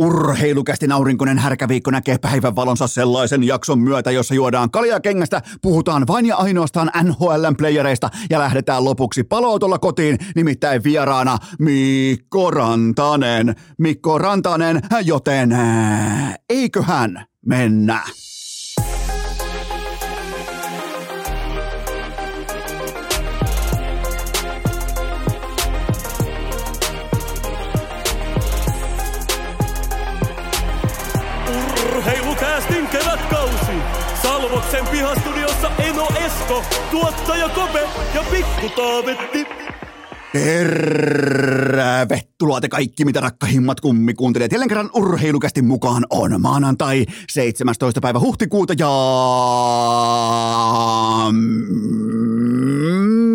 Urheilukästi aurinkoinen härkäviikko näkee päivän valonsa sellaisen jakson myötä, jossa juodaan kengästä, puhutaan vain ja ainoastaan NHLn playereista ja lähdetään lopuksi palootolla kotiin, nimittäin vieraana Mikko Rantanen. Mikko Rantanen, joten eiköhän mennä. Salvoksen pihastudiossa Eno Esko, tuottaja Kope ja Pikku Taavetti. Tervetuloa te kaikki, mitä rakkahimmat kummikuuntelijat. Jälleen kerran urheilukästi mukaan on maanantai 17. päivä huhtikuuta ja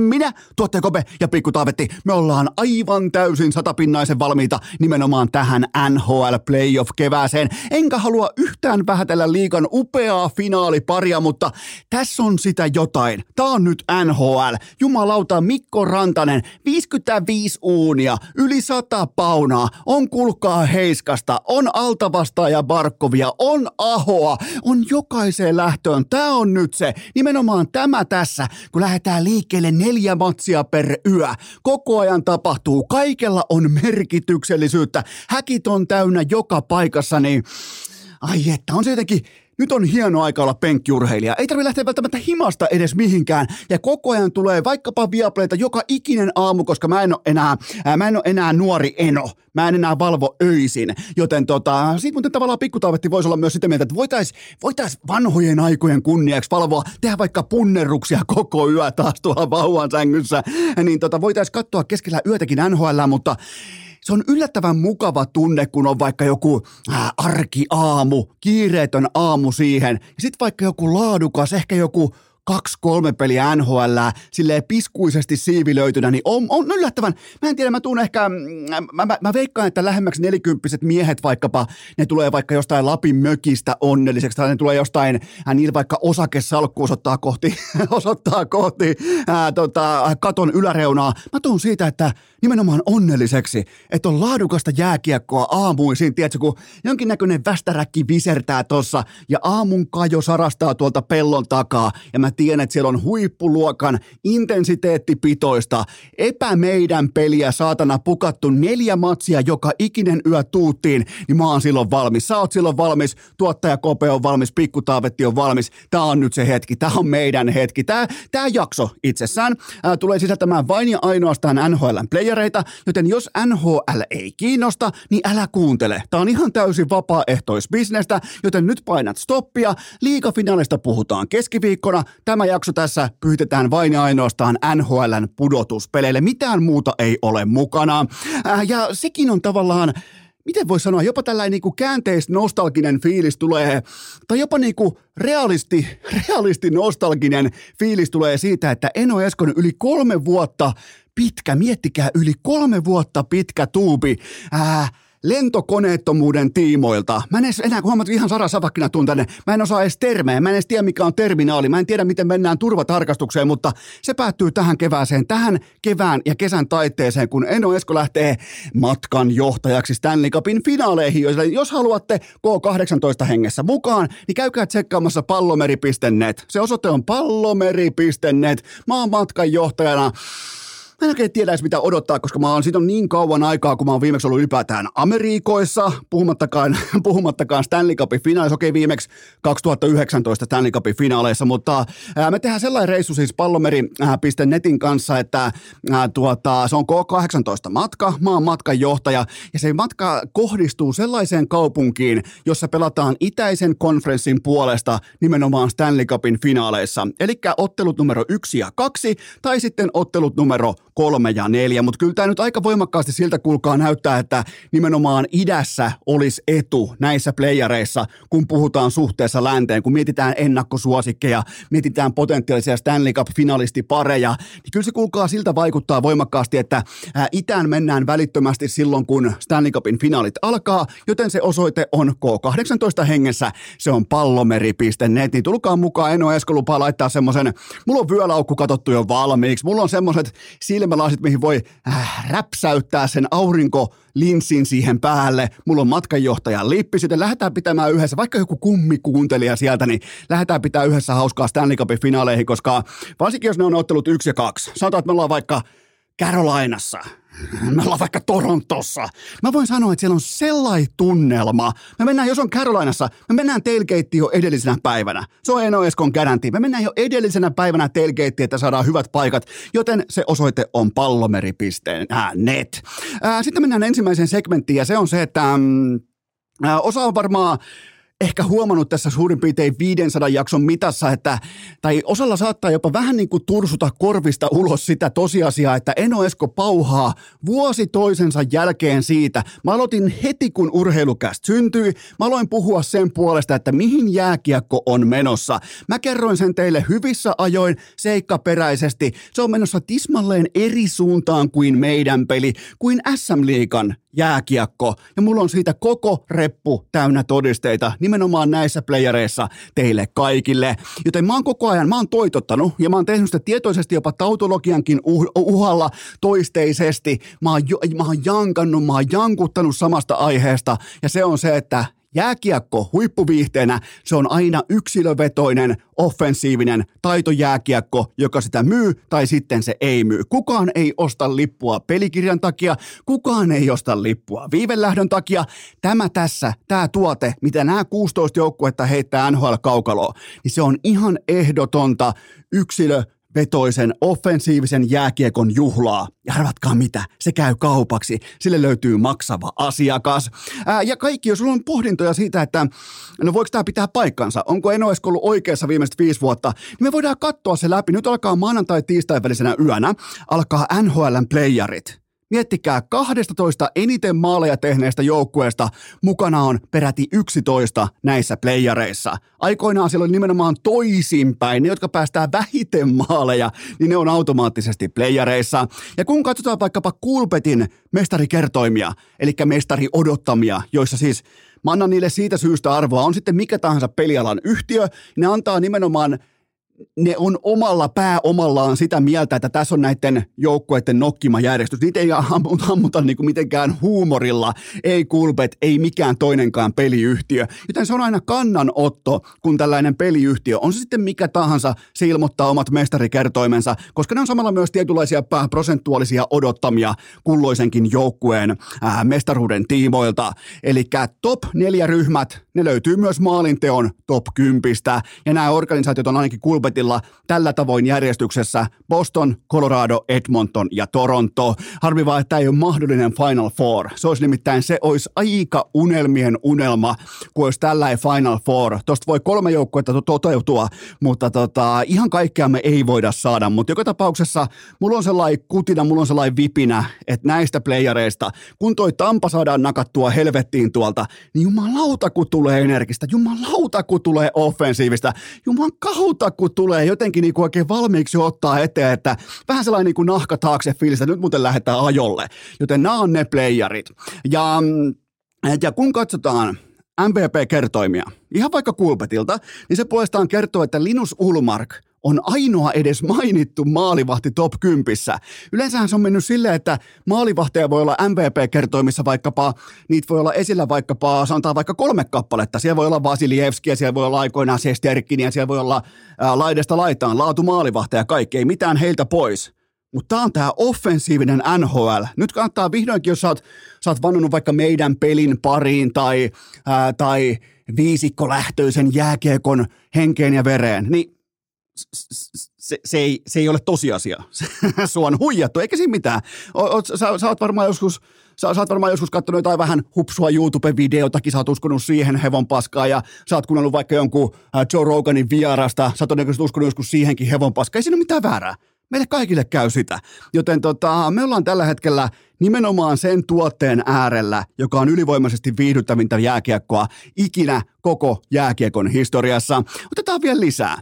minä, tuottaja Kope ja Pikku Taavetti, me ollaan aivan täysin satapinnaisen valmiita nimenomaan tähän NHL Playoff-kevääseen. Enkä halua yhtään vähätellä liikan upeaa finaaliparia, mutta tässä on sitä jotain. Tää on nyt NHL. Jumalauta Mikko Rantanen, 55 uunia, yli 100 paunaa, on kulkaa heiskasta, on altavastaaja Barkovia, on Ahoa, on jokaiseen lähtöön. Tää on nyt se, nimenomaan tämä tässä, kun lähdetään liikkeelle neljä matsia per yö. Koko ajan tapahtuu, kaikella on merkityksellisyyttä, häkit on täynnä joka paikassa, niin ai että on se jotenkin nyt on hieno aika olla penkkiurheilija. Ei tarvitse lähteä välttämättä himasta edes mihinkään. Ja koko ajan tulee vaikkapa Viaplayta joka ikinen aamu, koska mä en ole enää, ää, mä en ole enää nuori eno. Mä en enää valvo öisin. Joten tota, siitä muuten tavallaan pikkutaavetti voisi olla myös sitä mieltä, että voitaisiin voitais vanhojen aikojen kunniaksi valvoa, tehdä vaikka punnerruksia koko yö taas tuolla vauvan sängyssä. Niin tota, voitaisiin katsoa keskellä yötäkin NHL, mutta se on yllättävän mukava tunne, kun on vaikka joku äh, arkiaamu, kiireetön aamu siihen. Ja sitten vaikka joku laadukas, ehkä joku kaksi-kolme peliä NHL silleen piskuisesti siivilöitynä, niin on, on yllättävän, mä en tiedä, mä tuun ehkä, mm, mä, mä, mä veikkaan, että lähemmäksi nelikymppiset miehet vaikkapa, ne tulee vaikka jostain Lapin mökistä onnelliseksi, tai ne tulee jostain, äh, niillä vaikka osakesalkku osoittaa kohti, osoittaa kohti ää, tota, katon yläreunaa. Mä tuun siitä, että nimenomaan onnelliseksi, että on laadukasta jääkiekkoa aamuisin, tiedätkö, kun jonkinnäköinen västäräkki visertää tossa ja aamun kajo sarastaa tuolta pellon takaa ja mä tiedän, että siellä on huippuluokan intensiteettipitoista epämeidän peliä saatana pukattu neljä matsia joka ikinen yö tuuttiin, niin mä oon silloin valmis. Sä oot silloin valmis, tuottaja Kope on valmis, pikkutaavetti on valmis. Tää on nyt se hetki, tää on meidän hetki. Tää, tää jakso itsessään ää, tulee sisältämään vain ja ainoastaan NHLn playereita, joten jos NHL ei kiinnosta, niin älä kuuntele. Tää on ihan täysin vapaaehtoisbisnestä, joten nyt painat stoppia. Liikafinaalista puhutaan keskiviikkona, Tämä jakso tässä pyytetään vain ja ainoastaan NHLn pudotuspeleille. Mitään muuta ei ole mukana. Äh, ja sekin on tavallaan miten voi sanoa, jopa tällainen niinku käänteis nostalginen fiilis tulee, tai jopa niinku realisti, realisti nostalginen fiilis tulee siitä, että Eno Eskon yli kolme vuotta pitkä, miettikää, yli kolme vuotta pitkä tuubi, ää, lentokoneettomuuden tiimoilta. Mä en edes enää, kun huomaat, ihan Sara Savakkina tänne, mä en osaa edes termejä, mä en edes tiedä mikä on terminaali, mä en tiedä miten mennään turvatarkastukseen, mutta se päättyy tähän kevääseen, tähän kevään ja kesän taitteeseen, kun Eno Esko lähtee matkan johtajaksi Stanley Cupin finaaleihin. Jos haluatte K18 hengessä mukaan, niin käykää tsekkaamassa pallomeri.net. Se osoite on pallomeri.net. Mä oon matkan johtajana mä en oikein tiedä edes mitä odottaa, koska mä oon siitä on niin kauan aikaa, kun mä oon viimeksi ollut ylipäätään Amerikoissa, puhumattakaan, puhumattakaan Stanley Cupin finaalissa, okei viimeksi 2019 Stanley Cupin finaaleissa, mutta ää, me tehdään sellainen reissu siis pallomeri.netin kanssa, että ää, tuota, se on K18 matka, mä oon matkanjohtaja, ja se matka kohdistuu sellaiseen kaupunkiin, jossa pelataan itäisen konferenssin puolesta nimenomaan Stanley Cupin finaaleissa, eli ottelut numero yksi ja kaksi, tai sitten ottelut numero kolme ja neljä, mutta kyllä tämä nyt aika voimakkaasti siltä kulkaa näyttää, että nimenomaan idässä olisi etu näissä playareissa, kun puhutaan suhteessa länteen, kun mietitään ennakkosuosikkeja, mietitään potentiaalisia Stanley Cup-finalistipareja, niin kyllä se kulkaa siltä vaikuttaa voimakkaasti, että itään mennään välittömästi silloin, kun Stanley Cupin finaalit alkaa, joten se osoite on K18 hengessä, se on pallomeri.net, niin tulkaa mukaan, en ole Esko lupaa laittaa semmoisen, mulla on vyölaukku katsottu jo valmiiksi, mulla on semmoiset silmälasit, mihin voi äh, räpsäyttää sen aurinkolinssin siihen päälle. Mulla on matkanjohtajan lippi, sitten lähdetään pitämään yhdessä, vaikka joku kummikuuntelija sieltä, niin lähdetään pitää yhdessä hauskaa Stanley Cupin finaaleihin, koska varsinkin jos ne on ottelut yksi ja kaksi. Sanotaan, että me ollaan vaikka Carolinassa, me ollaan vaikka Torontossa. Mä voin sanoa, että siellä on sellainen tunnelma. Me mennään, jos on Carolinassa, me mennään tailgateen jo edellisenä päivänä. Se on Eno Eskon garanti. Me mennään jo edellisenä päivänä tailgateen, että saadaan hyvät paikat, joten se osoite on pallomeri.net. Sitten mennään ensimmäiseen segmenttiin ja se on se, että mm, osa on varmaan ehkä huomannut tässä suurin piirtein 500 jakson mitassa, että, tai osalla saattaa jopa vähän niin kuin tursuta korvista ulos sitä tosiasiaa, että Eno Esko pauhaa vuosi toisensa jälkeen siitä. Mä aloitin heti, kun urheilukäst syntyi. Mä aloin puhua sen puolesta, että mihin jääkiekko on menossa. Mä kerroin sen teille hyvissä ajoin, seikkaperäisesti. Se on menossa tismalleen eri suuntaan kuin meidän peli, kuin SM-liikan jääkiekko. Ja mulla on siitä koko reppu täynnä todisteita nimenomaan näissä playereissa teille kaikille. Joten mä oon koko ajan, mä oon toitottanut ja mä oon tehnyt sitä tietoisesti jopa tautologiankin uh, uhalla toisteisesti. Mä oon, mä oon jankannut, mä oon jankuttanut samasta aiheesta ja se on se, että Jääkiekko huippuviihteenä, se on aina yksilövetoinen, offensiivinen taitojääkiekko, joka sitä myy tai sitten se ei myy. Kukaan ei osta lippua pelikirjan takia, kukaan ei osta lippua viivelähdön takia. Tämä tässä, tämä tuote, mitä nämä 16 joukkuetta heittää NHL-kaukaloon, niin se on ihan ehdotonta yksilö vetoisen offensiivisen jääkiekon juhlaa. Ja arvatkaa mitä, se käy kaupaksi, sille löytyy maksava asiakas. Ää, ja kaikki, jos sulla on pohdintoja siitä, että no voiko tämä pitää paikkansa, onko Eno Esko ollut oikeassa viimeiset viisi vuotta, niin me voidaan katsoa se läpi. Nyt alkaa maanantai-tiistai välisenä yönä, alkaa NHLn playerit. Miettikää, 12 eniten maaleja tehneestä joukkueesta mukana on peräti 11 näissä playareissa. Aikoinaan siellä oli nimenomaan toisinpäin. Ne, jotka päästään vähiten maaleja, niin ne on automaattisesti playareissa. Ja kun katsotaan vaikkapa Kulpetin mestarikertoimia, eli mestari odottamia, joissa siis mä annan niille siitä syystä arvoa, on sitten mikä tahansa pelialan yhtiö, ne antaa nimenomaan – ne on omalla pääomallaan sitä mieltä, että tässä on näiden joukkueiden nokkima järjestys. Niitä ei ammuta, ammuta niin kuin mitenkään huumorilla, ei kulpet, ei mikään toinenkaan peliyhtiö. Joten se on aina kannanotto, kun tällainen peliyhtiö, on se sitten mikä tahansa, se ilmoittaa omat mestarikertoimensa, koska ne on samalla myös tietynlaisia prosentuaalisia odottamia kulloisenkin joukkueen ää, mestaruuden tiimoilta. Eli top neljä ryhmät, ne löytyy myös maalinteon top kympistä, ja nämä organisaatiot on ainakin kulpet Pulpetilla tällä tavoin järjestyksessä Boston, Colorado, Edmonton ja Toronto. Harmi vaan, että tämä ei ole mahdollinen Final Four. Se olisi nimittäin, se olisi aika unelmien unelma, kun olisi tällainen Final Four. Tuosta voi kolme joukkuetta toteutua, mutta tota, ihan kaikkea me ei voida saada. Mutta joka tapauksessa mulla on sellainen kutina, mulla on sellainen vipinä, että näistä playereista, kun toi Tampa saadaan nakattua helvettiin tuolta, niin jumalauta kun tulee energistä, jumalauta kun tulee offensiivista, juman kautta kun tulee jotenkin niin kuin oikein valmiiksi ottaa eteen, että vähän sellainen niin kuin nahka taakse fiilis, että nyt muuten lähdetään ajolle. Joten nämä on ne playerit. Ja, ja kun katsotaan MVP-kertoimia, ihan vaikka Kulpetilta, niin se puolestaan kertoo, että Linus Ulmark on ainoa edes mainittu maalivahti top 10. Yleensähän se on mennyt silleen, että maalivahteja voi olla MVP-kertoimissa vaikkapa, niitä voi olla esillä vaikkapa, sanotaan vaikka kolme kappaletta. Siellä voi olla Vasilievski, siellä voi olla aikoinaan ja siellä voi olla ää, laidesta laitaan, laatu maalivahteja, kaikki, ei mitään heiltä pois. Mutta tämä on tämä offensiivinen NHL. Nyt kannattaa vihdoinkin, jos sä oot, sä oot vannonut vaikka meidän pelin pariin tai, ää, tai viisikkolähtöisen jääkiekon henkeen ja vereen, niin se, se, ei, se ei ole tosiasia. Sua on huijattu, eikä siinä mitään. O, o, sä, sä oot varmaan joskus, sä, sä oot varmaan joskus katsonut jotain vähän hupsua YouTube-videotakin, sä oot uskonut siihen hevon paskaa ja sä oot kuunnellut vaikka jonkun Joe Roganin vierasta, sä oot uskonut joskus siihenkin hevon paskaa. Ei siinä ole mitään väärää. Meille kaikille käy sitä. Joten tota, me ollaan tällä hetkellä nimenomaan sen tuotteen äärellä, joka on ylivoimaisesti viihdyttävintä jääkiekkoa ikinä koko jääkiekon historiassa. Otetaan vielä lisää.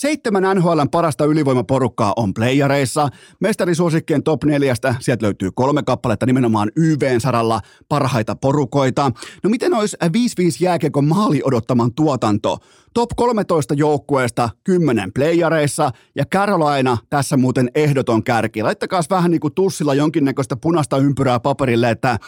Seitsemän NHLn parasta ylivoimaporukkaa on playareissa. Mestarisuosikkien top neljästä sieltä löytyy kolme kappaletta nimenomaan YV-saralla parhaita porukoita. No miten olisi 5-5 jääkiekon maali odottaman tuotanto? top 13 joukkueesta 10 playareissa ja Carolina tässä muuten ehdoton kärki. Laittakaa vähän niin kuin tussilla jonkinnäköistä punaista ympyrää paperille, että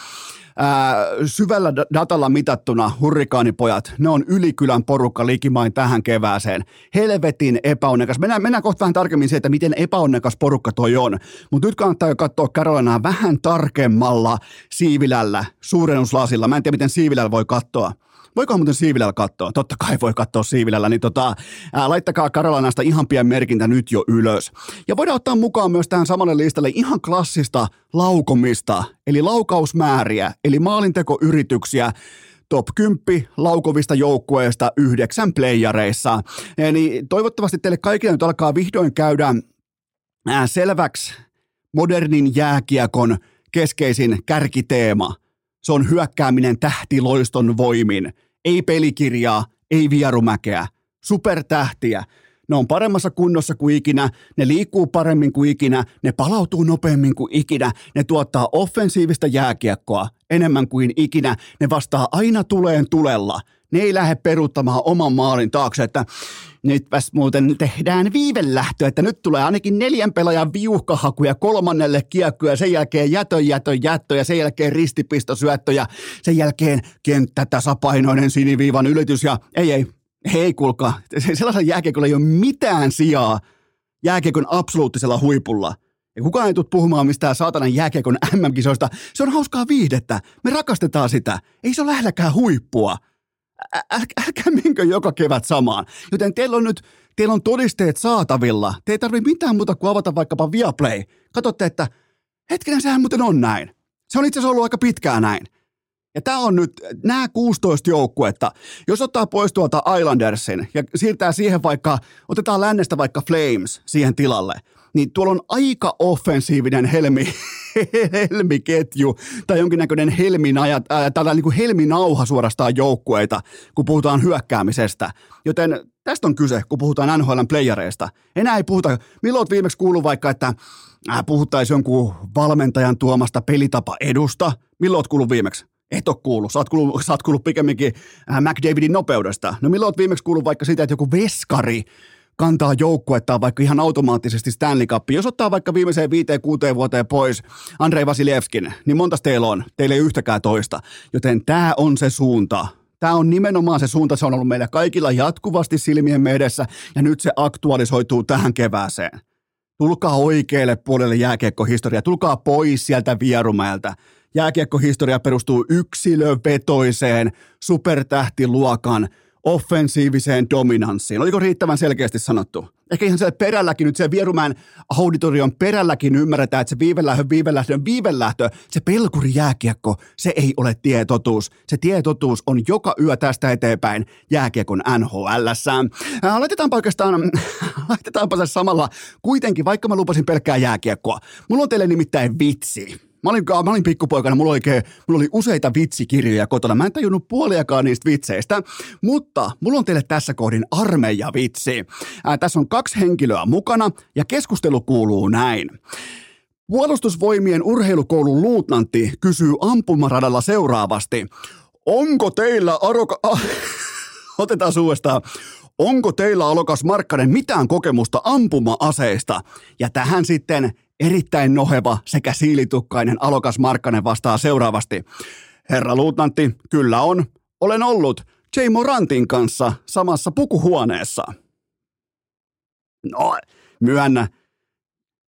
ää, syvällä datalla mitattuna hurrikaanipojat, ne on ylikylän porukka likimain tähän kevääseen. Helvetin epäonnekas. Mennään, mennään kohta vähän tarkemmin se, että miten epäonnekas porukka toi on. Mutta nyt kannattaa jo katsoa Carolinaa vähän tarkemmalla siivilällä, suurennuslasilla. Mä en tiedä, miten siivilällä voi katsoa. Voiko muuten Siivilällä katsoa? Totta kai voi katsoa Siivilällä, niin tota, ää, laittakaa Karolanasta ihan pian merkintä nyt jo ylös. Ja voidaan ottaa mukaan myös tähän samalle listalle ihan klassista laukomista, eli laukausmääriä, eli maalintekoyrityksiä, top 10 laukovista joukkueesta yhdeksän playareissa. Eli toivottavasti teille kaikille nyt alkaa vihdoin käydä selväksi modernin jääkiekon keskeisin kärkiteema. Se on hyökkääminen tähtiloiston voimin. Ei pelikirjaa, ei vierumäkeä. Supertähtiä. Ne on paremmassa kunnossa kuin ikinä, ne liikkuu paremmin kuin ikinä, ne palautuu nopeammin kuin ikinä, ne tuottaa offensiivista jääkiekkoa enemmän kuin ikinä, ne vastaa aina tuleen tulella. Ne ei lähde peruuttamaan oman maalin taakse, että nytpäs muuten tehdään viivelähtö, että nyt tulee ainakin neljän pelaajan viuhkahakuja kolmannelle kiekkoa ja sen jälkeen jätö, jätö, jättö ja sen jälkeen ristipistosyöttö ja sen jälkeen kenttä tasapainoinen siniviivan ylitys ja ei ei, hei kuulkaa, sellaisen jääkiekolla ei ole mitään sijaa jääkiekon absoluuttisella huipulla. Ja kukaan ei tule puhumaan mistään saatanan jääkiekon MM-kisoista. Se on hauskaa viihdettä. Me rakastetaan sitä. Ei se ole lähelläkään huippua. Äl- älkää menkö joka kevät samaan. Joten teillä on nyt teillä on todisteet saatavilla. Te ei tarvitse mitään muuta kuin avata vaikkapa Viaplay. Katsotte, että hetkinen, sehän muuten on näin. Se on itse asiassa ollut aika pitkään näin. Ja tämä on nyt nämä 16 joukkuetta. Jos ottaa pois tuolta Islandersin ja siirtää siihen vaikka, otetaan lännestä vaikka Flames siihen tilalle, niin tuolla on aika offensiivinen helmi, helmiketju tai jonkinnäköinen helminajat, ää, tällainen niin kuin helminauha suorastaan joukkueita, kun puhutaan hyökkäämisestä. Joten tästä on kyse, kun puhutaan NHLn playareista. Enää ei puhuta, milloin olet viimeksi kuullut vaikka, että puhuttaisiin jonkun valmentajan tuomasta pelitapa edusta. Milloin olet kuullut viimeksi? Et ole kuullut. Sä oot kuullut, sä oot kuullut pikemminkin äh, McDavidin nopeudesta. No milloin oot viimeksi kuullut vaikka sitä, että joku veskari kantaa joukkuettaan vaikka ihan automaattisesti Stanley Cup. Jos ottaa vaikka viimeiseen viiteen, kuuteen vuoteen pois Andrei Vasiljevskin, niin monta teillä on? Teillä ei yhtäkään toista. Joten tämä on se suunta. Tämä on nimenomaan se suunta, se on ollut meillä kaikilla jatkuvasti silmien edessä, ja nyt se aktualisoituu tähän kevääseen. Tulkaa oikealle puolelle jääkiekkohistoria, tulkaa pois sieltä vierumäeltä jääkiekkohistoria perustuu yksilövetoiseen supertähtiluokan offensiiviseen dominanssiin. Oliko riittävän selkeästi sanottu? Ehkä ihan siellä perälläkin, nyt se Vierumään auditorion perälläkin ymmärretään, että se viivelähtö, viivelähtö, viivelähtö, se pelkuri jääkiekko, se ei ole tietotuus. Se tietotuus on joka yö tästä eteenpäin jääkiekon NHL. Laitetaanpa oikeastaan, laitetaanpa se samalla kuitenkin, vaikka mä lupasin pelkkää jääkiekkoa. Mulla on teille nimittäin vitsi. Mä olin, mä olin pikkupoikana, mulla oikein, mulla oli useita vitsikirjoja kotona. Mä en tajunnut puoliakaan niistä vitseistä, mutta mulla on teille tässä kohdin armeijavitsi. Ää, tässä on kaksi henkilöä mukana ja keskustelu kuuluu näin. Puolustusvoimien urheilukoulun luutnantti kysyy ampumaradalla seuraavasti. Onko teillä aroka... Otetaan uudestaan. Onko teillä alokas Markkanen mitään kokemusta ampuma-aseista? Ja tähän sitten erittäin noheva sekä siilitukkainen alokas Markkanen vastaa seuraavasti. Herra luutnantti, kyllä on. Olen ollut J. Morantin kanssa samassa pukuhuoneessa. No, myönnä.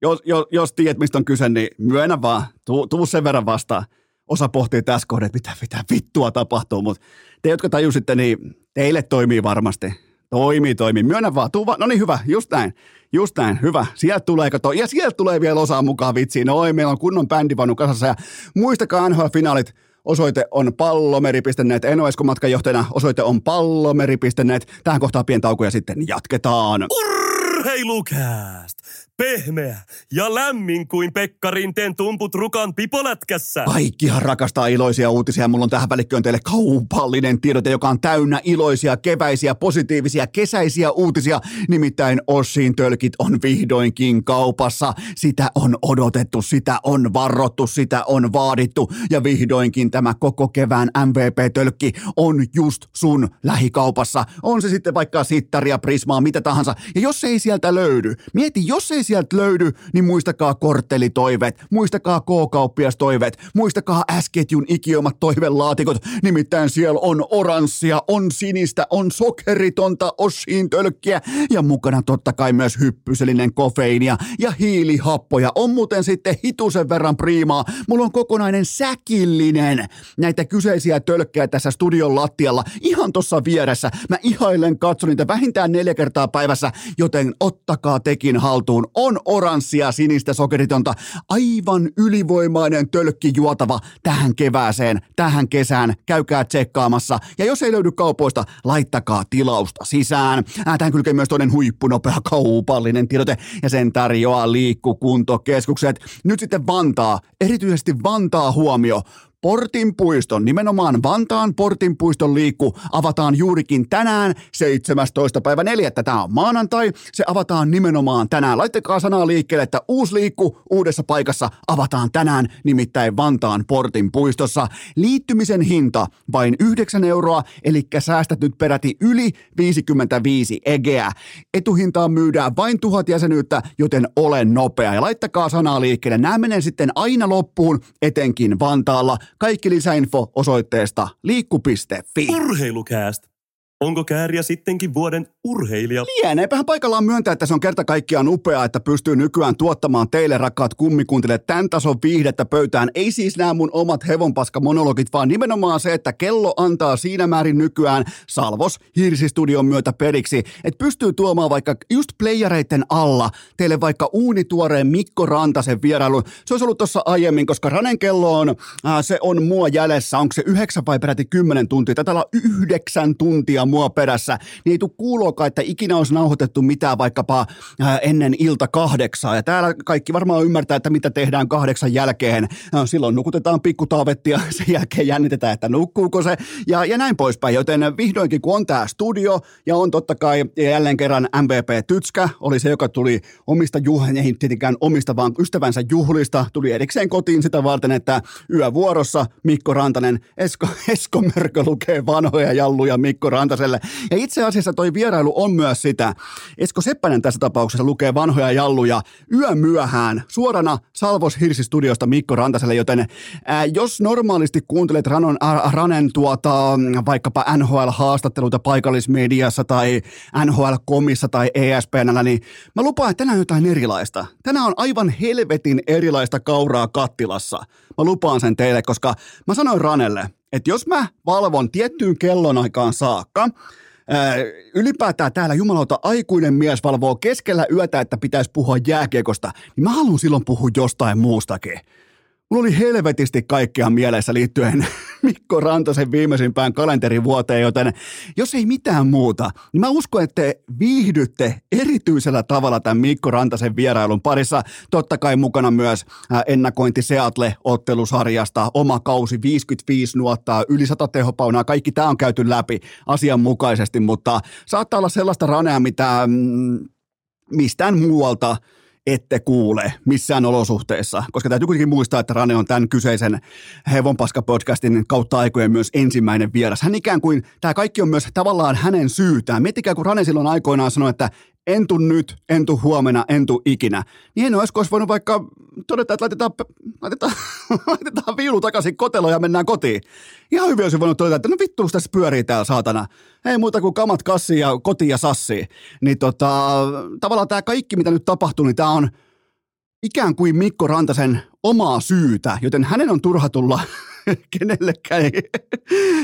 Jos, jos, jos tiedät, mistä on kyse, niin myönnä vaan. Tuu, tuu sen verran vastaan. Osa pohtii tässä kohdassa, että mitä, mitä vittua tapahtuu, mutta te, jotka tajusitte, niin teille toimii varmasti. Toimii, toimii. Myönnä vaan. Tuu va- no niin, hyvä. Just näin. Just näin. Hyvä. Sieltä tulee, kato. Ja sieltä tulee vielä osaa mukaan vitsiin. Oi, meillä on kunnon bändivanu kasassa. Ja muistakaa NHL-finaalit. Osoite on pallomeri.net. En ole matkanjohtajana. Osoite on pallomeri.net. Tähän kohtaa pieni tauko ja sitten jatketaan. Urheilukääst! Pehmeä ja lämmin kuin Pekka Rinteen tumput rukan pipolätkässä. Kaikkihan rakastaa iloisia uutisia. Mulla on tähän välikköön teille kaupallinen tiedote, joka on täynnä iloisia, keväisiä, positiivisia, kesäisiä uutisia. Nimittäin Ossin tölkit on vihdoinkin kaupassa. Sitä on odotettu, sitä on varrottu, sitä on vaadittu. Ja vihdoinkin tämä koko kevään MVP-tölkki on just sun lähikaupassa. On se sitten vaikka sittaria, prismaa, mitä tahansa. Ja jos ei sieltä löydy, mieti, jos ei sieltä löydy, niin muistakaa korttelitoiveet, muistakaa K-kauppiastoiveet, muistakaa S-ketjun ikiomat toivelaatikot. Nimittäin siellä on oranssia, on sinistä, on sokeritonta Oshin tölkkiä ja mukana totta kai myös hyppysellinen kofeiinia ja hiilihappoja. On muuten sitten hitusen verran priimaa. Mulla on kokonainen säkillinen näitä kyseisiä tölkkejä tässä studion lattialla ihan tuossa vieressä. Mä ihailen katson niitä vähintään neljä kertaa päivässä, joten ottakaa tekin haltuun. On oranssia, sinistä, sokeritonta, aivan ylivoimainen tölkki juotava tähän kevääseen, tähän kesään. Käykää tsekkaamassa. Ja jos ei löydy kaupoista, laittakaa tilausta sisään. Tähän kylkee myös toinen huippunopea kaupallinen tiedote ja sen tarjoaa liikkukuntokeskukset. Nyt sitten Vantaa, erityisesti Vantaa huomio. Portin puiston, nimenomaan Vantaan Portin puiston liikku avataan juurikin tänään 17. päivä 4. Tämä on maanantai. Se avataan nimenomaan tänään. Laittakaa sanaa liikkeelle, että uusi liikku uudessa paikassa avataan tänään, nimittäin Vantaan Portin puistossa. Liittymisen hinta vain 9 euroa, eli säästät nyt peräti yli 55 egeä. Etuhintaan myydään vain tuhat jäsenyyttä, joten ole nopea ja laittakaa sanaa liikkeelle. Nämä menee sitten aina loppuun, etenkin Vantaalla. Kaikki lisäinfo osoitteesta liikku.fi. Urheilukääst! Onko Kääriä sittenkin vuoden urheilija? Lieneepähän paikallaan myöntää, että se on kerta kaikkiaan upeaa, että pystyy nykyään tuottamaan teille rakkaat kummikuntille tämän tason viihdettä pöytään. Ei siis nämä mun omat hevonpaska monologit, vaan nimenomaan se, että kello antaa siinä määrin nykyään Salvos Hirsistudion myötä periksi, että pystyy tuomaan vaikka just playereiden alla teille vaikka uunituoreen Mikko Rantasen vierailun. Se olisi ollut tuossa aiemmin, koska Ranen kello on, äh, se on mua jäljessä, onko se yhdeksän vai peräti kymmenen tuntia? Tätä olla yhdeksän tuntia mua perässä, niin ei tule kuuloakaan, että ikinä olisi nauhoitettu mitään vaikkapa ää, ennen ilta kahdeksaa. Ja täällä kaikki varmaan ymmärtää, että mitä tehdään kahdeksan jälkeen. No, silloin nukutetaan pikkutaavettia, sen jälkeen jännitetään, että nukkuuko se ja, ja näin poispäin. Joten vihdoinkin, kun on tämä studio ja on totta kai jälleen kerran MVP Tytskä, oli se, joka tuli omista juhlista, ei tietenkään omista, vaan ystävänsä juhlista, tuli erikseen kotiin sitä varten, että yövuorossa Mikko Rantanen, Esko, Esko Mörkö lukee vanhoja jalluja Mikko Rantasen Rantaselle. Ja itse asiassa toi vierailu on myös sitä. Esko Seppänen tässä tapauksessa lukee vanhoja jalluja yömyöhään suorana Salvos Hirsi-studiosta Mikko Rantaselle, joten ää, jos normaalisti kuuntelet Ranon, äh, Ranen tuota, vaikkapa NHL-haastatteluita paikallismediassa tai NHL-komissa tai ESPNllä, niin mä lupaan, että tänään on jotain erilaista. Tänään on aivan helvetin erilaista kauraa kattilassa. Mä lupaan sen teille, koska mä sanoin Ranelle, että jos mä valvon tiettyyn kellonaikaan saakka, ää, ylipäätään täällä jumalauta aikuinen mies valvoo keskellä yötä, että pitäisi puhua jääkiekosta, niin mä haluan silloin puhua jostain muustakin. Mulla oli helvetisti kaikkea mielessä liittyen Mikko Rantasen viimeisimpään kalenterivuoteen, joten jos ei mitään muuta, niin mä uskon, että te viihdytte erityisellä tavalla tämän Mikko Rantasen vierailun parissa. Totta kai mukana myös ennakointi Seatle-ottelusarjasta, oma kausi 55 nuottaa, yli 100 tehopaunaa, kaikki tämä on käyty läpi asianmukaisesti, mutta saattaa olla sellaista ranea, mitä mm, mistään muualta – ette kuule missään olosuhteessa, koska täytyy kuitenkin muistaa, että Rane on tämän kyseisen Hevonpaska-podcastin kautta aikojen myös ensimmäinen vieras. Hän ikään kuin, tämä kaikki on myös tavallaan hänen syytään. Miettikää, kun Rane silloin aikoinaan sanoi, että en tu nyt, en tu huomenna, en tu ikinä. Niin en olisi voinut vaikka todeta, että laitetaan, laitetaan, laitetaan viulu takaisin koteloon ja mennään kotiin. Ihan hyvin olisi voinut todeta, että no vittu, tässä pyörii täällä saatana. Ei muuta kuin kamat kassiin ja kotiin ja sassiin. Niin tota, tavallaan tämä kaikki, mitä nyt tapahtuu, niin tämä on ikään kuin Mikko Rantasen omaa syytä, joten hänen on turha tulla kenellekään.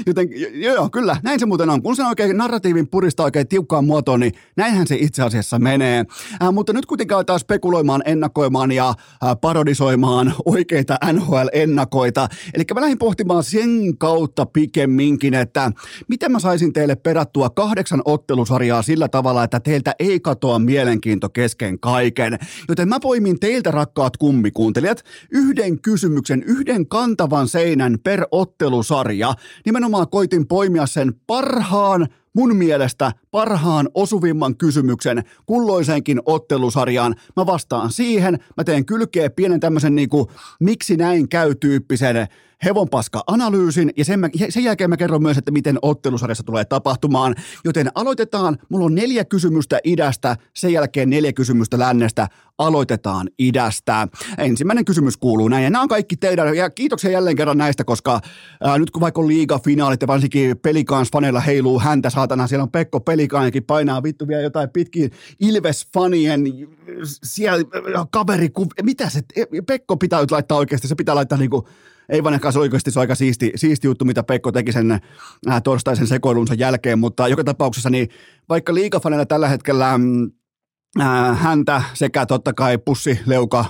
Joten joo, kyllä, näin se muuten on. Kun se oikein narratiivin purista oikein tiukkaan muotoon, niin näinhän se itse asiassa menee. Äh, mutta nyt kuitenkin aletaan spekuloimaan, ennakoimaan ja äh, parodisoimaan oikeita NHL-ennakoita. Eli mä lähdin pohtimaan sen kautta pikemminkin, että miten mä saisin teille perattua kahdeksan ottelusarjaa sillä tavalla, että teiltä ei katoa mielenkiinto kesken kaiken. Joten mä poimin teiltä rakkaat kummikuuntelijat yhden kysymyksen, yhden kantavan seinän per ottelusarja. Nimenomaan koitin poimia sen parhaan mun mielestä parhaan osuvimman kysymyksen kulloiseenkin ottelusarjaan. Mä vastaan siihen, mä teen kylkeä pienen tämmöisen niinku miksi näin käy tyyppisen hevonpaska-analyysin ja sen, mä, sen jälkeen mä kerron myös, että miten ottelusarjassa tulee tapahtumaan. Joten aloitetaan, mulla on neljä kysymystä idästä, sen jälkeen neljä kysymystä lännestä. Aloitetaan idästä. Ensimmäinen kysymys kuuluu näin, ja nämä on kaikki teidän, ja kiitoksia jälleen kerran näistä, koska ää, nyt kun vaikka on liigafinaalit ja varsinkin Pelikans-faneilla heiluu häntä, saatana, siellä on Pekko Pelikaanikin painaa vittu vielä jotain pitkin Ilves-fanien siellä kaveri, mitä se, Pekko pitää nyt laittaa oikeasti, se pitää laittaa niinku ei vaan se oikeasti se on aika siisti, siisti juttu, mitä Pekko teki sen äh, torstaisen sekoilunsa jälkeen, mutta joka tapauksessa niin vaikka liikafanina tällä hetkellä mm, äh, häntä sekä totta kai pussi, leuka,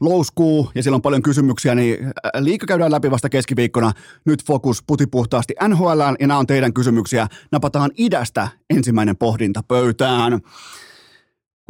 louskuu ja siellä on paljon kysymyksiä, niin äh, liika käydään läpi vasta keskiviikkona. Nyt fokus putipuhtaasti NHL ja nämä on teidän kysymyksiä. Napataan idästä ensimmäinen pohdinta pöytään.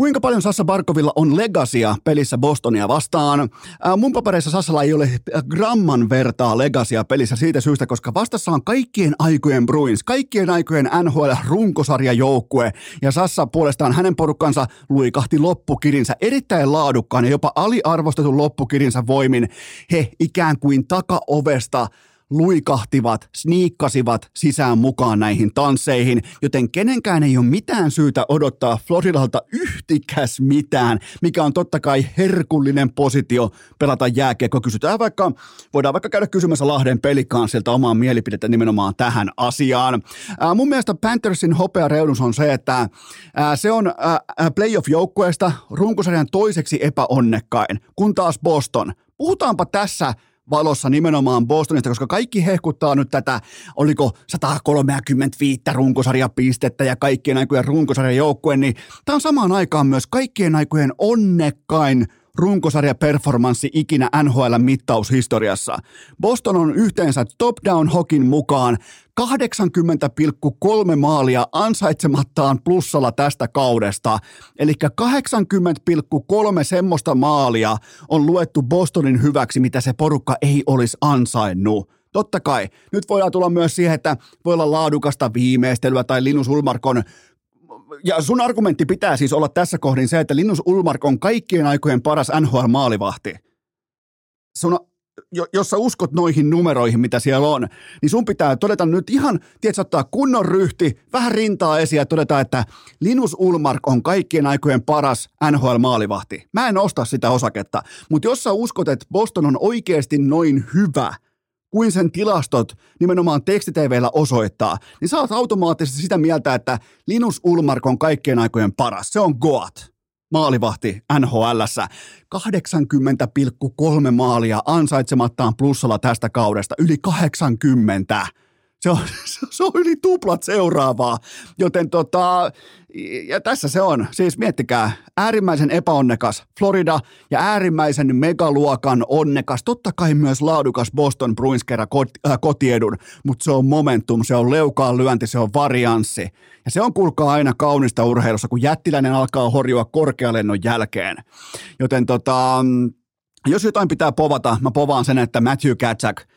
Kuinka paljon Sassa Barkovilla on legasia pelissä Bostonia vastaan? Ää, mun papereissa Sassalla ei ole gramman vertaa legasia pelissä siitä syystä, koska vastassa on kaikkien aikojen Bruins, kaikkien aikojen NHL-runkosarjajoukkue, ja Sassa puolestaan hänen porukkansa luikahti loppukirinsä erittäin laadukkaan ja jopa aliarvostetun loppukirinsä voimin. He ikään kuin takaovesta luikahtivat, sniikkasivat sisään mukaan näihin tansseihin, joten kenenkään ei ole mitään syytä odottaa Floridalta yhtikäs mitään, mikä on totta kai herkullinen positio pelata jääkiekko. Kysytään vaikka, voidaan vaikka käydä kysymässä Lahden pelikansilta omaa mielipidettä nimenomaan tähän asiaan. Ää, mun mielestä Panthersin hopea reunus on se, että ää, se on ää, playoff-joukkueesta runkosarjan toiseksi epäonnekkain, kun taas Boston. Puhutaanpa tässä valossa nimenomaan Bostonista, koska kaikki hehkuttaa nyt tätä, oliko 135 runkosarjapistettä ja kaikkien aikojen runkosarjan joukkue, niin tämä on samaan aikaan myös kaikkien aikojen onnekkain runkosarjaperformanssi ikinä NHL-mittaushistoriassa. Boston on yhteensä top-down hokin mukaan 80,3 maalia ansaitsemattaan plussalla tästä kaudesta. Eli 80,3 semmoista maalia on luettu Bostonin hyväksi, mitä se porukka ei olisi ansainnut. Totta kai. Nyt voidaan tulla myös siihen, että voi olla laadukasta viimeistelyä tai Linus Ulmarkon ja sun argumentti pitää siis olla tässä kohdin se, että Linus Ulmark on kaikkien aikojen paras NHL-maalivahti. Sun, jos sä uskot noihin numeroihin, mitä siellä on, niin sun pitää todeta nyt ihan, tiedätkö, ottaa kunnon ryhti, vähän rintaa esiin ja todeta, että Linus Ulmark on kaikkien aikojen paras NHL-maalivahti. Mä en osta sitä osaketta, mutta jos sä uskot, että Boston on oikeasti noin hyvä – kuin sen tilastot nimenomaan tekstitvllä osoittaa, niin oot automaattisesti sitä mieltä, että Linus Ulmark on kaikkien aikojen paras. Se on Goat maalivahti nhl 80,3 maalia ansaitsemattaan plussalla tästä kaudesta, yli 80. Se on, se on yli tuplat seuraavaa, joten tota, ja tässä se on. Siis miettikää, äärimmäisen epäonnekas Florida ja äärimmäisen megaluokan onnekas, totta kai myös laadukas Boston Bruins kerran äh, kotiedun, mutta se on momentum, se on leukaan lyönti, se on varianssi. Ja se on kuulkaa aina kaunista urheilussa, kun jättiläinen alkaa horjua korkealennon jälkeen. Joten tota, jos jotain pitää povata, mä povaan sen, että Matthew Katsak –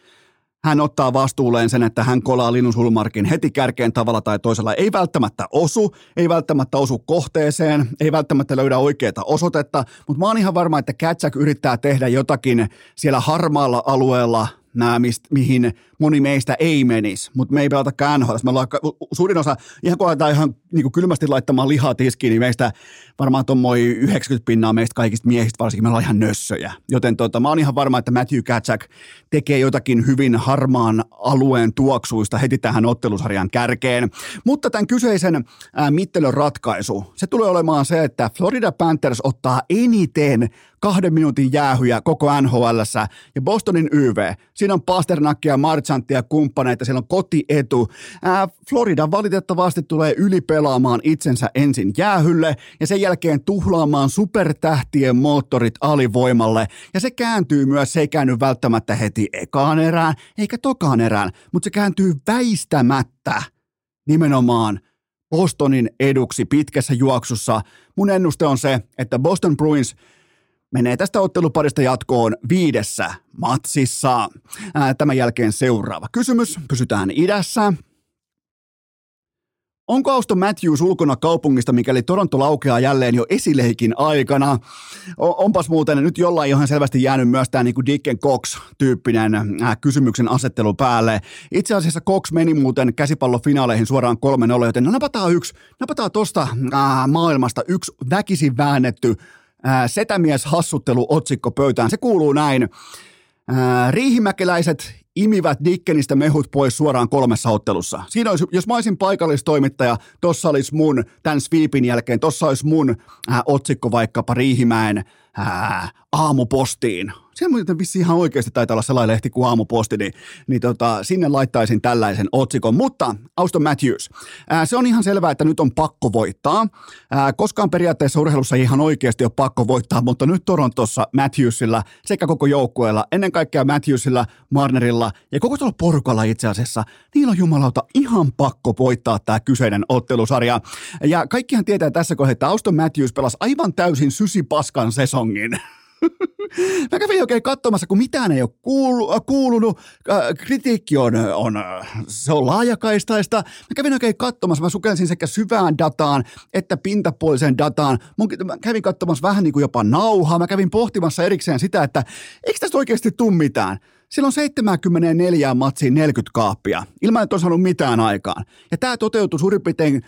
hän ottaa vastuulleen sen, että hän kolaa Linus Ulmarkin heti kärkeen tavalla tai toisella. Ei välttämättä osu, ei välttämättä osu kohteeseen, ei välttämättä löydä oikeaa osoitetta, mutta mä oon ihan varma, että Katsak yrittää tehdä jotakin siellä harmaalla alueella nämä, mist, mihin moni meistä ei menisi, mutta me ei pelata NHL. Me ollaan, suurin osa, ihan kun aletaan ihan niin kuin kylmästi laittamaan lihaa tiskiin, niin meistä varmaan tuommoin 90 pinnaa meistä kaikista miehistä varsinkin, me ollaan ihan nössöjä. Joten tota, mä oon ihan varma, että Matthew Katsak tekee jotakin hyvin harmaan alueen tuoksuista heti tähän ottelusarjan kärkeen. Mutta tämän kyseisen ää, mittelön ratkaisu, se tulee olemaan se, että Florida Panthers ottaa eniten kahden minuutin jäähyjä koko nhl ja Bostonin YV, siinä on Pasternakkia, Marchanttia kumppaneita, siellä on kotietu. Ää, Florida valitettavasti tulee ylipelaamaan itsensä ensin jäähylle ja sen jälkeen tuhlaamaan supertähtien moottorit alivoimalle ja se kääntyy myös, se ei käänny välttämättä heti ekaan erään eikä tokaan erään, mutta se kääntyy väistämättä nimenomaan Bostonin eduksi pitkässä juoksussa. Mun ennuste on se, että Boston Bruins menee tästä otteluparista jatkoon viidessä matsissa. Tämän jälkeen seuraava kysymys. Pysytään idässä. Onko Auston Matthews ulkona kaupungista, mikäli Toronto laukeaa jälleen jo esileikin aikana? onpas muuten nyt jollain ihan selvästi jäänyt myös tämä niin Dicken Cox-tyyppinen äh, kysymyksen asettelu päälle. Itse asiassa Cox meni muuten käsipallofinaaleihin suoraan 3-0, joten napataan yksi, napataan tosta äh, maailmasta yksi väkisin väännetty setämies hassuttelu otsikko pöytään. Se kuuluu näin. Riihimäkeläiset imivät Dickenistä mehut pois suoraan kolmessa ottelussa. Siinä olisi, jos mä olisin paikallistoimittaja, tossa olisi mun, tämän sweepin jälkeen, tossa olisi mun äh, otsikko vaikkapa Riihimäen äh, aamupostiin siellä muuten vissi ihan oikeasti taitaa olla sellainen lehti kuin aamuposti, niin, niin tota, sinne laittaisin tällaisen otsikon. Mutta Auston Matthews, ää, se on ihan selvää, että nyt on pakko voittaa. Ää, koskaan periaatteessa urheilussa ei ihan oikeasti ole pakko voittaa, mutta nyt Torontossa Matthewsilla sekä koko joukkueella, ennen kaikkea Matthewsilla, Marnerilla ja koko tuolla porukalla itse asiassa, niillä on jumalauta ihan pakko voittaa tämä kyseinen ottelusarja. Ja kaikkihan tietää tässä kohdassa, että Auston Matthews pelasi aivan täysin sysipaskan sesongin. Mä kävin oikein katsomassa, kun mitään ei ole kuulu, äh, kuulunut. Äh, kritiikki on, on, se on laajakaistaista. Mä kävin oikein katsomassa, mä sukelsin sekä syvään dataan että pintapuoliseen dataan. Mun, mä kävin katsomassa vähän niin kuin jopa nauhaa. Mä kävin pohtimassa erikseen sitä, että eikö tästä oikeasti tule mitään. Silloin 74 matsiin 40 kaappia, ilman että on saanut mitään aikaan. Ja tämä toteutui suurin piirtein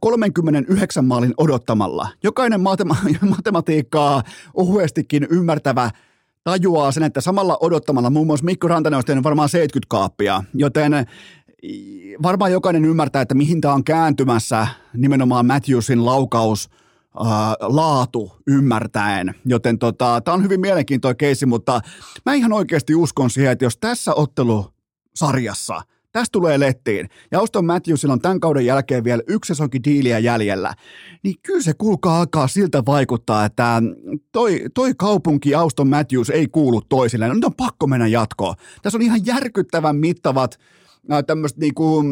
39 maalin odottamalla. Jokainen matema- matematiikkaa ohuestikin ymmärtävä tajuaa sen, että samalla odottamalla muun muassa Mikko Rantanen olisi varmaan 70 kaappia, joten varmaan jokainen ymmärtää, että mihin tämä on kääntymässä nimenomaan Matthewsin laukaus – laatu ymmärtäen. Joten tota, tämä on hyvin mielenkiintoinen keissi, mutta mä ihan oikeasti uskon siihen, että jos tässä ottelusarjassa – Tästä tulee lettiin. Ja Auston Matthewsilla on tämän kauden jälkeen vielä yksi sesonkin diiliä jäljellä. Niin kyllä se kuulkaa alkaa siltä vaikuttaa, että toi, toi kaupunki Auston Matthews ei kuulu toisilleen. No, nyt on pakko mennä jatkoon. Tässä on ihan järkyttävän mittavat äh, tämmöiset niinku,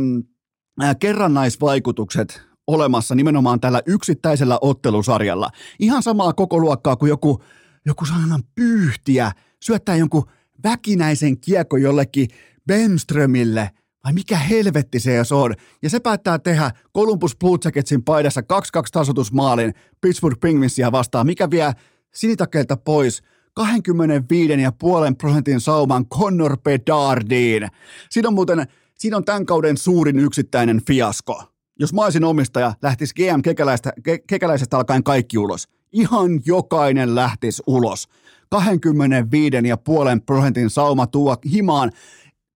äh, kerrannaisvaikutukset olemassa nimenomaan tällä yksittäisellä ottelusarjalla. Ihan samaa koko luokkaa kuin joku, joku sanan pyyhtiä syöttää jonkun väkinäisen kiekko jollekin Benströmille – vai mikä helvetti se jos on? Ja se päättää tehdä Columbus Blue Jacketsin paidassa 2-2 tasotusmaalin Pittsburgh Penguinsia vastaan, mikä vie sinitakelta pois 25,5 prosentin sauman Connor Bedardiin. Siinä on muuten, siinä on tämän kauden suurin yksittäinen fiasko. Jos mä olisin omistaja, lähtisi GM Kekäläisestä, ke, Kekäläisestä alkaen kaikki ulos. Ihan jokainen lähtisi ulos. 25,5 prosentin sauma tuo himaan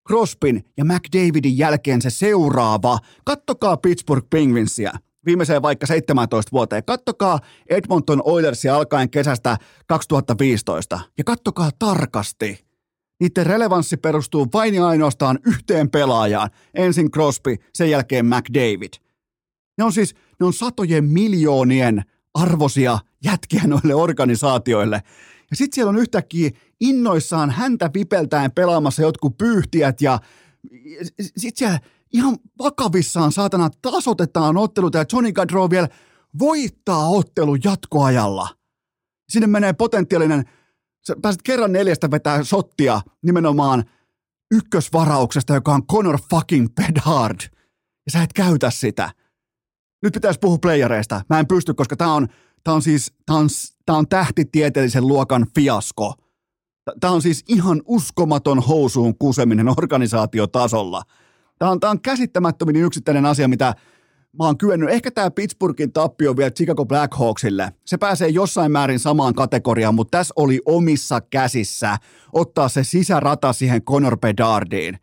Crospin ja McDavidin jälkeen se seuraava. Kattokaa Pittsburgh Penguinsia viimeiseen vaikka 17 vuoteen. Kattokaa Edmonton Oilersia alkaen kesästä 2015 ja kattokaa tarkasti. Niiden relevanssi perustuu vain ja ainoastaan yhteen pelaajaan. Ensin Crosby, sen jälkeen McDavid. Ne on siis ne on satojen miljoonien arvosia jätkiä noille organisaatioille. Ja sitten siellä on yhtäkkiä innoissaan häntä vipeltäen pelaamassa jotkut pyyhtiät ja sitten siellä ihan vakavissaan saatana tasotetaan ottelut ja Johnny Gaudreau vielä voittaa ottelun jatkoajalla. Sinne menee potentiaalinen, sä pääset kerran neljästä vetää sottia nimenomaan ykkösvarauksesta, joka on Conor fucking Bedard. Ja sä et käytä sitä. Nyt pitäisi puhua playereista. Mä en pysty, koska tää on, tää on siis, tää on, tää on tähtitieteellisen luokan fiasko – Tämä on siis ihan uskomaton housuun kuseminen organisaatiotasolla. Tämä on, tämä on käsittämättömin yksittäinen asia, mitä mä oon kyennyt. Ehkä tämä Pittsburghin tappio vielä Chicago Blackhawksille. Se pääsee jossain määrin samaan kategoriaan, mutta tässä oli omissa käsissä ottaa se sisärata siihen Conor Bedardiin.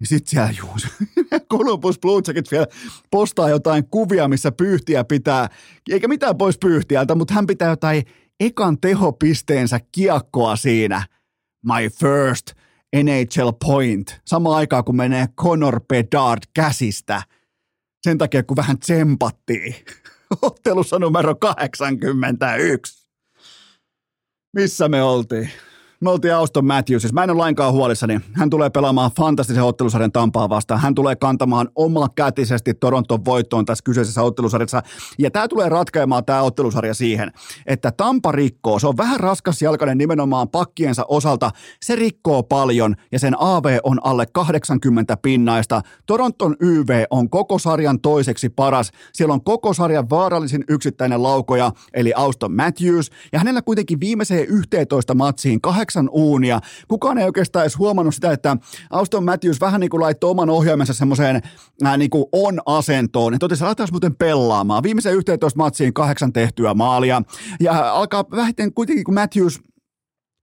Ja sitten siellä juus, Columbus Blue Jackets vielä postaa jotain kuvia, missä pyyhtiä pitää, eikä mitään pois pyyhtiältä, mutta hän pitää jotain ekan tehopisteensä kiekkoa siinä. My first NHL point. Sama aikaa kun menee Conor Bedard käsistä. Sen takia kun vähän tsempattiin. Ottelussa numero 81. Missä me oltiin? Me oltiin Auston Matthews, siis mä en ole lainkaan huolissani. Hän tulee pelaamaan fantastisen ottelusarjan Tampaa vastaan. Hän tulee kantamaan omakätisesti Toronton voittoon tässä kyseisessä ottelusarjassa. Ja tämä tulee ratkeamaan tämä ottelusarja siihen, että Tampa rikkoo. Se on vähän raskas jalkainen nimenomaan pakkiensa osalta. Se rikkoo paljon ja sen AV on alle 80 pinnaista. Toronton YV on koko sarjan toiseksi paras. Siellä on koko sarjan vaarallisin yksittäinen laukoja, eli Auston Matthews. Ja hänellä kuitenkin viimeiseen 11 matsiin kahdeksan uunia. Kukaan ei oikeastaan edes huomannut sitä, että Auston Matthews vähän niin kuin laittoi oman ohjaimensa semmoiseen äh, niin kuin on-asentoon. Että totesi, aletaan muuten pelaamaan. Viimeisen 11 matsiin kahdeksan tehtyä maalia. Ja alkaa vähiten kuitenkin, kun Matthews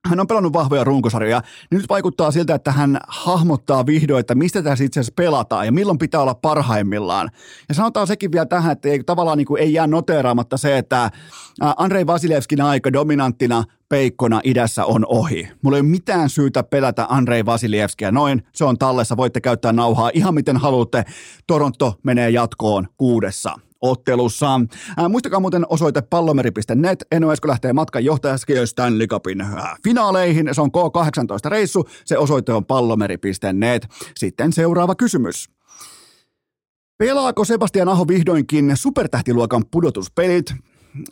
hän on pelannut vahvoja runkosarjoja, nyt vaikuttaa siltä, että hän hahmottaa vihdoin, että mistä tässä itse asiassa pelataan ja milloin pitää olla parhaimmillaan. Ja sanotaan sekin vielä tähän, että ei, tavallaan niin kuin ei jää noteeraamatta se, että Andrei Vasilevskin aika dominanttina peikkona idässä on ohi. Mulla ei ole mitään syytä pelätä Andrei Vasilievskia noin. Se on tallessa, voitte käyttää nauhaa ihan miten haluatte. Toronto menee jatkoon kuudessa ottelussa. Ää, muistakaa muuten osoite pallomeri.net. Eno Esko lähtee matkan johtajaski Stanley Cupin ää, finaaleihin. Se on K18-reissu. Se osoite on pallomeri.net. Sitten seuraava kysymys. Pelaako Sebastian Aho vihdoinkin supertähtiluokan pudotuspelit?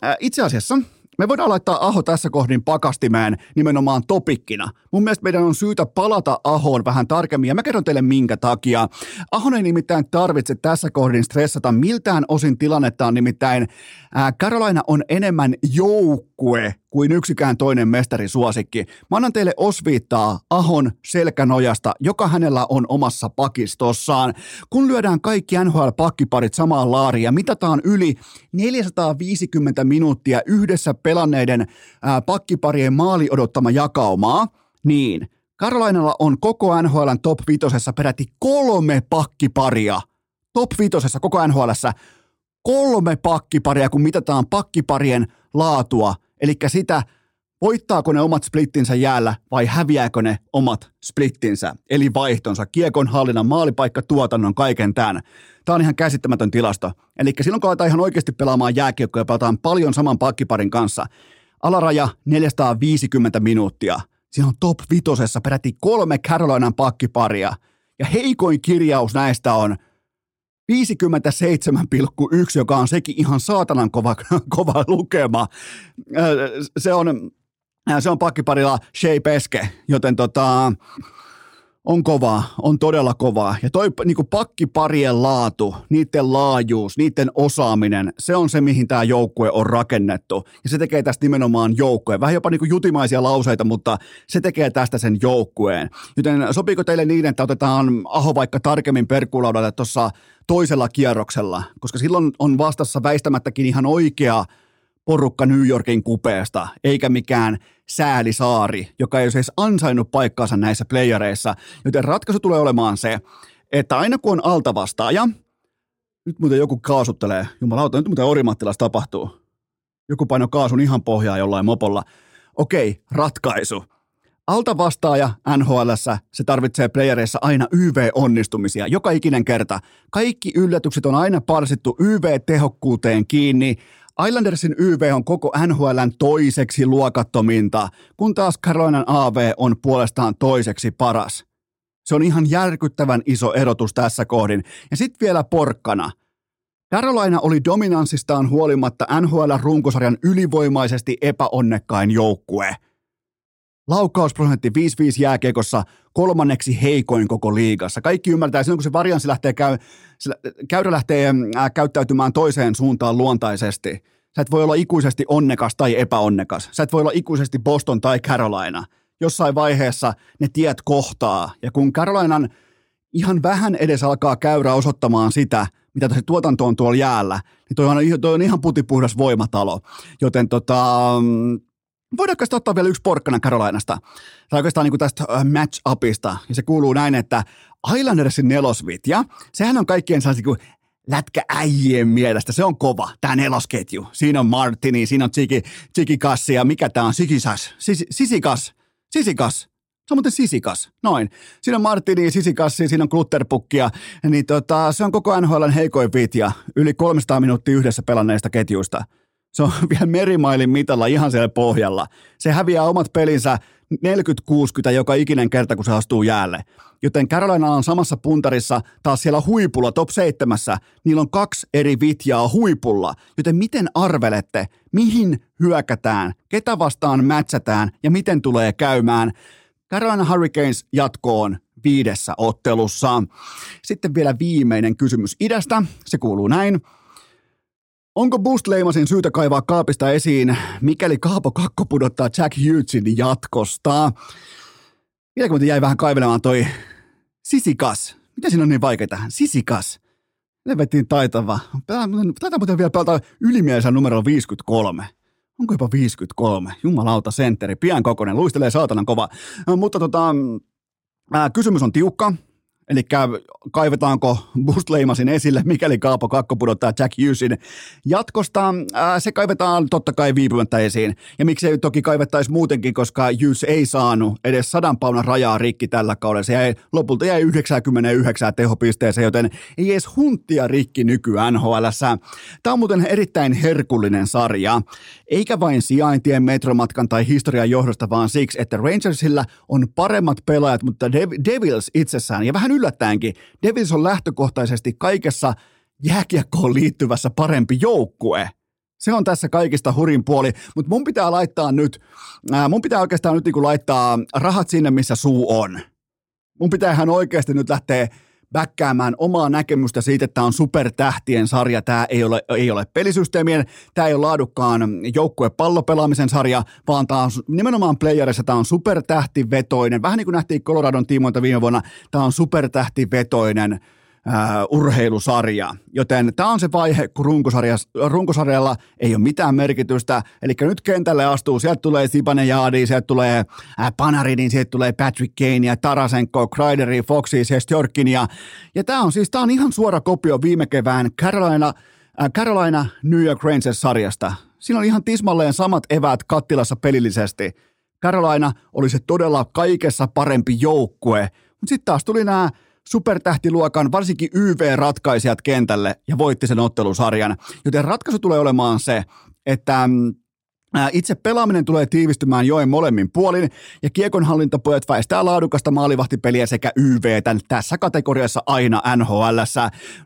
Ää, itse asiassa me voidaan laittaa Aho tässä kohdin pakastimään nimenomaan topikkina. Mun mielestä meidän on syytä palata Ahoon vähän tarkemmin ja mä kerron teille minkä takia. Ahon ei nimittäin tarvitse tässä kohdin stressata miltään osin tilannetta on nimittäin ää, Carolina on enemmän joukkue kuin yksikään toinen mestarisuosikki. Mä annan teille osviittaa Ahon selkänojasta, joka hänellä on omassa pakistossaan. Kun lyödään kaikki NHL-pakkiparit samaan laariin ja mitataan yli 450 minuuttia yhdessä pelanneiden ää, pakkiparien maali odottama jakaumaa, niin Karolainalla on koko NHLn top vitosessa peräti kolme pakkiparia. Top vitosessa koko NHLssä kolme pakkiparia, kun mitataan pakkiparien laatua, eli sitä, voittaako ne omat splittinsä jäällä vai häviääkö ne omat splittinsä, eli vaihtonsa, kiekon hallinnan, maalipaikka, tuotannon, kaiken tämän. Tämä on ihan käsittämätön tilasto. Eli silloin kun aletaan ihan oikeasti pelaamaan jääkiekkoa ja pelataan paljon saman pakkiparin kanssa, alaraja 450 minuuttia. Siinä on top vitosessa peräti kolme Carolinan pakkiparia. Ja heikoin kirjaus näistä on 57,1, joka on sekin ihan saatanan kova, kova lukema. Se on, se on pakkiparilla Shea Peske, joten tota, on kovaa, on todella kovaa. Ja toi niin pakkiparien laatu, niiden laajuus, niiden osaaminen, se on se, mihin tämä joukkue on rakennettu. Ja se tekee tästä nimenomaan joukkueen. Vähän jopa niin jutimaisia lauseita, mutta se tekee tästä sen joukkueen. Joten sopiiko teille niin, että otetaan Aho vaikka tarkemmin perkulaudalle tuossa toisella kierroksella? Koska silloin on vastassa väistämättäkin ihan oikea porukka New Yorkin kupeesta, eikä mikään säälisaari, joka ei olisi edes ansainnut paikkaansa näissä playereissa. Joten ratkaisu tulee olemaan se, että aina kun on altavastaaja, nyt muuten joku kaasuttelee, jumalauta, nyt muuten Orimattilassa tapahtuu. Joku paino kaasun ihan pohjaa jollain mopolla. Okei, ratkaisu. Alta vastaaja NHL, se tarvitsee playereissa aina YV-onnistumisia, joka ikinen kerta. Kaikki yllätykset on aina parsittu YV-tehokkuuteen kiinni, Islandersin YV on koko NHLn toiseksi luokattominta, kun taas Carolinan AV on puolestaan toiseksi paras. Se on ihan järkyttävän iso erotus tässä kohdin. Ja sitten vielä porkkana. Carolina oli dominanssistaan huolimatta NHL runkosarjan ylivoimaisesti epäonnekkain joukkue. Laukausprosentti 5-5 jääkiekossa kolmanneksi heikoin koko liigassa. Kaikki ymmärtää, silloin kun se varianssi lähtee käy, käyrä lähtee äh, käyttäytymään toiseen suuntaan luontaisesti. Sä et voi olla ikuisesti onnekas tai epäonnekas. Sä et voi olla ikuisesti Boston tai Carolina. Jossain vaiheessa ne tiet kohtaa. Ja kun Carolinan ihan vähän edes alkaa käyrä osoittamaan sitä, mitä se tuotanto on tuolla jäällä, niin toi on, toi on ihan putipuhdas voimatalo. Joten tota, Voidaanko sitä ottaa vielä yksi porkkana Karolainasta? Tai oikeastaan niin tästä äh, match-upista. Ja se kuuluu näin, että Islandersin nelosvitja, sehän on kaikkien sellaisia kuin lätkääjien mielestä. Se on kova, tämä nelosketju. Siinä on Martini, siinä on Chiki, Chiki Kassi ja mikä tämä on? Sikisas, Sis, Sisikas, Sisikas. Se on muuten sisikas, noin. Siinä on Martini, sisikassi, siinä on klutterpukkia, niin tota, se on koko NHL heikoin vitja, yli 300 minuuttia yhdessä pelanneista ketjuista. Se on vielä merimailin mitalla ihan siellä pohjalla. Se häviää omat pelinsä 40-60 joka ikinen kerta, kun se astuu jäälle. Joten Carolina on samassa puntarissa taas siellä huipulla, top 7. Niillä on kaksi eri vitjaa huipulla. Joten miten arvelette, mihin hyökätään, ketä vastaan mätsätään ja miten tulee käymään? Carolina Hurricanes jatkoon viidessä ottelussa. Sitten vielä viimeinen kysymys idästä. Se kuuluu näin. Onko Boost Leimasin syytä kaivaa kaapista esiin, mikäli Kaapo Kakko pudottaa Jack Hughesin jatkosta? Vieläkö jäi vähän kaivelemaan toi Sisikas. Miten siinä on niin vaikeaa? Sisikas. Levettiin taitava. Taitaa muuten vielä pelata ylimielisen numero 53. Onko jopa 53? Jumalauta, sentteri. Pian kokoinen. Luistelee saatanan kova. Mutta tota, ää, kysymys on tiukka. Eli kaivetaanko Boost Leimasin esille, mikäli Kaapo Kakko pudottaa Jack Hughesin jatkosta. Ää, se kaivetaan totta kai viipymättä esiin. Ja miksei toki kaivettaisi muutenkin, koska Hughes ei saanut edes sadan paunan rajaa rikki tällä kaudella. Se jäi, lopulta jäi 99 tehopisteeseen, joten ei edes hunttia rikki nyky NHL. Tämä on muuten erittäin herkullinen sarja. Eikä vain sijaintien, metromatkan tai historian johdosta, vaan siksi, että Rangersilla on paremmat pelaajat, mutta Devils itsessään, ja vähän yllättäenkin, Devils on lähtökohtaisesti kaikessa jääkiekkoon liittyvässä parempi joukkue. Se on tässä kaikista hurin puoli, mutta mun pitää laittaa nyt, ää, mun pitää oikeastaan nyt niinku laittaa rahat sinne, missä suu on. Mun pitää ihan oikeasti nyt lähteä bäkkäämään omaa näkemystä siitä, että tämä on supertähtien sarja, tämä ei ole, ei ole pelisysteemien, tämä ei ole laadukkaan joukkue pallopelaamisen sarja, vaan tämä on nimenomaan playerissa, tämä on supertähtivetoinen, vähän niin kuin nähtiin Coloradon tiimoilta viime vuonna, tämä on supertähtivetoinen äh, urheilusarja. Joten tämä on se vaihe, kun runkosarjalla ei ole mitään merkitystä. Eli nyt kentälle astuu, sieltä tulee Sibane Jaadi, sieltä tulee äh, Panarin, sieltä tulee Patrick Kane ja Tarasenko, Kreideri, Foxy, Sestjorkin. Ja, ja tämä on siis tää on ihan suora kopio viime kevään Carolina, äh, Carolina New York Rangers-sarjasta. Siinä on ihan tismalleen samat eväät kattilassa pelillisesti. Carolina oli se todella kaikessa parempi joukkue, mutta sitten taas tuli nämä supertähtiluokan, varsinkin YV-ratkaisijat kentälle ja voitti sen ottelusarjan. Joten ratkaisu tulee olemaan se, että mm, itse pelaaminen tulee tiivistymään joen molemmin puolin ja kiekonhallintapojat väistää laadukasta maalivahtipeliä sekä YVtä tässä kategoriassa aina NHL.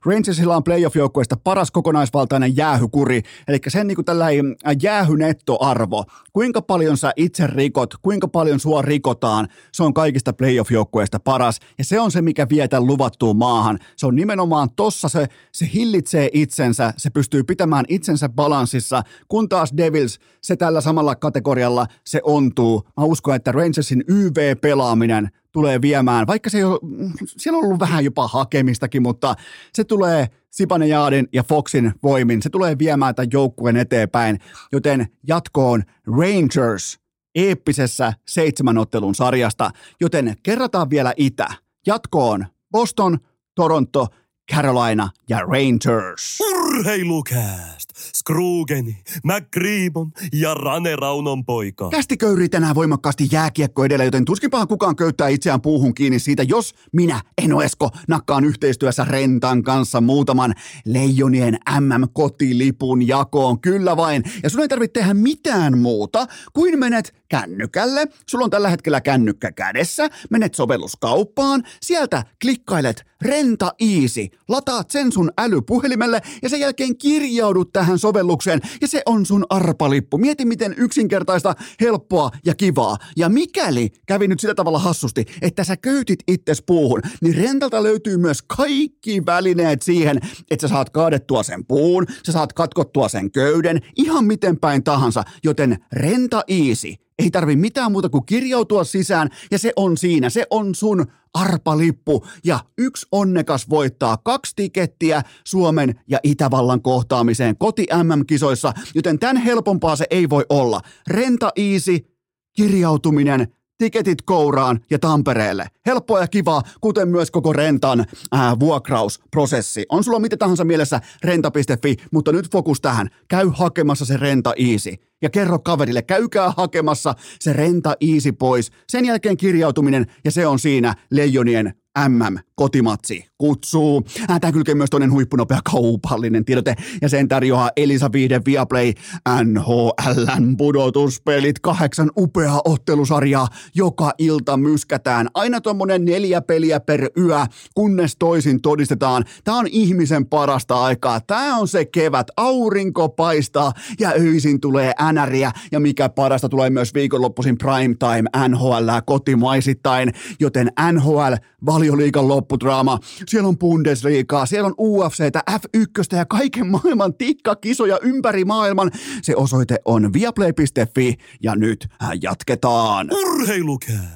Rangersilla on playoff-joukkueesta paras kokonaisvaltainen jäähykuri, eli sen niin kuin tällainen jäähynettoarvo. Kuinka paljon sä itse rikot, kuinka paljon sua rikotaan, se on kaikista playoff-joukkueista paras ja se on se, mikä vie tämän luvattuun maahan. Se on nimenomaan tossa se, se hillitsee itsensä, se pystyy pitämään itsensä balanssissa, kun taas Devils, se tällä samalla kategorialla se ontuu. Mä uskon, että Rangersin YV-pelaaminen tulee viemään, vaikka se ei ole, siellä on ollut vähän jopa hakemistakin, mutta se tulee Sipanejaadin ja Foxin voimin, se tulee viemään tämän joukkueen eteenpäin, joten jatkoon Rangers eeppisessä seitsemän ottelun sarjasta, joten kerrataan vielä itä. Jatkoon Boston, Toronto, Carolina ja Rangers. Urheilukääst! Skrugeni, McGreebon ja Rane Raunon poika. Kästi köyrii tänään voimakkaasti jääkiekko edellä, joten tuskinpahan kukaan köyttää itseään puuhun kiinni siitä, jos minä, Eno Esko, nakkaan yhteistyössä Rentan kanssa muutaman Leijonien MM-kotilipun jakoon. Kyllä vain. Ja sun ei tarvitse tehdä mitään muuta kuin menet kännykälle. Sulla on tällä hetkellä kännykkä kädessä. Menet sovelluskauppaan. Sieltä klikkailet Renta Easy. Lataat sen sun älypuhelimelle ja sen jälkeen kirjaudut tähän sovellukseen ja se on sun arpalippu. Mieti miten yksinkertaista, helppoa ja kivaa. Ja mikäli kävi nyt sillä tavalla hassusti, että sä köytit itses puuhun, niin Rentalta löytyy myös kaikki välineet siihen, että sä saat kaadettua sen puun, sä saat katkottua sen köyden, ihan miten päin tahansa, joten Renta Easy – ei tarvi mitään muuta kuin kirjautua sisään ja se on siinä. Se on sun arpalippu ja yksi onnekas voittaa kaksi tikettiä Suomen ja Itävallan kohtaamiseen koti MM-kisoissa, joten tämän helpompaa se ei voi olla. Renta Easy, kirjautuminen tiketit kouraan ja Tampereelle. Helppoa ja kivaa, kuten myös koko rentan ää, vuokrausprosessi. On sulla mitä tahansa mielessä renta.fi, mutta nyt fokus tähän. Käy hakemassa se renta easy. Ja kerro kaverille, käykää hakemassa se renta easy pois. Sen jälkeen kirjautuminen ja se on siinä Leijonien MM-kotimatsi kutsuu. Äh, Tämä kylkee myös toinen huippunopea kaupallinen tiedote ja sen tarjoaa Elisa Viihde Viaplay NHLn pudotuspelit. Kahdeksan upeaa ottelusarjaa joka ilta myskätään. Aina tuommoinen neljä peliä per yö, kunnes toisin todistetaan. Tämä on ihmisen parasta aikaa. Tämä on se kevät. Aurinko paistaa ja öisin tulee änäriä ja mikä parasta tulee myös viikonloppuisin primetime NHL kotimaisittain, joten NHL valioliikan loppudraama. Siellä on Bundesliigaa, siellä on UFCtä, F1 ja kaiken maailman tikkakisoja ympäri maailman. Se osoite on viaplay.fi ja nyt jatketaan. Urheilukääst!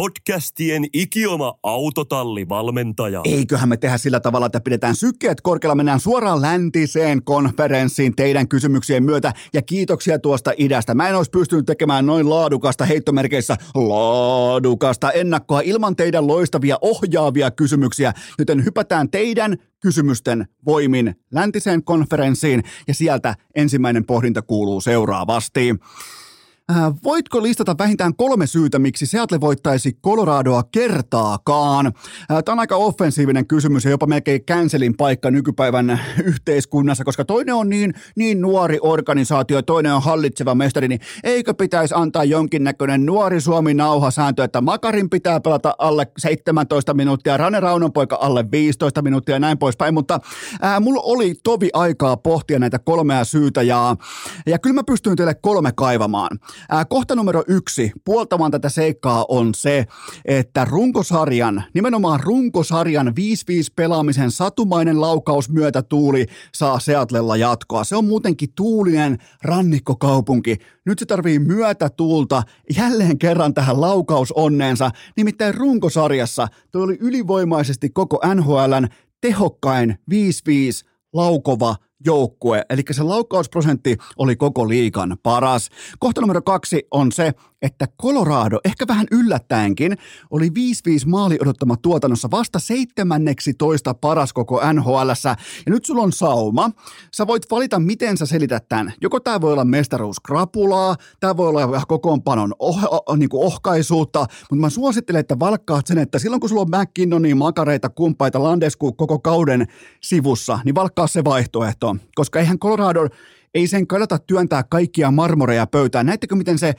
Podcastien ikioma autotallivalmentaja. Eiköhän me tehdä sillä tavalla, että pidetään sykkeet korkealla, mennään suoraan läntiseen konferenssiin teidän kysymyksien myötä ja kiitoksia tuosta idästä. Mä en olisi pystynyt tekemään noin laadukasta heittomerkeissä laadukasta ennakkoa ilman teidän loistavia ohjaavia kysymyksiä, joten hypätään teidän kysymysten voimin läntiseen konferenssiin ja sieltä ensimmäinen pohdinta kuuluu seuraavasti. Äh, voitko listata vähintään kolme syytä, miksi Seattle voittaisi Coloradoa kertaakaan? Äh, Tämä on aika offensiivinen kysymys ja jopa melkein cancelin paikka nykypäivän yhteiskunnassa, koska toinen on niin, niin nuori organisaatio, toinen on hallitseva mestari, niin eikö pitäisi antaa jonkinnäköinen nuori Suomi-nauhasääntö, että Makarin pitää pelata alle 17 minuuttia, Rane Raunon poika alle 15 minuuttia ja näin poispäin, mutta ää, mulla oli tovi aikaa pohtia näitä kolmea syytä ja, ja kyllä mä pystyn teille kolme kaivamaan. Ää, kohta numero yksi puoltamaan tätä seikkaa on se, että runkosarjan, nimenomaan runkosarjan 5-5 pelaamisen satumainen laukaus myötä tuuli saa Seatlella jatkoa. Se on muutenkin tuulinen rannikkokaupunki. Nyt se tarvii myötätuulta jälleen kerran tähän laukausonneensa. Nimittäin runkosarjassa tuo oli ylivoimaisesti koko NHLn tehokkain 5-5 laukova joukkue, eli se laukausprosentti oli koko liikan paras. Kohta numero kaksi on se, että Colorado, ehkä vähän yllättäenkin, oli 5-5 maali odottama tuotannossa vasta seitsemänneksi toista paras koko nhl Ja nyt sulla on sauma. Sä voit valita, miten sä selität tämän. Joko tämä voi olla mestaruuskrapulaa, tämä voi olla kokoonpanon oh, oh, niin kuin ohkaisuutta, mutta mä suosittelen, että valkkaat sen, että silloin kun sulla on McKinnonia, makareita, kumpaita, Landesku koko kauden sivussa, niin valkkaa se vaihtoehto, koska eihän Colorado, ei sen kannata työntää kaikkia marmoreja pöytään. Näettekö, miten se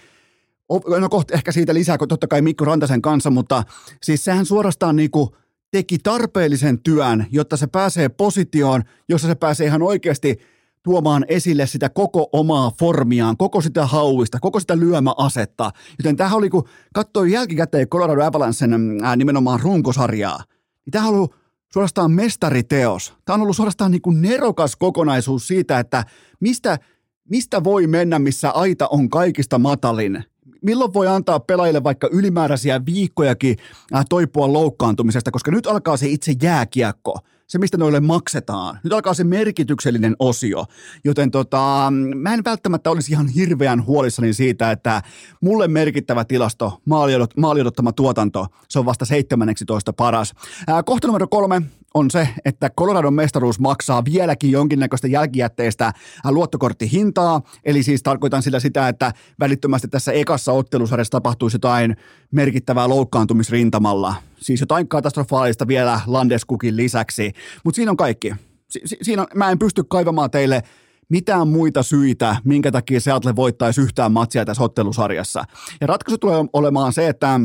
no kohta ehkä siitä lisää, kun totta kai Mikko Rantasen kanssa, mutta siis sehän suorastaan niinku teki tarpeellisen työn, jotta se pääsee positioon, jossa se pääsee ihan oikeasti tuomaan esille sitä koko omaa formiaan, koko sitä hauista, koko sitä lyömäasetta. Joten tämähän oli, kun katsoi jälkikäteen Colorado Avalancen ää, nimenomaan runkosarjaa, niin tämähän on suorastaan mestariteos. Tämä on ollut suorastaan niin kuin nerokas kokonaisuus siitä, että mistä, mistä voi mennä, missä aita on kaikista matalin milloin voi antaa pelaajille vaikka ylimääräisiä viikkojakin äh, toipua loukkaantumisesta, koska nyt alkaa se itse jääkiekko, se mistä noille maksetaan. Nyt alkaa se merkityksellinen osio, joten tota, mä en välttämättä olisi ihan hirveän huolissani siitä, että mulle merkittävä tilasto, maali odottama tuotanto, se on vasta 17 paras. Ää, kohta numero kolme, on se, että Coloradon mestaruus maksaa vieläkin jonkinnäköistä jälkijätteistä luottokorttihintaa, eli siis tarkoitan sillä sitä, että välittömästi tässä ekassa ottelusarjassa tapahtuisi jotain merkittävää loukkaantumisrintamalla, siis jotain katastrofaalista vielä Landeskukin lisäksi, mutta siinä on kaikki. Si- siinä on, mä en pysty kaivamaan teille mitään muita syitä, minkä takia Seattle voittaisi yhtään matsia tässä ottelusarjassa. Ja ratkaisu tulee olemaan se, että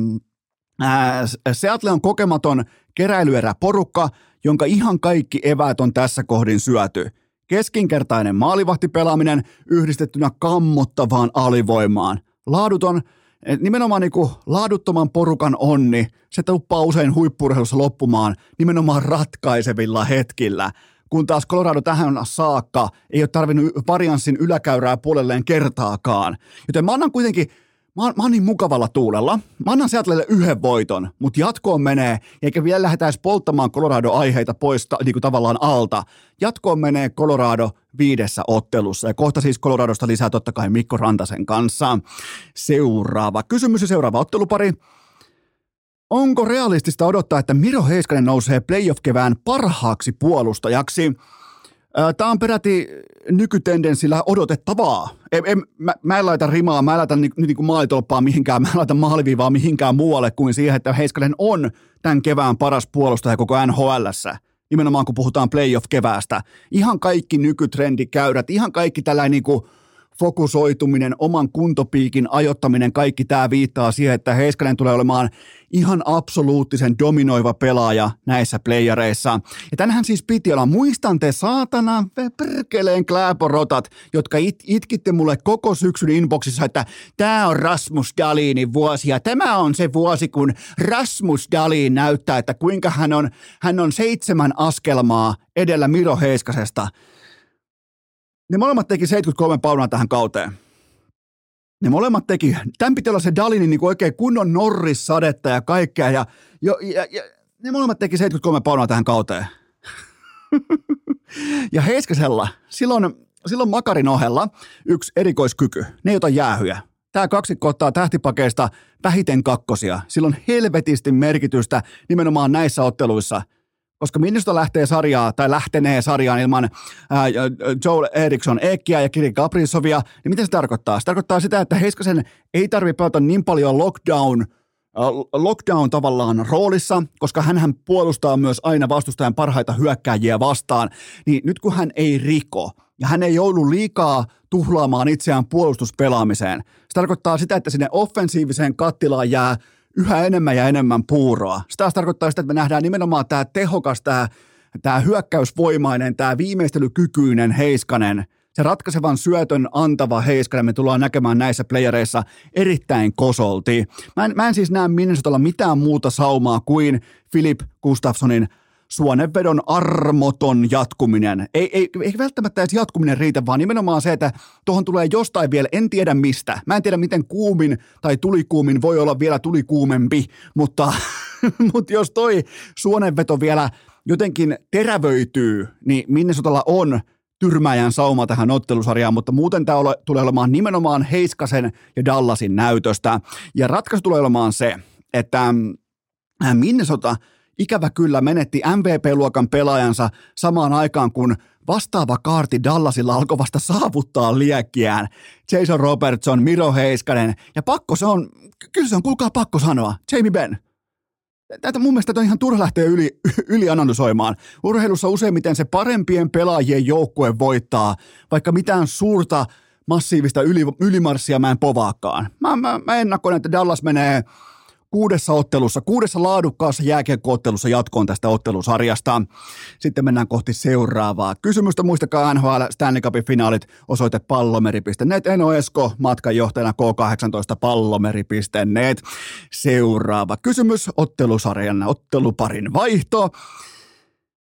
Seattle on kokematon keräilyerä porukka, jonka ihan kaikki eväät on tässä kohdin syöty. Keskinkertainen maalivahtipelaaminen yhdistettynä kammottavaan alivoimaan. Laaduton, nimenomaan niin kuin laaduttoman porukan onni, se tuppaa usein huippurheilussa loppumaan nimenomaan ratkaisevilla hetkillä kun taas Colorado tähän saakka ei ole tarvinnut varianssin yläkäyrää puolelleen kertaakaan. Joten mä annan kuitenkin mä oon, mä oon niin mukavalla tuulella. Mä annan Seattlelle yhden voiton, mutta jatkoon menee, eikä vielä lähdetä edes polttamaan Colorado-aiheita pois ta, niin kuin tavallaan alta. Jatkoon menee Colorado viidessä ottelussa, ja kohta siis Coloradosta lisää totta kai Mikko Rantasen kanssa. Seuraava kysymys ja seuraava ottelupari. Onko realistista odottaa, että Miro Heiskanen nousee playoff-kevään parhaaksi puolustajaksi? Tämä on peräti nykytendenssillä odotettavaa. En, en, mä, mä en laita rimaa, mä en laita ni, niin kuin maalitolppaa mihinkään, mä en laita maaliviivaa mihinkään muualle kuin siihen, että Heiskanen on tämän kevään paras puolustaja koko NHLssä. Nimenomaan kun puhutaan playoff-keväästä. Ihan kaikki nykytrendikäyrät, ihan kaikki tällainen niin kuin fokusoituminen, oman kuntopiikin ajottaminen, kaikki tämä viittaa siihen, että Heiskanen tulee olemaan ihan absoluuttisen dominoiva pelaaja näissä playereissa. Ja tänhän siis piti olla, muistan te saatana perkeleen kläporotat, jotka it, itkitte mulle koko syksyn inboxissa, että tämä on Rasmus Dalinin vuosi ja tämä on se vuosi, kun Rasmus Dalin näyttää, että kuinka hän on, hän on seitsemän askelmaa edellä Miro Heiskasesta – ne molemmat teki 73 paunaa tähän kauteen. Ne molemmat teki, tämän piti olla se Dalinin niin oikein kunnon norrissadetta ja kaikkea, ja, jo, ja, ja ne molemmat teki 73 paunaa tähän kauteen. ja Heiskasella, silloin, silloin Makarin ohella yksi erikoiskyky, ne ei ota jäähyjä. Tämä kaksikko ottaa tähtipakeista vähiten kakkosia. Silloin helvetisti merkitystä nimenomaan näissä otteluissa – koska Minnesota lähtee sarjaa tai lähtenee sarjaan ilman ää, Joel Eriksson Ekkiä ja Kiri Kaprizovia, niin mitä se tarkoittaa? Se tarkoittaa sitä, että Heiskasen ei tarvitse pelata niin paljon lockdown lockdown tavallaan roolissa, koska hän puolustaa myös aina vastustajan parhaita hyökkääjiä vastaan, niin nyt kun hän ei riko ja hän ei joudu liikaa tuhlaamaan itseään puolustuspelaamiseen, se tarkoittaa sitä, että sinne offensiiviseen kattilaan jää yhä enemmän ja enemmän puuroa. Se taas tarkoittaa sitä, että me nähdään nimenomaan tämä tehokas, tämä, tämä hyökkäysvoimainen, tämä viimeistelykykyinen Heiskanen, se ratkaisevan syötön antava Heiskanen me tullaan näkemään näissä playereissa erittäin kosolti. Mä en, mä en siis näe Minnesotalla mitään muuta saumaa kuin Philip Gustafssonin suonenvedon armoton jatkuminen. Ei, ei, ei välttämättä edes jatkuminen riitä, vaan nimenomaan se, että tuohon tulee jostain vielä, en tiedä mistä. Mä en tiedä, miten kuumin tai tulikuumin voi olla vielä tulikuumempi, mutta, mutta jos toi suonenveto vielä jotenkin terävöityy, niin Minnesotalla on tyrmäjän sauma tähän ottelusarjaan, mutta muuten tämä ole, tulee olemaan nimenomaan Heiskasen ja Dallasin näytöstä. Ja ratkaisu tulee olemaan se, että äh, Minnesota – ikävä kyllä menetti MVP-luokan pelaajansa samaan aikaan, kun vastaava kaarti Dallasilla alkoi vasta saavuttaa liekkiään. Jason Robertson, Miro Heiskanen ja pakko se on, kyllä se on, kuulkaa pakko sanoa, Jamie Benn. Tätä mun mielestä on ihan turha lähteä yli, yli analysoimaan. Urheilussa useimmiten se parempien pelaajien joukkue voittaa, vaikka mitään suurta massiivista yli, ylimarssia mä en povaakaan. Mä, mä, mä ennakkoin, että Dallas menee kuudessa ottelussa, kuudessa laadukkaassa jääkiekkoottelussa jatkoon tästä ottelusarjasta. Sitten mennään kohti seuraavaa kysymystä. Muistakaa NHL Stanley Cupin finaalit osoite pallomeri.net. Eno Esko matkanjohtajana K18 pallomeri.net. Seuraava kysymys ottelusarjan otteluparin vaihto.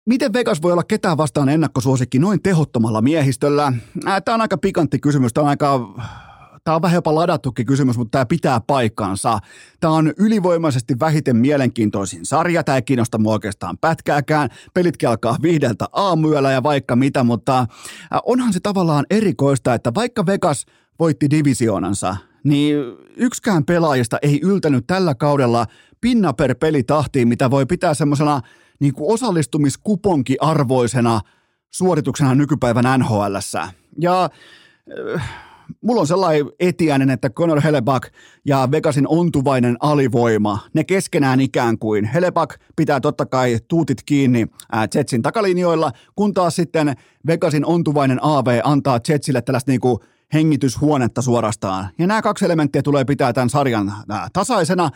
Miten Vegas voi olla ketään vastaan ennakkosuosikki noin tehottomalla miehistöllä? Tämä on aika pikantti kysymys. Tämä on aika Tämä on vähän jopa ladattukin kysymys, mutta tämä pitää paikkansa. Tämä on ylivoimaisesti vähiten mielenkiintoisin sarja. Tämä ei kiinnosta mua oikeastaan pätkääkään. Pelitkin alkaa viideltä aamuyöllä ja vaikka mitä, mutta äh, onhan se tavallaan erikoista, että vaikka Vegas voitti divisioonansa, niin yksikään pelaajista ei yltänyt tällä kaudella pinna per peli tahtiin, mitä voi pitää semmoisena niin kuin osallistumiskuponki arvoisena suorituksena nykypäivän NHLssä. Ja äh, mulla on sellainen etiäinen, että Conor Hellebuck ja Vegasin ontuvainen alivoima, ne keskenään ikään kuin. Hellebuck pitää totta kai tuutit kiinni Jetsin takalinjoilla, kun taas sitten Vegasin ontuvainen AV antaa Jetsille tällaista niinku hengityshuonetta suorastaan. Ja nämä kaksi elementtiä tulee pitää tämän sarjan tasaisena.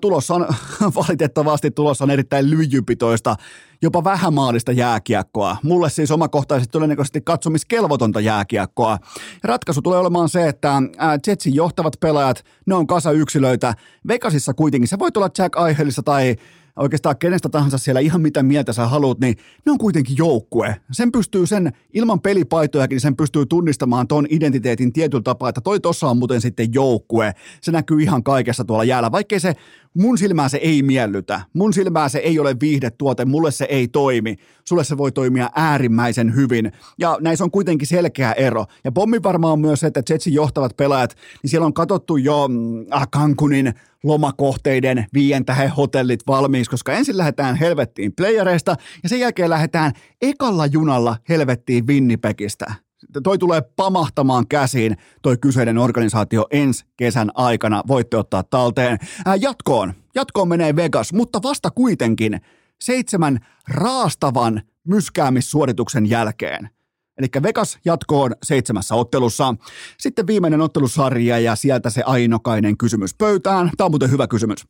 Tulossa on valitettavasti tulossa on erittäin lyijypitoista, jopa vähämaalista jääkiekkoa. Mulle siis omakohtaisesti todennäköisesti katsomiskelvotonta jääkiekkoa. Ratkaisu tulee olemaan se, että Jetsin johtavat pelaajat, ne on kasa yksilöitä. Vegasissa kuitenkin, se voi olla Jack Aihelissa tai oikeastaan kenestä tahansa siellä ihan mitä mieltä sä haluat, niin ne on kuitenkin joukkue. Sen pystyy sen, ilman pelipaitojakin, sen pystyy tunnistamaan ton identiteetin tietyllä tapaa, että toi tossa on muuten sitten joukkue. Se näkyy ihan kaikessa tuolla jäällä, vaikkei se mun silmää se ei miellytä. Mun silmää se ei ole viihdetuote, mulle se ei toimi. Sulle se voi toimia äärimmäisen hyvin. Ja näissä on kuitenkin selkeä ero. Ja pommi varmaan on myös se, että Jetsin johtavat pelaajat, niin siellä on katsottu jo äh, Kankunin lomakohteiden viien tähän hotellit valmiiksi, koska ensin lähdetään helvettiin playereista ja sen jälkeen lähdetään ekalla junalla helvettiin Winnipegistä toi tulee pamahtamaan käsiin toi kyseinen organisaatio ensi kesän aikana. Voitte ottaa talteen. Ää, jatkoon. Jatkoon menee Vegas, mutta vasta kuitenkin seitsemän raastavan myskäämissuorituksen jälkeen. Eli Vegas jatkoon seitsemässä ottelussa. Sitten viimeinen ottelusarja ja sieltä se ainokainen kysymys pöytään. Tämä on muuten hyvä kysymys.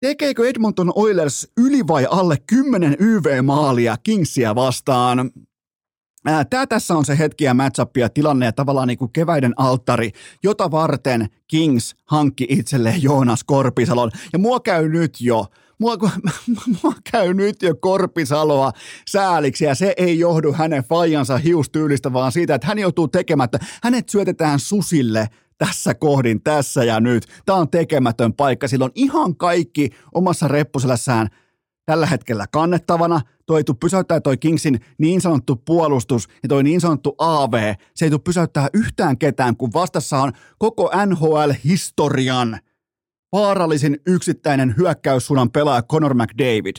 Tekeekö Edmonton Oilers yli vai alle 10 YV-maalia Kingsia vastaan? Tämä tässä on se hetki ja matchup ja tilanne ja tavallaan niin kuin keväiden alttari, jota varten Kings hankki itselleen Joonas Korpisalon. Ja mua käy nyt jo, mua, mua käy nyt jo Korpisaloa sääliksi ja se ei johdu hänen fajansa hiustyylistä, vaan siitä, että hän joutuu tekemättä. Hänet syötetään susille tässä kohdin, tässä ja nyt. Tämä on tekemätön paikka. Silloin ihan kaikki omassa reppuselässään – tällä hetkellä kannettavana. Toi ei tule pysäyttää toi Kingsin niin sanottu puolustus ja toi niin sanottu AV. Se ei tule pysäyttää yhtään ketään, kun vastassa on koko NHL-historian vaarallisin yksittäinen hyökkäyssuunnan pelaaja Conor McDavid.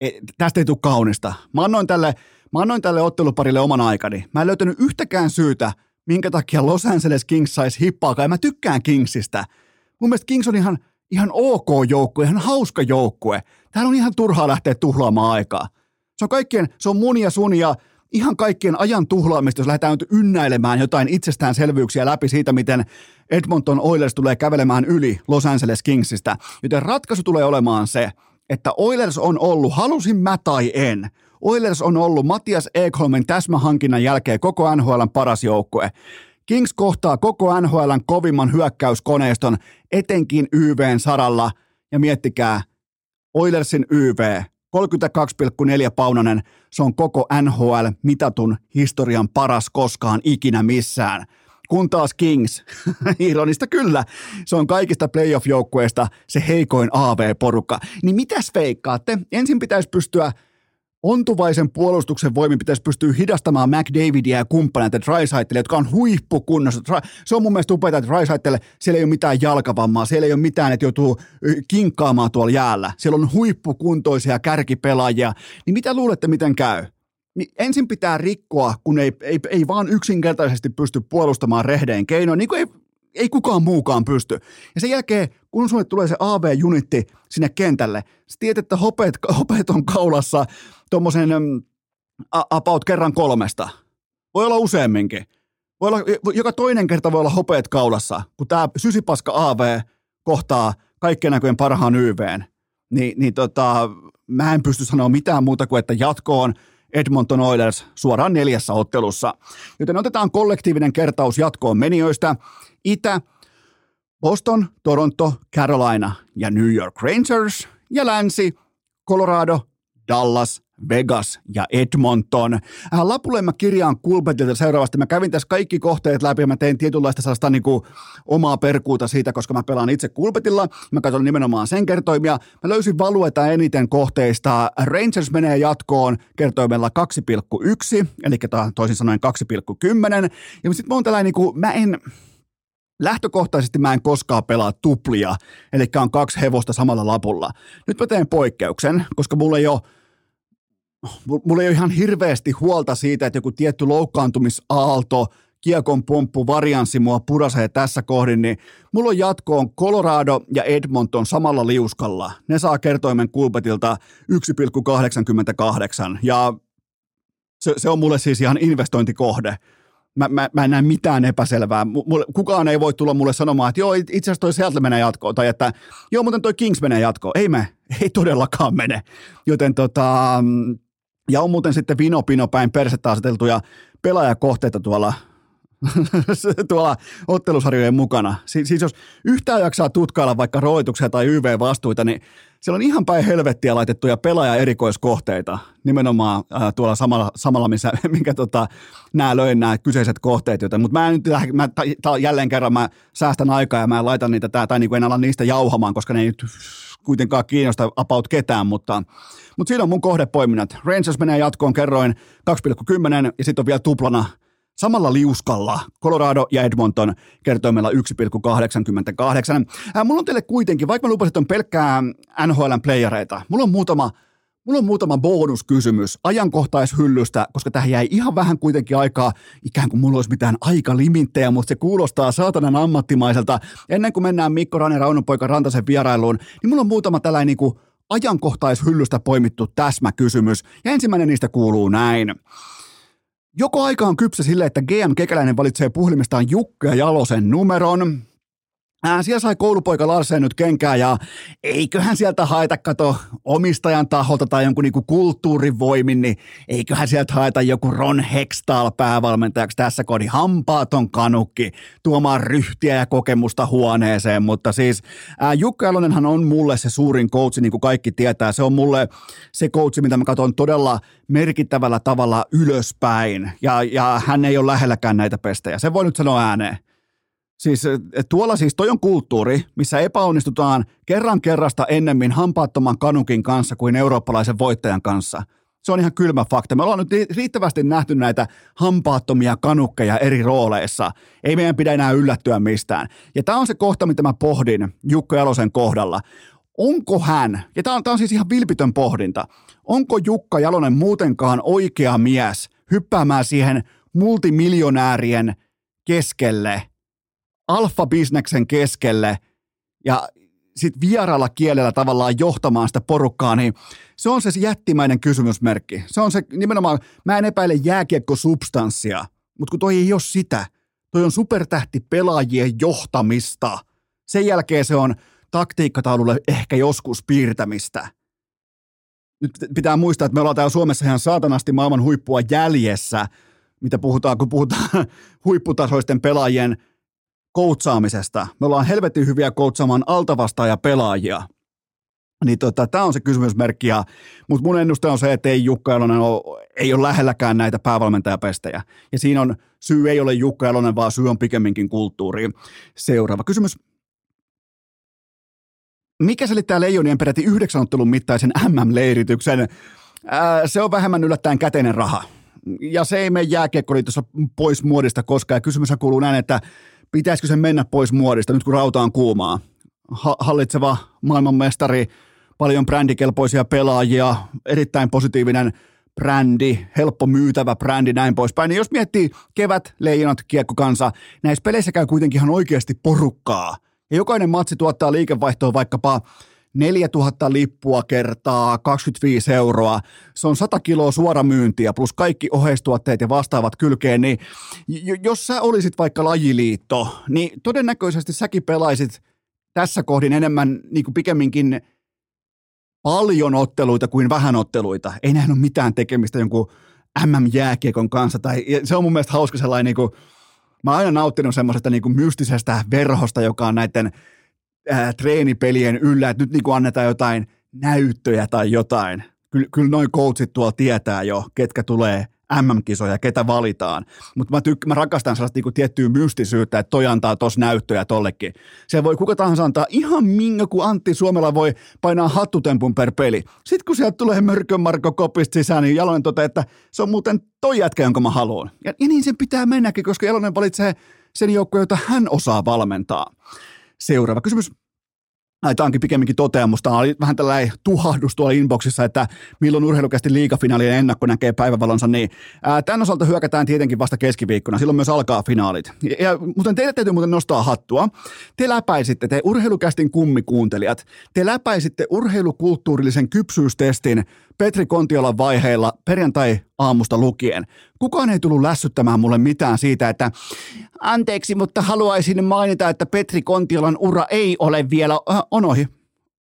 E, tästä ei tule kaunista. Mä annoin, tälle, mä annoin tälle otteluparille oman aikani. Mä en löytänyt yhtäkään syytä, minkä takia Los Angeles Kings saisi hippaakaan. Mä tykkään Kingsistä. Mun mielestä Kings on ihan – ihan ok joukkue, ihan hauska joukkue. Täällä on ihan turhaa lähteä tuhlaamaan aikaa. Se on kaikkien, se on mun ja sun ja ihan kaikkien ajan tuhlaamista, jos lähdetään nyt ynnäilemään jotain itsestäänselvyyksiä läpi siitä, miten Edmonton Oilers tulee kävelemään yli Los Angeles Kingsistä. Joten ratkaisu tulee olemaan se, että Oilers on ollut, halusin mä tai en, Oilers on ollut Matias Ekholmin täsmähankinnan jälkeen koko NHLn paras joukkue. Kings kohtaa koko NHLn kovimman hyökkäyskoneiston, etenkin YVn saralla. Ja miettikää, Oilersin YV, 32,4 paunanen, se on koko NHL mitatun historian paras koskaan ikinä missään. Kun taas Kings, ironista kyllä, se on kaikista playoff-joukkueista se heikoin AV-porukka. Niin mitäs veikkaatte? Ensin pitäisi pystyä ontuvaisen puolustuksen voimin pitäisi pystyä hidastamaan McDavidia ja kumppaneita Drysaitelle, jotka on huippukunnossa. Se on mun mielestä upeaa, että Drysaitelle siellä ei ole mitään jalkavammaa, siellä ei ole mitään, että joutuu kinkkaamaan tuolla jäällä. Siellä on huippukuntoisia kärkipelaajia. Niin mitä luulette, miten käy? Niin ensin pitää rikkoa, kun ei, ei, ei vaan yksinkertaisesti pysty puolustamaan rehdein keinoin, niin kuin ei ei kukaan muukaan pysty. Ja sen jälkeen, kun sulle tulee se AV-junitti sinne kentälle, sä tiedät, että hopeet, hopeet on kaulassa tuommoisen about kerran kolmesta. Voi olla useamminkin. Voi olla, joka toinen kerta voi olla hopeet kaulassa, kun tämä sysipaska AV kohtaa kaikkien näköjen parhaan YVn. Ni, niin tota, mä en pysty sanoa mitään muuta kuin, että jatkoon Edmonton Oilers suoraan neljässä ottelussa. Joten otetaan kollektiivinen kertaus jatkoon menijöistä. Itä, Boston, Toronto, Carolina ja New York Rangers ja länsi, Colorado, Dallas, Vegas ja Edmonton. Äh, lapulle mä kirjaan Kulpetilta seuraavasti. Mä kävin tässä kaikki kohteet läpi ja mä tein tietynlaista sellaista niin kuin omaa perkuuta siitä, koska mä pelaan itse Kulpetilla. Mä katson nimenomaan sen kertoimia. Mä löysin valueta eniten kohteista. Rangers menee jatkoon kertoimella 2,1, eli toisin sanoen 2,10. Ja sitten mä oon tällainen, niin kuin, mä en, Lähtökohtaisesti mä en koskaan pelaa tuplia, eli on kaksi hevosta samalla lapulla. Nyt mä teen poikkeuksen, koska mulla ei ole mulla ei ole ihan hirveästi huolta siitä, että joku tietty loukkaantumisaalto, kiekon pomppu, varianssi mua purasee tässä kohdin, niin mulla on jatkoon Colorado ja Edmonton samalla liuskalla. Ne saa kertoimen kulpetilta 1,88 ja se, se on mulle siis ihan investointikohde mä, mä, mä en näe mitään epäselvää. Mulle, kukaan ei voi tulla mulle sanomaan, että joo, itse asiassa toi Seattle menee jatkoon, tai että joo, muuten toi Kings menee jatkoon. Ei me, ei todellakaan mene. Joten tota, ja on muuten sitten vino pino päin persettä aseteltuja pelaajakohteita tuolla tuolla ottelusarjojen mukana. Si- siis jos yhtään jaksaa tutkailla vaikka roituksia tai YV-vastuita, niin siellä on ihan päin helvettiä laitettuja pelaaja-erikoiskohteita, nimenomaan äh, tuolla samalla, samalla missä, minkä tota, nämä löin nämä kyseiset kohteet, joten, mutta mä nyt, mä, ta, jälleen kerran mä säästän aikaa ja mä en laita niitä, tää, tai niin kuin en ala niistä jauhamaan, koska ne ei nyt kuitenkaan kiinnosta about ketään, mutta, mutta siinä on mun kohdepoiminnat. Rangers menee jatkoon kerroin 2,10 ja sitten on vielä tuplana samalla liuskalla Colorado ja Edmonton kertoimella 1,88. Äh, mulla on teille kuitenkin, vaikka mä lupasin, että on pelkkää NHLn playereita, mulla on muutama Mulla on muutama bonuskysymys ajankohtaishyllystä, koska tähän jäi ihan vähän kuitenkin aikaa, ikään kuin mulla olisi mitään aikalimittejä, mutta se kuulostaa saatanan ammattimaiselta. Ennen kuin mennään Mikko Rane Raunopoika Rantasen vierailuun, niin mulla on muutama tällainen niin ajankohtaishyllystä poimittu täsmäkysymys. Ja ensimmäinen niistä kuuluu näin. Joko aika on kypsä sille, että GM Kekäläinen valitsee puhelimestaan Jukka ja Jalosen numeron, Ää, siellä sai koulupoika Larsen nyt kenkää ja eiköhän sieltä haeta kato omistajan taholta tai jonkun niinku kulttuurivoimin, niin eiköhän sieltä haeta joku Ron Hextall päävalmentajaksi tässä kodin hampaaton kanukki tuomaan ryhtiä ja kokemusta huoneeseen, mutta siis ää, Jukka Jalonenhan on mulle se suurin coach, niin kuin kaikki tietää. Se on mulle se coach, mitä mä katson todella merkittävällä tavalla ylöspäin ja, ja hän ei ole lähelläkään näitä pestejä. Se voi nyt sanoa ääneen. Siis tuolla siis toi on kulttuuri, missä epäonnistutaan kerran kerrasta ennemmin hampaattoman kanukin kanssa kuin eurooppalaisen voittajan kanssa. Se on ihan kylmä fakta. Me ollaan nyt riittävästi nähty näitä hampaattomia kanukkeja eri rooleissa. Ei meidän pidä enää yllättyä mistään. Ja tämä on se kohta, mitä mä pohdin Jukka Jalosen kohdalla. Onko hän, ja tämä on, on siis ihan vilpitön pohdinta, onko Jukka Jalonen muutenkaan oikea mies hyppäämään siihen multimiljonäärien keskelle – alfa-bisneksen keskelle ja sitten vieraalla kielellä tavallaan johtamaan sitä porukkaa, niin se on se jättimäinen kysymysmerkki. Se on se nimenomaan, mä en epäile jääkiekko-substanssia, mutta kun toi ei ole sitä, toi on supertähti pelaajien johtamista. Sen jälkeen se on taktiikkataululle ehkä joskus piirtämistä. Nyt pitää muistaa, että me ollaan täällä Suomessa ihan saatanasti maailman huippua jäljessä, mitä puhutaan, kun puhutaan huipputasoisten pelaajien – koutsaamisesta. Me ollaan helvetin hyviä koutsaamaan altavastaaja pelaajia. Niin tota, tämä on se kysymysmerkki, mutta mun ennuste on se, että ei Jukka Jalonen ole, ei ole lähelläkään näitä päävalmentajapestejä. Ja siinä on, syy ei ole Jukka Jalonen, vaan syy on pikemminkin kulttuuri. Seuraava kysymys. Mikä selittää Leijonien peräti yhdeksän ottelun mittaisen MM-leirityksen? Ää, se on vähemmän yllättäen käteinen raha. Ja se ei mene jääkiekkoliitossa pois muodista koskaan. Ja kysymys kuuluu näin, että pitäisikö se mennä pois muodista nyt kun rauta on kuumaa? Ha- hallitseva maailmanmestari, paljon brändikelpoisia pelaajia, erittäin positiivinen brändi, helppo myytävä brändi, näin poispäin. Niin jos miettii kevät, leijonat, kiekkokansa, näissä peleissä käy kuitenkin ihan oikeasti porukkaa. Ja jokainen matsi tuottaa liikevaihtoa vaikkapa 4000 lippua kertaa 25 euroa. Se on 100 kiloa suoramyyntiä plus kaikki oheistuotteet ja vastaavat kylkeen, niin jos sä olisit vaikka lajiliitto, niin todennäköisesti säkin pelaisit tässä kohdin enemmän niin kuin pikemminkin paljon otteluita kuin vähän otteluita. Ei näin ole mitään tekemistä jonkun MM-jääkiekon kanssa. Tai, se on mun mielestä hauska sellainen, niin kuin, mä oon aina nauttinut semmoisesta niin mystisestä verhosta, joka on näiden ää, treenipelien yllä, että nyt niin kuin annetaan jotain näyttöjä tai jotain. Kyllä, kyllä noin coachit tuolla tietää jo, ketkä tulee MM-kisoja, ketä valitaan. Mutta mä, tyk- mä rakastan sellaista niinku tiettyä mystisyyttä, että toi antaa tos näyttöjä tollekin. Se voi kuka tahansa antaa ihan minkä, kun Antti Suomella voi painaa hattutempun per peli. Sitten kun sieltä tulee Mörkön Marko kopista sisään, niin Jalonen toteaa, että se on muuten toi jätkä, jonka mä haluan. Ja, ja niin sen pitää mennäkin, koska Jalonen valitsee sen joukkueen, jota hän osaa valmentaa. Seuraava kysymys. Tämä onkin pikemminkin toteamus. Tämä oli vähän tällainen tuhahdus tuolla inboxissa, että milloin urheilukästi liigafinaalien ennakko näkee päivävalonsa. Niin, ää, tämän osalta hyökätään tietenkin vasta keskiviikkona. Silloin myös alkaa finaalit. Ja, ja, mutta teille täytyy muuten nostaa hattua. Te läpäisitte, te urheilukästin kummikuuntelijat, te läpäisitte urheilukulttuurillisen kypsyystestin Petri Kontiolan vaiheilla perjantai aamusta lukien. Kukaan ei tullut lässyttämään mulle mitään siitä, että anteeksi, mutta haluaisin mainita, että Petri Kontiolan ura ei ole vielä, äh, on ohi.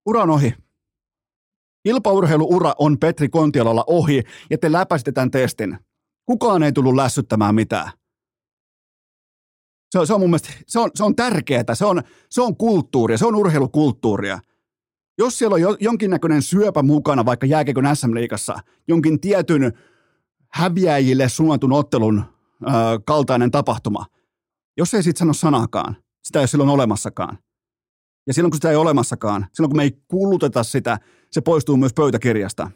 Ura on ohi. Kilpaurheiluura on Petri Kontiolalla ohi ja te läpäisitte tämän testin. Kukaan ei tullut lässyttämään mitään. Se on, se on mun mielestä, se on, se on tärkeää, se on, se on kulttuuria, se on urheilukulttuuria. Jos siellä on jo, jonkinnäköinen syöpä mukana vaikka jääkiekon SM-liigassa, jonkin tietyn häviäjille suunnatun ottelun ö, kaltainen tapahtuma, jos ei siitä sano sanakaan, sitä ei ole silloin olemassakaan. Ja silloin kun sitä ei ole olemassakaan, silloin kun me ei kuluteta sitä, se poistuu myös pöytäkirjasta.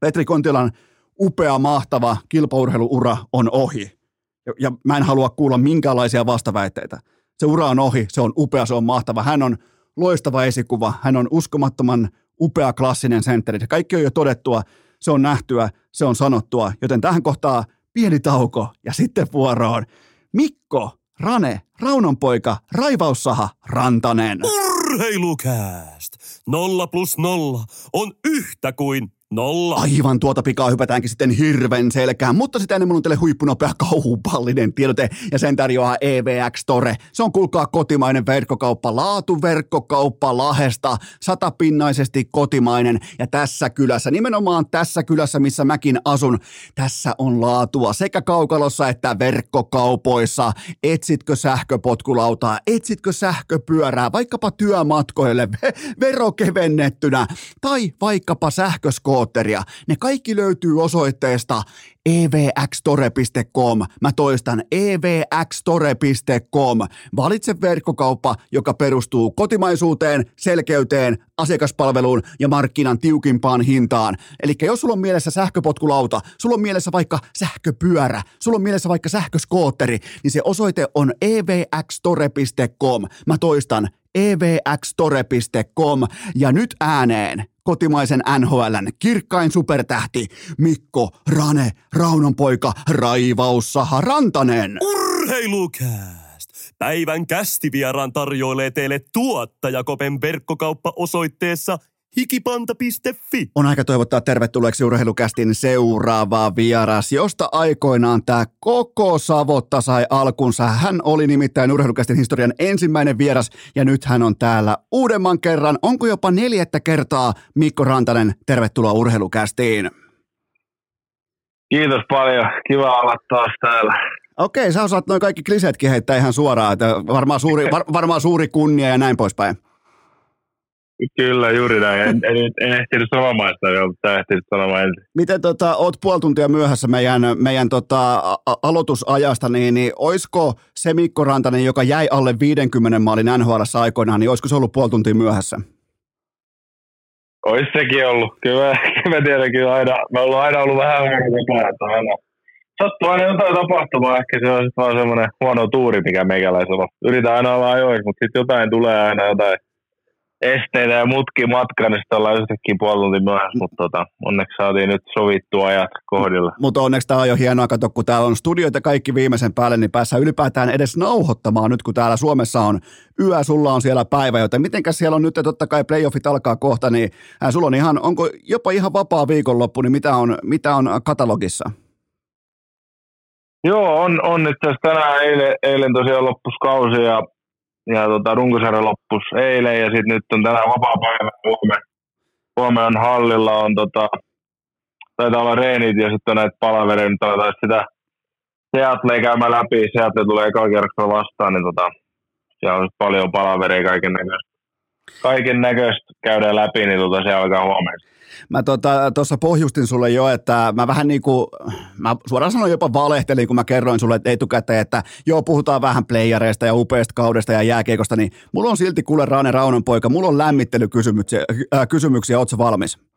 Petri Kontilan upea, mahtava kilpaurheiluura on ohi. Ja, ja mä en halua kuulla minkäänlaisia vastaväitteitä. Se ura on ohi, se on upea, se on mahtava. Hän on loistava esikuva, hän on uskomattoman upea klassinen sentteri. Kaikki on jo todettua, se on nähtyä, se on sanottua, joten tähän kohtaa pieni tauko ja sitten vuoroon. Mikko, Rane, Raunonpoika, Raivaussaha, Rantanen. Urheilukääst! Nolla plus nolla on yhtä kuin Nolla. Aivan tuota pikaa hypätäänkin sitten hirven selkään, mutta sitä ennen on teille huippunopea kaupallinen tiedote ja sen tarjoaa EVX Store. Se on kuulkaa kotimainen verkkokauppa, laatuverkkokauppa Lahesta, satapinnaisesti kotimainen ja tässä kylässä, nimenomaan tässä kylässä, missä mäkin asun, tässä on laatua sekä kaukalossa että verkkokaupoissa. Etsitkö sähköpotkulautaa, etsitkö sähköpyörää, vaikkapa työmatkoille verokevennettynä tai vaikkapa sähkösko skootteria. Ne kaikki löytyy osoitteesta evxtore.com. Mä toistan evxtore.com. Valitse verkkokauppa, joka perustuu kotimaisuuteen, selkeyteen, asiakaspalveluun ja markkinan tiukimpaan hintaan. Eli jos sulla on mielessä sähköpotkulauta, sulla on mielessä vaikka sähköpyörä, sulla on mielessä vaikka sähköskootteri, niin se osoite on evxtore.com. Mä toistan evxtore.com ja nyt ääneen kotimaisen NHLn kirkkain supertähti Mikko Rane Raunonpoika Raivaussa Rantanen. Urheilukääst! Päivän kästivieraan tarjoilee teille tuottajakopen verkkokauppa osoitteessa – hikipanta.fi. On aika toivottaa tervetulleeksi urheilukästin seuraava vieras, josta aikoinaan tämä koko Savotta sai alkunsa. Hän oli nimittäin urheilukästin historian ensimmäinen vieras ja nyt hän on täällä uudemman kerran. Onko jopa neljättä kertaa Mikko Rantanen, tervetuloa urheilukästiin. Kiitos paljon, kiva olla taas täällä. Okei, sä osaat noin kaikki kliseetkin heittää ihan suoraan, että varmaan suuri, var, varmaan suuri kunnia ja näin poispäin. Kyllä, juuri näin. En, en, en ehtinyt sanomaan sitä mutta ehtinyt sanomaan ensin. Miten tota, oot puoli tuntia myöhässä meidän, meidän tota, a- aloitusajasta, niin, niin olisiko se Mikko Rantanen, joka jäi alle 50 maalin NHL aikoinaan, niin olisiko se ollut puoli tuntia myöhässä? Ois sekin ollut. Kyllä, mä tiedän, kyllä aina, me ollaan aina ollut vähän huono että aina sattuu aina jotain tapahtumaa, ehkä se on vaan semmoinen huono tuuri, mikä meikäläisellä on. Yritän aina olla ajoissa, mutta sitten jotain tulee aina jotain esteitä ja mutki matka, niin sitten ollaan yhtäkkiä puoli tuntia myöhässä, mutta tota, onneksi saatiin nyt sovittua ajat kohdilla. Mutta onneksi tämä on jo hienoa, kato, kun täällä on studioita kaikki viimeisen päälle, niin päässä ylipäätään edes nauhoittamaan nyt, kun täällä Suomessa on yö, sulla on siellä päivä, joten mitenkäs siellä on nyt, totta kai playoffit alkaa kohta, niin äh, sulla on ihan, onko jopa ihan vapaa viikonloppu, niin mitä on, mitä on katalogissa? Joo, on, on nyt tässä tänään eilen, eilen tosiaan loppuskausi ja ja tota, runkosarja loppus eilen ja sitten nyt on tänään vapaa päivä huomenna. Huomenna hallilla on tota, taitaa olla reenit ja sitten on näitä palavereja, nyt aletaan sitä Seattle käymään läpi, Seattle tulee eka kerroksella vastaan, niin tota, siellä on paljon palavereja kaiken näköistä. Kaiken näköistä käydään läpi, niin tota, se alkaa huomenna. Mä tuossa tota, pohjustin sulle jo, että mä vähän niin kuin, mä suoraan sanoin jopa valehtelin, kun mä kerroin sulle etukäteen, että joo, puhutaan vähän playereista ja upeasta kaudesta ja jääkiekosta, niin mulla on silti kuule Rane Raunon poika, mulla on lämmittelykysymyksiä, äh, kysymyksiä, ootko valmis?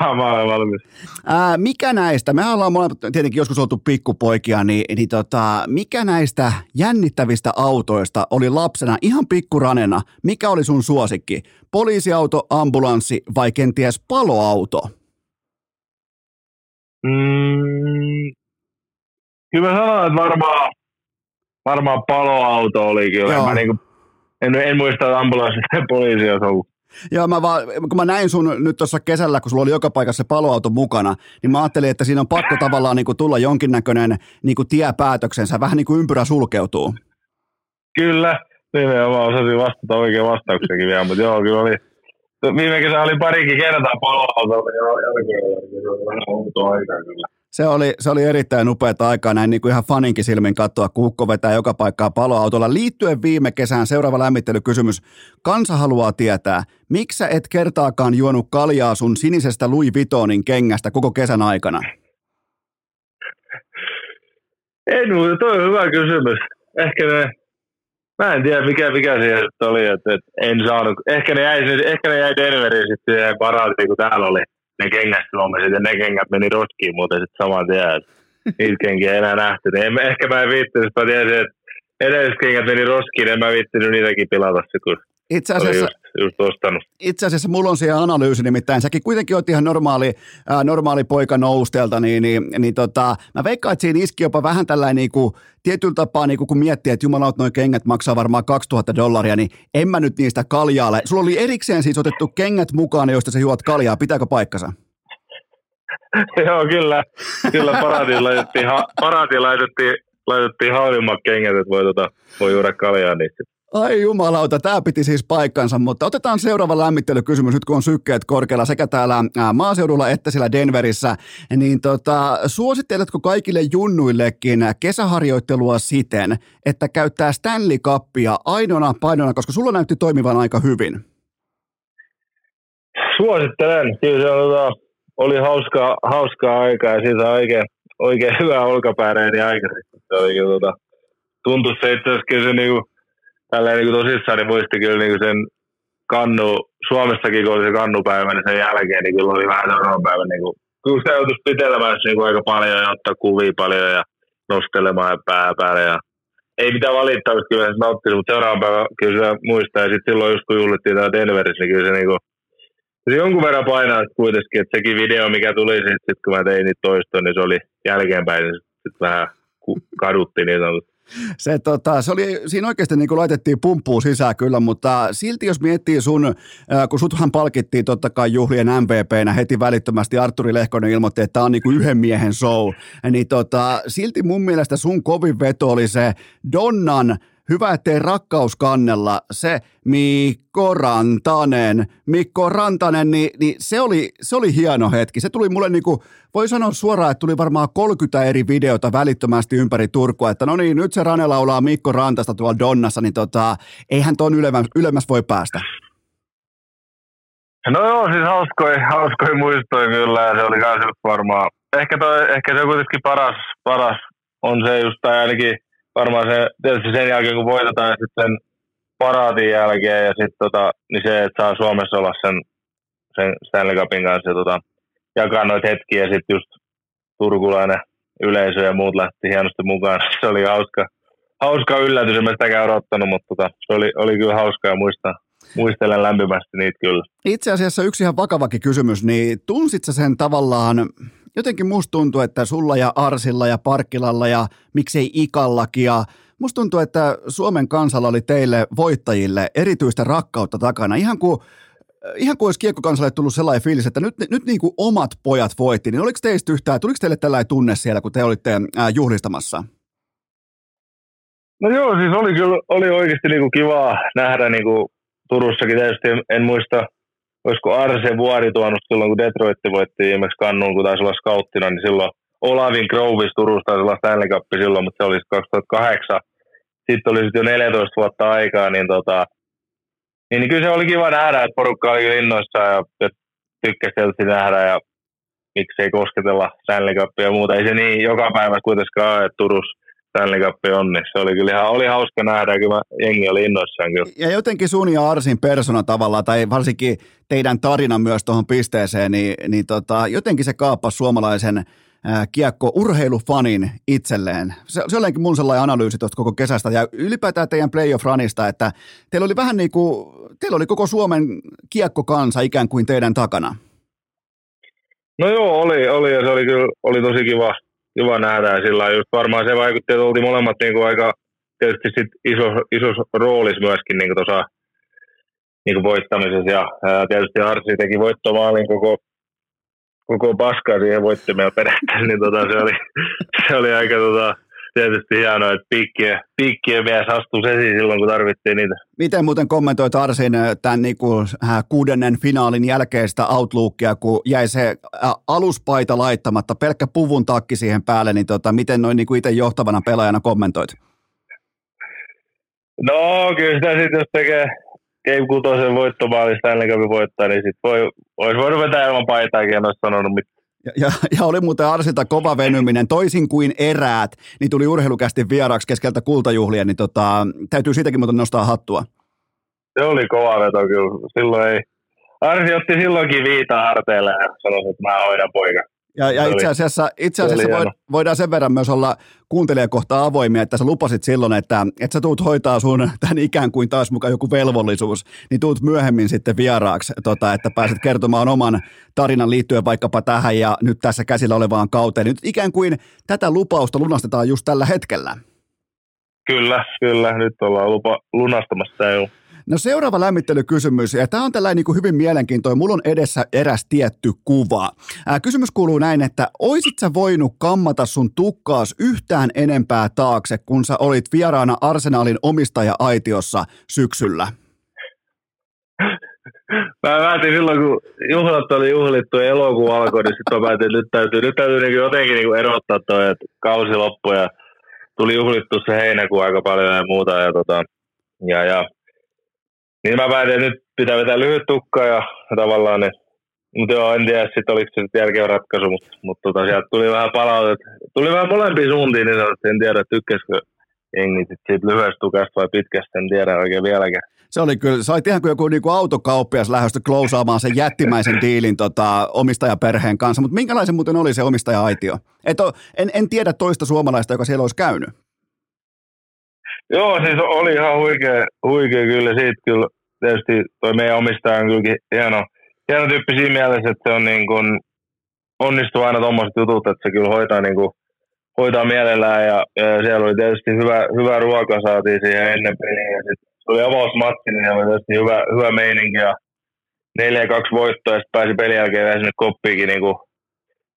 Olen valmis. Ää, mikä näistä, me ollaan molemmat tietenkin joskus oltu pikkupoikia, niin, niin tota, mikä näistä jännittävistä autoista oli lapsena ihan pikkuranena, mikä oli sun suosikki? Poliisiauto, ambulanssi vai kenties paloauto? Mm, kyllä mä sanon, että varmaan, varmaan paloauto oli kyllä. Joo. Mä niin kuin, en, en muista, että ambulanssi tai poliisi olisi ollut. Joo, mä vaan, kun mä näin sun nyt tuossa kesällä, kun sulla oli joka paikassa se paloauto mukana, niin mä ajattelin, että siinä on pakko tavallaan niin kuin tulla jonkinnäköinen niin kuin tiepäätöksensä, vähän niin kuin ympyrä sulkeutuu. Kyllä, nimenomaan osasin vastata oikein vastauksenkin vielä, mutta joo, kyllä oli, viime kesä oli parikin kertaa paloauto, joo, joo, kyllä, kyllä, kyllä, kyllä, kyllä, kyllä, kyllä, Se oli, se oli erittäin upeata aikaa näin niin kuin ihan faninkin silmin katsoa, kun Hukko vetää joka paikkaa paloautolla. Liittyen viime kesään seuraava lämmittelykysymys. Kansa haluaa tietää, miksi sä et kertaakaan juonut kaljaa sun sinisestä Louis Vuittonin kengästä koko kesän aikana? Ei muuta, toi on hyvä kysymys. Ehkä ne, mä en tiedä mikä, mikä siellä oli, että, että en saanut. Ehkä ne jäi, ehkä ne jäi Denveriin sitten ja paratiin, kun täällä oli ne kengät Suomessa, ja ne kengät meni roskiin muuten sitten saman tien, niitä kenkiä ei enää nähty. Niin en, ehkä mä en viittinyt, mä tiesin, että edelliset kengät meni roskiin, en mä viittinyt niitäkin pilata se, kun itse asiassa, just, just ostanut. Itse asiassa mulla on siellä analyysi, nimittäin säkin kuitenkin oot ihan normaali, ää, normaali poika nousteelta, niin, niin, niin tota, mä veikkaan, että siinä iski jopa vähän tällainen niin kuin, tietyllä tapaa, niin kuin kun miettii, että jumalaut noin kengät maksaa varmaan 2000 dollaria, niin en mä nyt niistä kaljaalle. Sulla oli erikseen siis otettu kengät mukaan, joista sä juot kaljaa. Pitääkö paikkansa? Joo, kyllä. Kyllä paratiin laitettiin, ha, laitettiin, laitettiin halvimmat kengät, että voi, tota, voi juoda kaljaa niistä. Ai jumalauta, tämä piti siis paikkansa, mutta otetaan seuraava lämmittelykysymys nyt kun on sykkeet korkealla sekä täällä maaseudulla että siellä Denverissä. Niin tota, suositteletko kaikille junnuillekin kesäharjoittelua siten, että käyttää Stanley Cupia ainoana painona, koska sulla näytti toimivan aika hyvin? Suosittelen. Kyllä se oli, tota, oli hauskaa, hauskaa aikaa ja siitä oikein, oikein hyvä olkapääreeni aikaisemmin. Se oli, tota, tuntui se itse asiassa se niinku, tälleen niin tosissaan niin muisti kyllä niin sen kannu, Suomessakin kun oli se kannupäivä, niin sen jälkeen niin kyllä oli vähän seuraavan päivän, niin kuin, kun se joutui pitelemään niin kuin aika paljon ja ottaa kuvia paljon ja nostelemaan ja pää päälle ja ei mitään valittaa, kyllä se nautti, mutta seuraavan päivän kyllä se muistaa ja sitten silloin just kun juhlittiin täällä Denverissä, niin kyllä se niin kuin, se jonkun verran painaa kuitenkin, että sekin video, mikä tuli sitten, sit, kun mä tein niitä toistoon, niin se oli jälkeenpäin, niin sitten vähän kadutti niin sanotusti. Se, tota, se oli, siinä oikeasti niin kuin laitettiin pumppuun sisään kyllä, mutta silti jos miettii sun, kun suthan palkittiin totta kai juhlien MVPnä heti välittömästi, Arturi Lehkonen ilmoitti, että tämä on niin kuin yhden miehen show, niin tota, silti mun mielestä sun kovin veto oli se Donnan Hyvä, ettei rakkaus kannella. Se Mikko Rantanen, Mikko Rantanen, niin, niin se, oli, se oli hieno hetki. Se tuli mulle niinku, voi sanoa suoraan, että tuli varmaan 30 eri videota välittömästi ympäri Turkua, että no niin, nyt se Rane laulaa Mikko Rantasta tuolla Donnassa, niin tota, eihän tuon ylemmäs, ylemmäs voi päästä. No joo, siis hauskoja, hauskoja muistoja kyllä, ja se oli myös varmaan, ehkä, toi, ehkä se kuitenkin paras, paras on se just, tai ainakin varmaan se, tietysti sen jälkeen kun voitetaan ja sitten paraatin jälkeen ja sitten tota, niin se, että saa Suomessa olla sen, sen Stanley Cupin kanssa ja tota, jakaa noita hetkiä ja sitten just turkulainen yleisö ja muut lähti hienosti mukaan. Se oli hauska, hauska yllätys, en mä sitäkään odottanut, mutta tota, se oli, oli kyllä hauska ja muistaa. Muistelen lämpimästi niitä kyllä. Itse asiassa yksi ihan vakavakin kysymys, niin tunsit sen tavallaan jotenkin musta tuntuu, että sulla ja Arsilla ja Parkkilalla ja miksei Ikallakin ja musta tuntuu, että Suomen kansalla oli teille voittajille erityistä rakkautta takana. Ihan kuin ihan kuin olisi kiekkokansalle tullut sellainen fiilis, että nyt, nyt niin kuin omat pojat voitti, niin oliko teistä yhtään, tuliko teille tällainen tunne siellä, kun te olitte juhlistamassa? No joo, siis oli kyllä oli oikeasti niin kuin kivaa nähdä niin kuin Turussakin tietysti, en muista olisiko Arse vuori tuonut silloin, kun Detroit voitti viimeksi kannuun, kun taisi olla skauttina, niin silloin Olavin Grovis Turusta taisi olla Stanley Cup silloin, mutta se oli 2008. Sitten oli sitten jo 14 vuotta aikaa, niin, tota, niin, niin kyllä se oli kiva nähdä, että porukka oli innoissa ja, ja tykkäsi nähdä ja miksei kosketella Stanley Cupia ja muuta. Ei se niin joka päivä kuitenkaan että Turussa Stanley Cup on, niin se oli kyllä ihan, oli hauska nähdä, kyllä jengi oli innoissaan kyllä. Ja jotenkin sun ja Arsin persona tavallaan, tai varsinkin teidän tarina myös tuohon pisteeseen, niin, niin tota, jotenkin se kaappasi suomalaisen kiekko urheilufanin itselleen. Se, se olikin mun sellainen analyysi tuosta koko kesästä ja ylipäätään teidän playoff-ranista, että teillä oli vähän niin kuin, teillä oli koko Suomen kiekkokansa ikään kuin teidän takana. No joo, oli, oli ja se oli kyllä oli tosi kiva, kiva nähdä ja sillä just varmaan se vaikutti, että oltiin molemmat niin kuin aika tietysti sit iso, iso roolissa myöskin niin tuossa niin voittamisessa. Ja ää, tietysti Arsi teki voittomaalin koko, koko paskaa siihen voittimeen periaatteessa, niin tota, se, oli, se oli aika tota, tietysti hienoa, että piikkien, piikkien mies astuu esiin silloin, kun tarvittiin niitä. Miten muuten kommentoit Arsin tämän niin kuin, äh, kuudennen finaalin jälkeistä outlookia, kun jäi se äh, aluspaita laittamatta, pelkkä puvun takki siihen päälle, niin tota, miten noin niin itse johtavana pelaajana kommentoit? No kyllä sitä sitten, jos tekee Game 6 voittomaalista ennen kuin voittaa, niin sit voi, olisi voinut vetää ilman paitaakin, en olisi sanonut mitään. Ja, ja, oli muuten Arsilta kova venyminen, toisin kuin eräät, niin tuli urheilukästi vieraaksi keskeltä kultajuhlia, niin tota, täytyy siitäkin muuten nostaa hattua. Se oli kova veto kyllä, silloin ei. Arsi otti silloinkin viitaa harteille ja sanoi, että mä hoidan poika. Ja, ja itse asiassa, itse asiassa void, voidaan sen verran myös olla kuuntelijakohtaa avoimia, että sä lupasit silloin, että, että sä tuut hoitaa sun tämän ikään kuin taas mukaan joku velvollisuus, niin tuut myöhemmin sitten vieraaksi, tota, että pääset kertomaan oman tarinan liittyen vaikkapa tähän ja nyt tässä käsillä olevaan kauteen. Nyt ikään kuin tätä lupausta lunastetaan just tällä hetkellä. Kyllä, kyllä. Nyt ollaan lupa lunastamassa jo. No seuraava lämmittelykysymys, ja tämä on tällainen niin hyvin mielenkiintoinen. Mulla on edessä eräs tietty kuva. Ää, kysymys kuuluu näin, että oisit sä voinut kammata sun tukkaas yhtään enempää taakse, kun sä olit vieraana Arsenalin omistaja-aitiossa syksyllä? Mä päätin silloin, kun juhlat oli juhlittu ja alkoi, niin sitten mä päätin, että nyt täytyy, nyt täytyy niin jotenkin niin erottaa toi, että kausi loppui ja tuli juhlittu se heinäkuu aika paljon ja muuta. Ja, tota, ja, ja niin mä päätin, että nyt pitää vetää lyhyt tukka ja, ja tavallaan ne, mutta joo, en tiedä sitten oliko se järkevä ratkaisu, mutta, mutta tota, sieltä tuli vähän palautet, tuli vähän molempiin suuntiin, niin en tiedä, tykkäskö jengi siitä lyhyestä tukasta vai pitkästä, en tiedä oikein vieläkään. Se oli kyllä, sä olit ihan kuin joku niinku autokauppias lähdöstä klousaamaan sen jättimäisen diilin tota, omistajaperheen kanssa, mutta minkälaisen muuten oli se omistaja-aitio? Et o, en, en tiedä toista suomalaista, joka siellä olisi käynyt. Joo, siis oli ihan huikea, huikea kyllä siitä kyllä tietysti toi meidän omistaja on kyllä hieno, hieno tyyppi siinä mielessä, että se on niin kuin, onnistuu aina tuommoiset jutut, että se kyllä hoitaa, niin kuin, hoitaa mielellään. Ja, ja, siellä oli tietysti hyvä, hyvä ruoka saatiin siihen ennen peliä ja sitten oli avausmatsi, niin oli tietysti hyvä, hyvä meininki ja 4-2 voittoa ja sitten pääsi pelin jälkeen vielä sinne koppiikin niin kuin,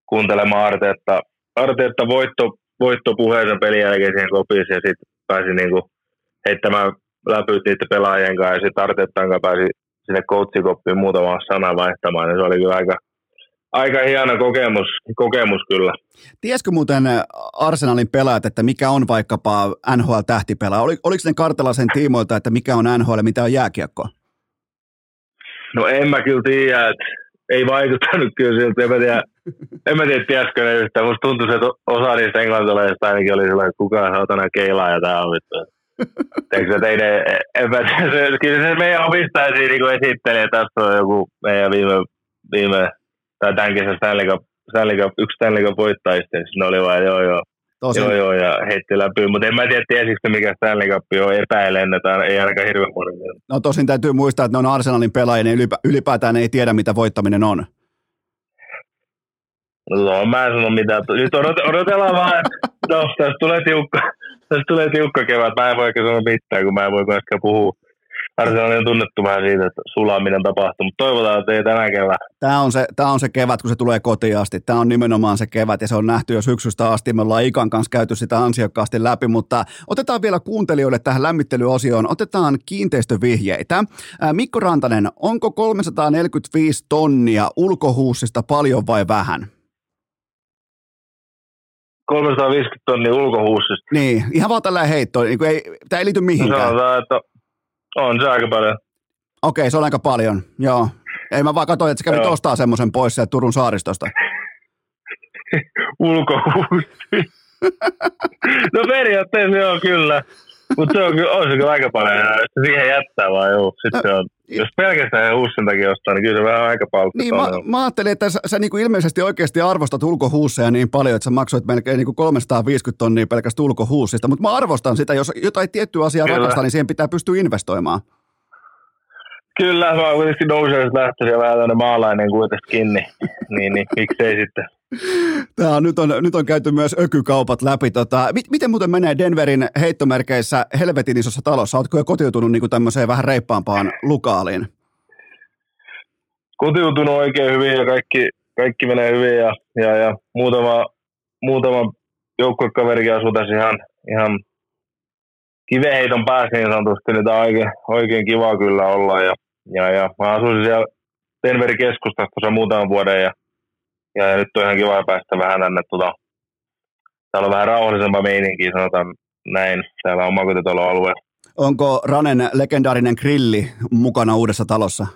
kuuntelemaan Arteetta, Arteetta voitto, voittopuheeseen pelin jälkeen siihen kopiin ja sitten pääsi niin kuin, heittämään läpyt niiden pelaajien kanssa ja sitten Arteettaan kanssa pääsi sinne coachikoppiin muutama sana vaihtamaan, niin se oli kyllä aika, aika hieno kokemus, kokemus kyllä. Tiesikö muuten Arsenalin pelaajat, että mikä on vaikkapa NHL-tähtipelaaja? Oli, oliko ne sen tiimoilta, että mikä on NHL ja mitä on jääkiekko? No en mä kyllä tiedä, että ei vaikuttanut kyllä siltä. En mä tiedä, en mä tiedä tiesikö ne yhtään. Musta tuntui, että osa niistä englantilaisista ainakin oli sellainen, että kukaan saatana keilaa ja tää on vittu. Eikö teidän, en mä se, kyllä se meidän omistaja siinä niin esittelee, että tässä on joku meidän viime, viime tai tämän kesän Stanley Cup, Stanley Cup, yksi Stanley Cup voittajista, ne oli vaan joo joo. Tosin. Joo, joo, ja heitti läpi. Mutta en mä tiedä, tiesikö mikä Stanley Cup on epäilen, että ei ainakaan hirveän moni. No tosin täytyy muistaa, että ne on Arsenalin pelaajia, ylipä, ylipäätään ei tiedä, mitä voittaminen on. No, mä en sano mitään. Nyt odot, odotellaan vaan, että no, tästä tulee tiukka, tästä tulee tiukka kevät. Mä en voi sanoa mitään, kun mä en voi myöskään puhua. Arsenal on tunnettu vähän siitä, että sulaminen tapahtuu, mutta toivotaan, että ei tänä kevään. Tämä on, se, tämä on se kevät, kun se tulee kotiin asti. Tämä on nimenomaan se kevät ja se on nähty jo syksystä asti. Me ollaan Ikan kanssa käyty sitä ansiokkaasti läpi, mutta otetaan vielä kuuntelijoille tähän lämmittelyosioon. Otetaan kiinteistövihjeitä. Mikko Rantanen, onko 345 tonnia ulkohuussista paljon vai vähän? 350 tonnia ulkohuussista. Niin, ihan vaan tällä heitto. Niin ei, tämä ei liity mihinkään. Sanotaan, että on se aika paljon. Okei, se on aika paljon, joo. Ei mä vaan katsoin, että sä kävit ostaa semmoisen pois sieltä Turun saaristosta. Ulkohuussi. no periaatteessa joo, kyllä. Mutta se on, kyllä, on se kyllä aika paljon. Ja siihen jättää vaan, joo. Sitten no, on, jos pelkästään huussin takia ostaa, niin kyllä se vähän aika paljon. Niin, mä, mä, ajattelin, että sä, sä niinku ilmeisesti oikeasti arvostat ulkohuusseja niin paljon, että sä maksoit melkein niinku 350 tonnia pelkästään ulkohuussista. Mutta mä arvostan sitä, jos jotain tiettyä asiaa kyllä. rakastaa, niin siihen pitää pystyä investoimaan. Kyllä, mä kuitenkin nousee lähtöisin ja vähän tämmöinen maalainen kuitenkin, niin, niin, niin miksei sitten. Tämä on, nyt, on, nyt on käyty myös ökykaupat läpi. Tota, mit, miten muuten menee Denverin heittomerkeissä helvetin isossa talossa? Oletko jo kotiutunut niin kuin tämmöiseen vähän reippaampaan lukaaliin? Kotiutunut oikein hyvin ja kaikki, kaikki menee hyvin ja, ja, ja muutama, muutama joukkuekaverikin asuu tässä ihan, ihan kiveheiton päässä niin sanotusti, niin tämä on oikein, oikein kiva kyllä olla. Ja, ja, ja mä asuisin siellä Denverin keskustassa muutaman vuoden ja, ja, nyt on ihan kiva päästä vähän tänne tuota, täällä on vähän rauhallisempaa meininkiä, sanotaan näin, täällä on omakotitaloalue. Onko Ranen legendaarinen grilli mukana uudessa talossa?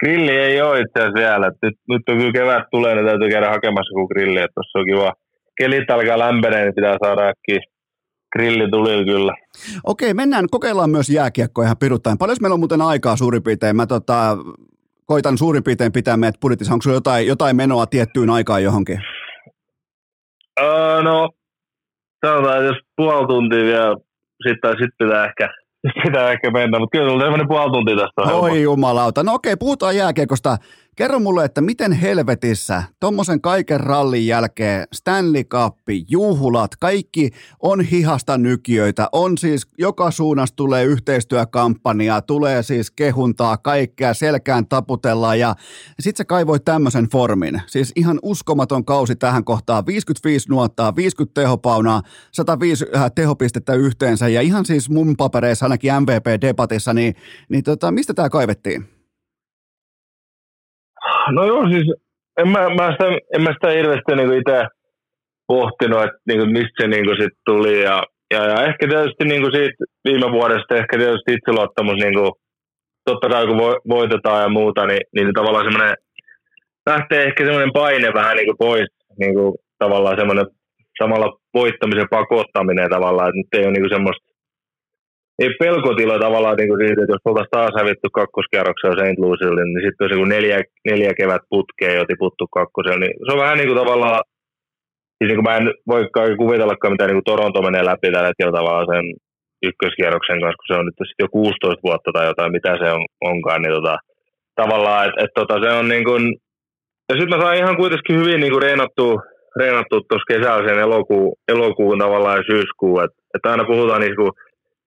grilli ei ole itse asiassa vielä. Nyt, nyt on kyllä kevät tulee, niin täytyy käydä hakemassa kuin grilli, että tuossa on kiva. Kelit alkaa lämpenee, niin pitää saada äkkiä grilli tuli kyllä. Okei, mennään, kokeillaan myös jääkiekkoa ihan piruttain. Paljon meillä on muuten aikaa suurin piirtein? Mä tota, koitan suurin piirtein pitää meidät budjetissa. Onko sulla jotain, jotain menoa tiettyyn aikaan johonkin? Öö, no, sanotaan, että jos puoli tuntia vielä, sitten sit pitää ehkä pitää ehkä mennä, mutta kyllä on semmoinen puoli tuntia tästä. Oi jumalauta. No okei, puhutaan jääkiekosta. Kerro mulle, että miten helvetissä tuommoisen kaiken rallin jälkeen Stanley Cup, juhlat, kaikki on hihasta nykiöitä. On siis joka suunnasta tulee yhteistyökampanjaa, tulee siis kehuntaa kaikkea, selkään taputellaan ja sit se kaivoi tämmöisen formin. Siis ihan uskomaton kausi tähän kohtaan. 55 nuottaa, 50 tehopaunaa, 105 äh, tehopistettä yhteensä ja ihan siis mun papereissa ainakin MVP-debatissa, niin, niin tota, mistä tämä kaivettiin? No joo, siis en mä, mä sitä, en mä sitä hirveästi niin itse pohtinut, että niin kuin, mistä se niin kuin, sit tuli. Ja, ja, ja, ehkä tietysti niin kuin siitä viime vuodesta ehkä tietysti itseluottamus, niin kuin, totta kai kun voitetaan ja muuta, niin, niin tavallaan semmoinen, lähtee ehkä semmoinen paine vähän niin kuin pois, niin kuin, tavallaan semmoinen samalla voittamisen pakottaminen tavallaan, että nyt ei ole niin kuin semmoista ei pelkotila tavallaan niin kuin siitä, että jos oltaisiin taas hävitty kakkoskierroksella St. Louisille, niin sitten olisi niin neljä, neljä kevät putkeen jo tiputtu kakkosella. Niin se on vähän niin kuin tavallaan, siis niin kuin mä en voi kuvitellakaan, mitä niin kuin Toronto menee läpi tällä hetkellä tavallaan sen ykköskierroksen kanssa, kun se on nyt jo 16 vuotta tai jotain, mitä se on, onkaan, niin tota, tavallaan, että et, tota, se on niin kuin, ja sitten mä sain ihan kuitenkin hyvin niin kuin reenattua, reenattua tuossa kesällä sen elokuun, elokuun tavallaan syyskuun, että et aina puhutaan niin kuin,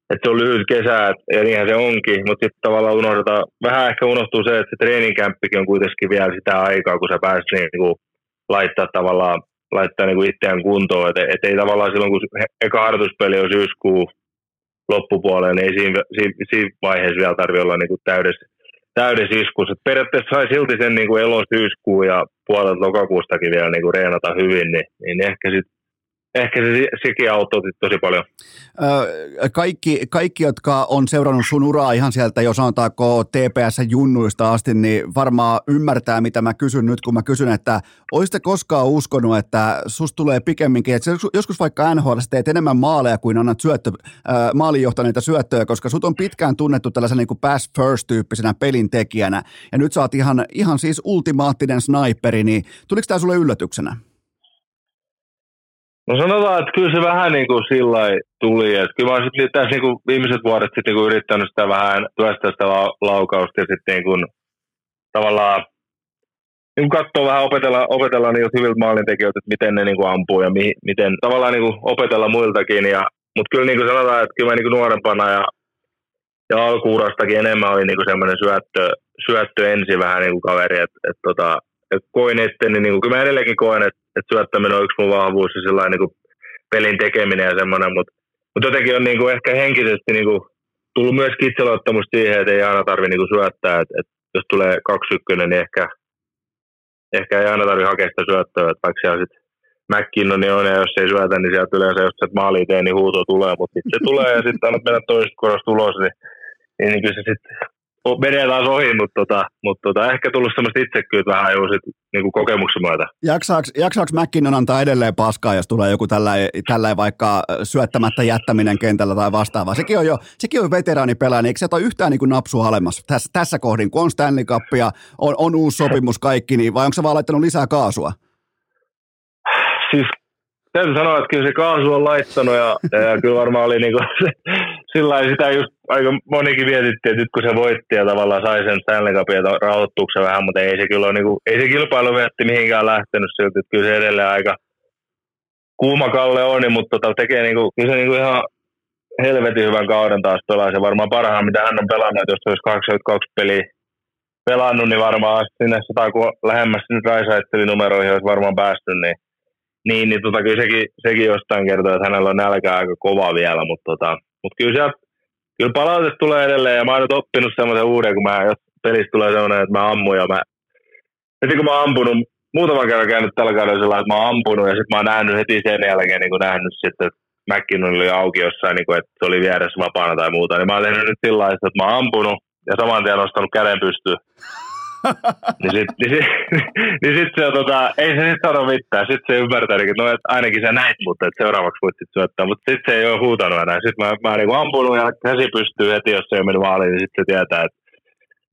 että se on lyhyt kesä, ja niinhän se onkin, mutta sitten tavallaan unohdetaan, vähän ehkä unohtuu se, että se treeninkämppikin on kuitenkin vielä sitä aikaa, kun sä pääset niin kuin laittaa tavallaan laittaa niin kuin itseään kuntoon, että et ei tavallaan silloin, kun eka harjoituspeli on syyskuun loppupuolella, niin ei siinä, siinä, siinä vaiheessa vielä tarvitse olla niin kuin täydessä, täydessä iskussa. Et periaatteessa sai silti sen niin kuin elon syyskuun ja puolet lokakuustakin vielä niin kuin reenata hyvin, niin, niin ehkä sitten ehkä se, sekin auttoi tosi paljon. kaikki, kaikki, jotka on seurannut sun uraa ihan sieltä, jos sanotaanko TPS-junnuista asti, niin varmaan ymmärtää, mitä mä kysyn nyt, kun mä kysyn, että olisitte koskaan uskonut, että sus tulee pikemminkin, että joskus vaikka NHL teet enemmän maaleja kuin annat syöttö, äh, maalijohtaneita syöttöjä, koska sut on pitkään tunnettu tällaisen niin pass first-tyyppisenä pelintekijänä, ja nyt sä oot ihan, ihan siis ultimaattinen sniperi, niin tuliko tämä sulle yllätyksenä? No sanotaan, että kyllä se vähän niin kuin sillä tuli. Että kyllä mä oon sitten tässä niin kuin viimeiset vuodet sitten niin yrittänyt sitä vähän työstää sitä laukausta ja sitten niin kuin tavallaan niin kuin katsoa vähän opetella, opetella niiltä hyviltä maalintekijöiltä, että miten ne niin kuin ampuu ja mi, miten tavallaan niin kuin opetella muiltakin. Ja, mutta kyllä niin kuin sanotaan, että kyllä mä niin kuin nuorempana ja, ja alkuurastakin enemmän oli niin kuin semmoinen syöttö, syöttö ensin vähän niin kuin kaveri, että, että, tota, että koin etten, niin, niin kuin, kyllä mä edelleenkin koen, että että syöttäminen on yksi mun vahvuus ja sellainen niin kuin pelin tekeminen ja semmoinen, mutta, mutta jotenkin on niin kuin ehkä henkisesti niin kuin tullut myös itseluottamus siihen, että ei aina tarvitse niin syöttää, että, että jos tulee kaksi ykkönen, niin ehkä, ehkä ei aina tarvitse hakea sitä syöttöä, että vaikka siellä sitten McKinnon on, ja jos ei syötä, niin sieltä yleensä, jos se maali tee, niin huuto tulee, mutta sitten se tulee, ja sitten annat mennä toisesta korosta ulos, niin, niin, niin kyllä se sitten menee taas ohi, mutta, tota, mutta tota, ehkä tullut semmoista itsekyyttä vähän jo sit, niin kuin kokemuksen myötä. Jaksaako, jaksaako McKinnon antaa edelleen paskaa, jos tulee joku tällainen, tällainen vaikka syöttämättä jättäminen kentällä tai vastaavaa? Sekin on jo sekin on veteraanipelaaja, niin eikö se ole yhtään niin kuin napsua alemmas tässä, tässä kohdin, kun on Stanley Cup ja on, on uusi sopimus kaikki, niin vai onko se vaan laittanut lisää kaasua? Siis täytyy sanoa, että kyllä se kaasu on laittanut ja, ja kyllä varmaan oli niin kuin, sillä sitä just aika monikin mietittiin, että nyt kun se voitti ja tavallaan sai sen Stanley Cupin ja rahoituksen vähän, mutta ei se kyllä ole, niin kuin, ei se kilpailu vietti mihinkään lähtenyt siltä, että kyllä se edelleen aika kuuma kalle on, mutta tota, tekee niin kuin, kyllä se niin kuin ihan helvetin hyvän kauden taas pelaa. Se varmaan parhaan, mitä hän on pelannut, jos olisi 82 peliä pelannut, niin varmaan sinne 100, kun lähemmäs sinne Raisaittelin numeroihin olisi varmaan päästy, niin niin, niin tota, kyllä sekin, sekin jostain kertoo, että hänellä on nälkä aika kova vielä, mutta tota, mut kyllä sieltä kyllä palaute tulee edelleen ja mä oon nyt oppinut semmoisen uuden, kun mä, jos pelistä tulee semmoinen, että mä ammun ja mä, heti kun mä oon ampunut, muutaman kerran käynyt tällä kaudella sillä että mä oon ampunut ja sitten mä oon nähnyt heti sen jälkeen niin kuin nähnyt sitten, että McKinnon oli auki jossain, niin kuin, että se oli vieressä vapaana tai muuta, niin mä oon tehnyt nyt sillä että mä oon ampunut ja saman tien nostanut käden pystyyn. Niin sitten niin sit, niin sit se, tota, ei se sitten sano mitään. Sitten se ymmärtää, että no, että ainakin sä näit, mutta että seuraavaksi voit sitten syöttää. Mutta sitten se ei ole huutanut enää. Sitten mä, mä niin ampunut ja käsi pystyy heti, jos se ei ole mennyt maaliin, niin sitten se tietää, että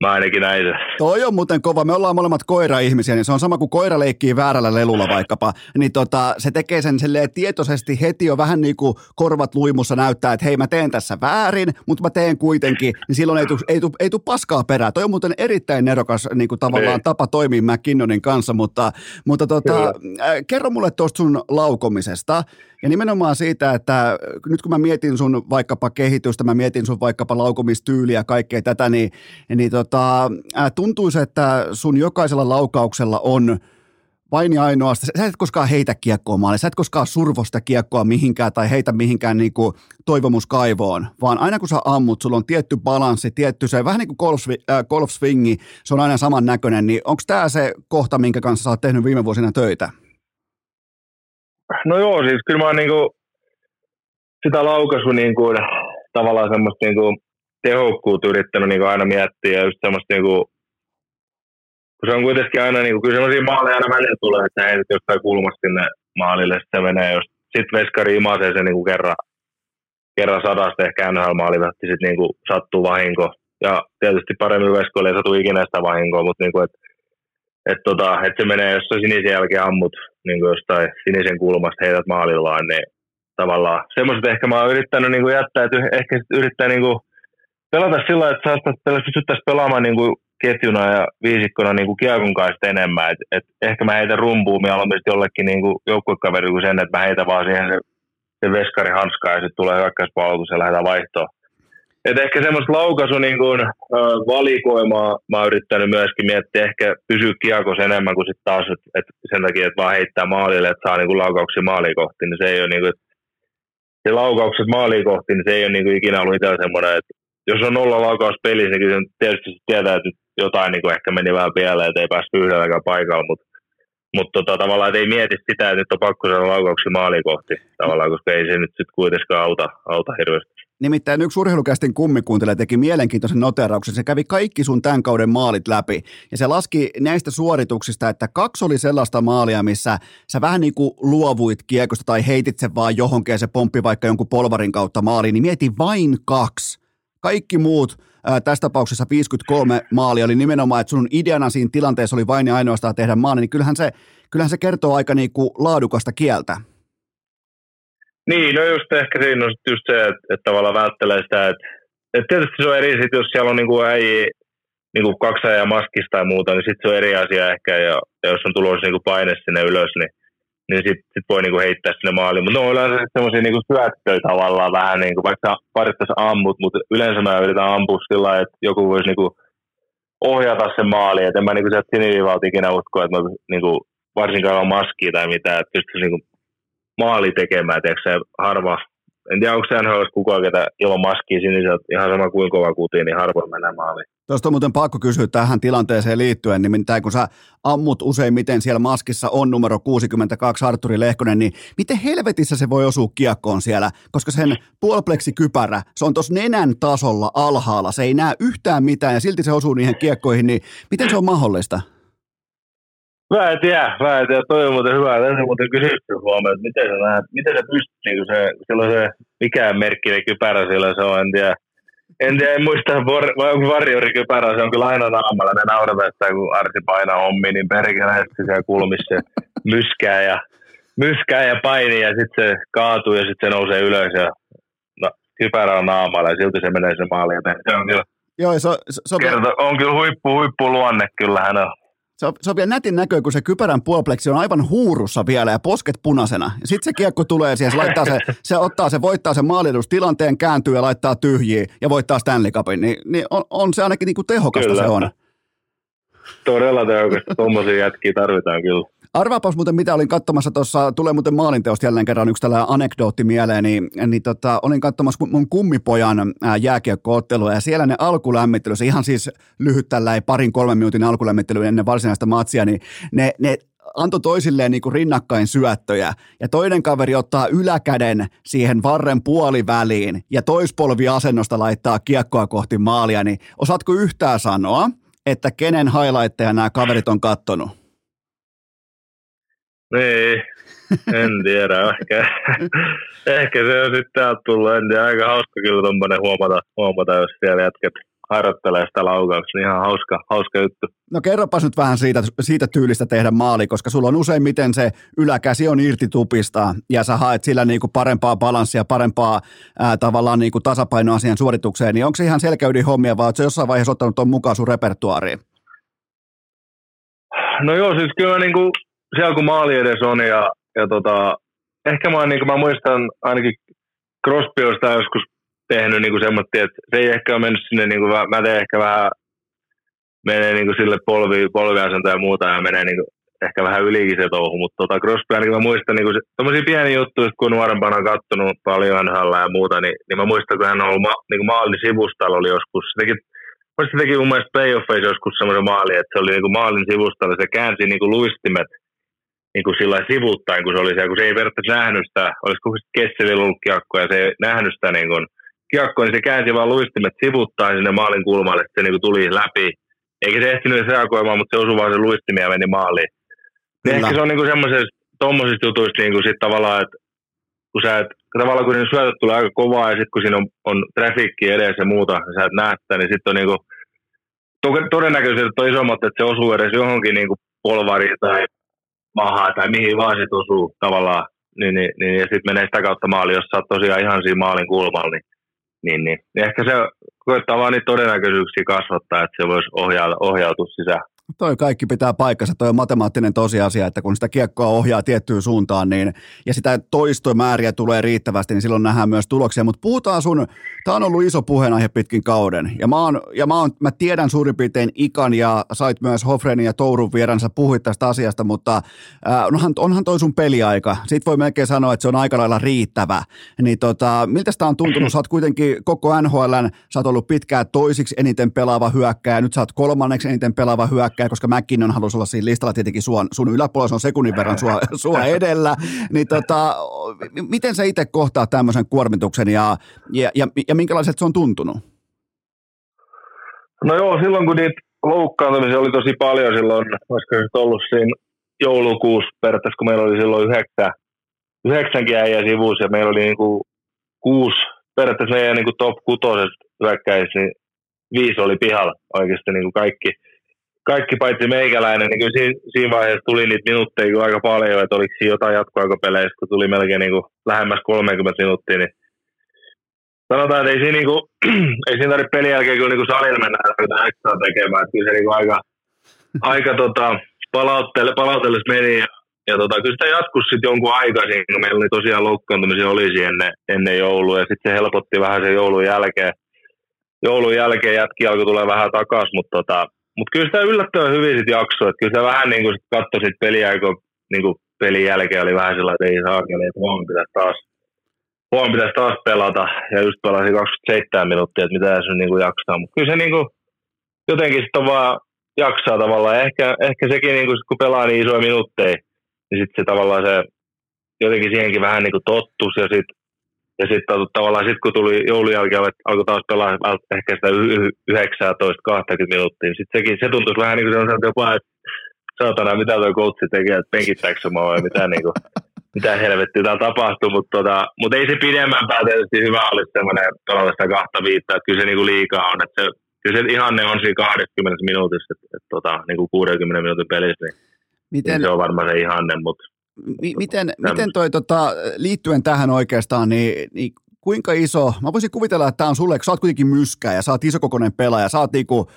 Mä ainakin näin. Toi on muuten kova. Me ollaan molemmat koira-ihmisiä, niin se on sama kuin koira leikkii väärällä lelulla vaikkapa. Niin tota, se tekee sen tietoisesti heti jo vähän niin kuin korvat luimussa näyttää, että hei mä teen tässä väärin, mutta mä teen kuitenkin. Niin silloin ei tule ei tu, ei tu paskaa perään. Toi on muuten erittäin nerokas niin kuin tavallaan ei. Niin. tapa toimia McKinnonin kanssa, mutta, mutta tota, äh, kerro mulle tuosta sun laukomisesta. Ja nimenomaan siitä, että nyt kun mä mietin sun vaikkapa kehitystä, mä mietin sun vaikkapa laukomistyyliä ja kaikkea tätä, niin, niin tota, tuntuisi, että sun jokaisella laukauksella on vain ja ainoastaan, sä et koskaan heitä kiekkoa maalle, sä et koskaan survosta kiekkoa mihinkään tai heitä mihinkään niin kuin toivomuskaivoon, vaan aina kun sä ammut, sulla on tietty balanssi, tietty se, vähän niin kuin golf, äh, golf swingi, se on aina saman näköinen, niin onko tämä se kohta, minkä kanssa sä oot tehnyt viime vuosina töitä? No joo, siis kyllä mä oon niinku sitä laukaisu niinku, tavallaan semmoista niinku tehokkuutta yrittänyt niinku aina miettiä ja just semmoista niinku, kun se on kuitenkin aina, niinku, kyllä semmoisia maaleja aina välillä tulee, että heidät jostain kulmasta sinne maalille, sitten se menee, jos sitten veskari imasee sen niinku kerran, kerran sadasta ehkä NHL-maalivähti sitten niinku sattuu vahinko. Ja tietysti paremmin veskoille ei satu ikinä sitä vahinkoa, mutta niinku, että että tota, et se menee, jos on sinisen jälkeen ammut niin kuin jostain sinisen kulmasta heidät maalillaan, niin tavallaan semmoiset ehkä mä oon yrittänyt niin kuin jättää, että ehkä yrittää niin kuin pelata sillä että sä pystyttäisiin pelaamaan niin kuin ketjuna ja viisikkona niin kuin kiekon kanssa enemmän. Et, et ehkä mä heitän rumpuun mieluummin jollekin niin kuin joukkuekaverille kuin sen, että mä heitän vaan siihen se, se veskari hanskaa ja sitten tulee hyökkäyspalautus ja lähdetään vaihtoon. Et ehkä semmoista laukaisu niin kuin, äh, valikoimaa mä oon yrittänyt myöskin miettiä, ehkä pysyä kiekos enemmän kuin sitten taas, että et sen takia, että vaan heittää maalille, että saa niin kuin laukauksia maaliin kohti, niin se ei ole niin kuin, se laukaukset maaliin kohti, niin se ei ole niin kuin ikinä ollut itsellä semmoinen, että jos on nolla laukaus pelissä, niin kyllä tietysti tietää, että jotain niin kuin ehkä meni vähän pieleen, että ei päästy yhdelläkään paikalla, mutta mutta tota, tavallaan ei mieti sitä, että nyt on pakko saada laukauksia maaliin kohti, tavallaan, koska ei se nyt sitten kuitenkaan auta, auta hirveästi. Nimittäin yksi urheilukästin kummikuuntelija teki mielenkiintoisen noterauksen. Se kävi kaikki sun tämän kauden maalit läpi. Ja se laski näistä suorituksista, että kaksi oli sellaista maalia, missä sä vähän niin kuin luovuit kiekosta tai heitit sen vaan johonkin ja se pomppi vaikka jonkun polvarin kautta maaliin. Niin mieti vain kaksi. Kaikki muut, ää, tässä tapauksessa 53 maalia, oli nimenomaan, että sun ideana siinä tilanteessa oli vain ja ainoastaan tehdä maali. Niin kyllähän se, kyllähän se kertoo aika niin kuin laadukasta kieltä. Niin, no just ehkä siinä on just se, että, että tavallaan välttelee sitä, että, että tietysti se on eri sit, jos siellä on niin kuin äijä, kuin kaksi ajaa maskista tai muuta, niin sitten se on eri asia ehkä, ja, ja jos on tulossa kuin paine sinne ylös, niin, niin sitten sit voi niin kuin heittää sinne maaliin. Mutta ne on yleensä semmoisia niin syöttöjä tavallaan vähän, niin kuin, vaikka parittaisi ammut, mutta yleensä mä yritän ampua sillä että joku voisi kuin ohjata sen maaliin, että en mä niin kuin sieltä siniviivalta ikinä usko, että mä kuin, varsinkaan on maskia tai mitään, että pystyisi kuin maali tekemään, tiedätkö se harva, en tiedä onko se NHL kukaan, ketä ilman maskia siniseltä ihan sama kuin kova kuti, niin harvoin mennään maaliin. Tuosta on muuten pakko kysyä tähän tilanteeseen liittyen, nimittäin kun sä ammut useimmiten siellä maskissa on numero 62 Arturi Lehkonen, niin miten helvetissä se voi osua kiekkoon siellä, koska sen puolpleksikypärä, se on tuossa nenän tasolla alhaalla, se ei näe yhtään mitään ja silti se osuu niihin kiekkoihin, niin miten se on mahdollista? Mä en tiedä, mä en tiedä. Toi on muuten hyvä. Tässä muuten kysytty huomioon, että miten se, näet, miten se pystyy, niin se, sillä on se mikään merkkinen kypärä sillä se on, en tiedä. En tiedä, en muista, vai onko varjorikypärä, se on kyllä aina naamalla. Ne naurataan, kun Arsi painaa hommi, niin perkele siellä kulmissa myskää ja, myskää ja paini ja sitten se kaatuu ja sitten se nousee ylös ja no, kypärä on naamalla ja silti se menee se maali Se on kyllä, Joo, se, se, se on, kerta, on kyllä huippu, huippu luonne, kyllähän on. Se on, se on vielä nätin näkö, kun se kypärän puolpleksi on aivan huurussa vielä ja posket punaisena. Sitten se kiekko tulee siihen, se, laittaa se, se ottaa se, voittaa sen maalilustilanteen, kääntyy ja laittaa tyhjiä ja voittaa Stanley Cupin. Ni, niin on, on, se ainakin niin kuin tehokasta kyllä. se on. Todella tehokasta. Tuommoisia jätkiä tarvitaan kyllä. Arvaapas muuten, mitä olin katsomassa tuossa, tulee muuten maalinteosta jälleen kerran yksi tällainen anekdootti mieleen, niin, niin tota, olin katsomassa mun kummipojan jääkiekkoottelua ja siellä ne alkulämmittely, se ihan siis lyhyt tällä parin kolmen minuutin alkulämmittely ennen varsinaista matsia, niin ne, ne antoi toisilleen niin kuin rinnakkain syöttöjä ja toinen kaveri ottaa yläkäden siihen varren puoliväliin ja toispolvi asennosta laittaa kiekkoa kohti maalia, niin osaatko yhtään sanoa, että kenen highlightteja nämä kaverit on kattonut? Niin, en tiedä. Ehkä, ehkä se on sitten täältä tullut. En tiedä, aika hauska kyllä tuommoinen huomata, huomata, jos siellä jätket harjoittelee sitä laukauksia, niin ihan hauska, hauska juttu. No kerropas nyt vähän siitä, siitä tyylistä tehdä maali, koska sulla on useimmiten se yläkäsi on irti tupista ja sä haet sillä niinku parempaa balanssia, parempaa ää, tavallaan niinku tasapainoa siihen suoritukseen, niin onko se ihan selkäydin hommia vai ootko jossain vaiheessa ottanut tuon mukaan sun repertuariin? No joo, siis kyllä niin kuin, siellä kun maali edes on ja, ja tota, ehkä mä, niin mä muistan ainakin Crosby on sitä joskus tehnyt niin semmoista, että se ei ehkä ole mennyt sinne, niin kuin, mä teen ehkä vähän, menee niin kuin sille polvi, polviasento ja muuta ja menee niin kuin, ehkä vähän ylikin se touhu, mutta tota Crosby ainakin mä muistan niin kuin, pieniä juttuja, kun nuorempana on kattonut paljon NHL ja muuta, niin, niin mä muistan, kun hän on ollut ma, niin maalin sivustalla oli joskus, se teki, se teki mun mielestä playoffeissa joskus semmoisen maali, että se oli niin kuin maalin sivustalla, se käänsi niin kuin luistimet niin kuin sillä sivuttain, kun se oli siellä, kun se ei periaatteessa nähnyt sitä, olisiko Kesselillä ollut kiekko ja se ei nähnyt sitä niin kuin, kiekko, niin se käänsi vaan luistimet sivuttain sinne maalin kulmalle, että se niin kuin tuli läpi. Eikä se ehtinyt reagoimaan, mutta se osui vaan se luistimia ja meni maaliin. Niin ehkä se on niin semmoisesta, tuommoisista jutuista niin kuin sit tavallaan, että kun sä et, tavallaan kun ne syötöt tulee aika kovaa ja sitten kun siinä on, on trafikki edessä ja muuta, ja sä et näe sitä, niin sitten on niin kuin, todennäköisesti on isommat, että se osuu edes johonkin niin kuin polvariin tai mahaan tai mihin vaan se osuu tavallaan. Niin, niin, niin, ja sitten menee sitä kautta maali, jos sä oot tosiaan ihan siinä maalin kulmalla, niin niin, niin. Ehkä se koittaa vaan niitä todennäköisyyksiä kasvattaa, että se voisi ohjautua, ohjautua sisään. Toi kaikki pitää paikkansa, toi on matemaattinen tosiasia, että kun sitä kiekkoa ohjaa tiettyyn suuntaan, niin, ja sitä toistomääriä tulee riittävästi, niin silloin nähdään myös tuloksia. Mutta puhutaan sun, tämä on ollut iso puheenaihe pitkin kauden, ja, mä, oon, ja mä, oon, mä tiedän suurin piirtein Ikan, ja sait myös Hofrenin ja Tourun vieransa puhuit tästä asiasta, mutta äh, onhan, onhan toi sun peliaika. Siitä voi melkein sanoa, että se on aika lailla riittävä. Niin tota, miltä sitä on tuntunut? Sä oot kuitenkin koko NHLn, sä oot ollut pitkään toisiksi eniten pelaava hyökkääjä, nyt sä oot kolmanneksi eniten pelaava hyökkääjä, hyökkää, koska McKinnon halusi olla siinä listalla tietenkin sun, sun yläpuolella, on sekunnin verran sua, sua edellä. Niin tota, miten sä itse kohtaa tämmöisen kuormituksen ja, ja, ja, ja minkälaiset se on tuntunut? No joo, silloin kun niitä loukkaantumisia oli tosi paljon silloin, olisiko se ollut siinä joulukuussa periaatteessa, kun meillä oli silloin yhdeksän, yhdeksänkin äijä sivuus ja meillä oli niinku kuusi, periaatteessa meidän niinku top kutoset hyökkäisi, niin viisi oli pihalla oikeasti niinku kaikki – kaikki paitsi meikäläinen, niin kyllä siinä, siinä vaiheessa tuli niitä minuutteja aika paljon, että oliko siinä jotain jatkoaikapeleissä, kun tuli melkein niin kuin lähemmäs 30 minuuttia, niin sanotaan, että ei siinä, niin kuin, ei siinä tarvitse pelin jälkeen kyllä niin salilla mennä jotain ekstra tekemään, että kyllä se niin kuin aika, aika tota, palauttelle, palautteelle meni ja, ja tota, kyllä sitä jatkus sitten jonkun aikaisin, kun meillä oli tosiaan loukkaantumisia olisi ennen, ennen joulua ja sitten se helpotti vähän sen joulun jälkeen. Joulun jälkeen jätki alkoi tulla vähän takaisin, mutta tota, mutta kyllä sitä yllättävän hyvin sitten jaksoi. Että kyllä se vähän niin kuin katsoi sit peliä, kun niin kuin pelin jälkeen oli vähän sellainen, että ei saa että huomenna pitäisi taas, huomenna pitäisi taas pelata. Ja just pelasi 27 minuuttia, että mitä se niin kuin jaksaa. Mutta kyllä se niin kuin, jotenkin sitten vaan jaksaa tavallaan. Ehkä, ehkä sekin, niin kuin, kun pelaa niin isoja minuutteja, niin sitten se tavallaan se jotenkin siihenkin vähän niin kuin tottus ja sitten ja sitten tavallaan sit, kun tuli joulun jälkeen, että alkoi taas pelaa ehkä sitä 19-20 minuuttia, niin sitten sekin, se tuntuisi vähän niin kuin se jopa, että saatana, mitä tuo koutsi tekee, että penkittääkö mua vai mitä, niin kuin, mitä helvettiä täällä tapahtuu, mutta tota, mut ei se pidemmän tietysti hyvä olisi semmoinen pelata sitä kahta viittaa, että kyllä se niin kuin liikaa on, että se, kyllä se ihanne on siinä 20 minuutissa, että, että, tota, niin kuin 60 minuutin pelissä, niin, Miten, niin se on varmaan se ihanne, mutta miten, miten toi tota, liittyen tähän oikeastaan, niin, niin kuinka iso, mä voisin kuvitella, että tämä on sulle, kun sä oot kuitenkin myskä ja sä oot isokokoinen pelaaja, sä oot niinku,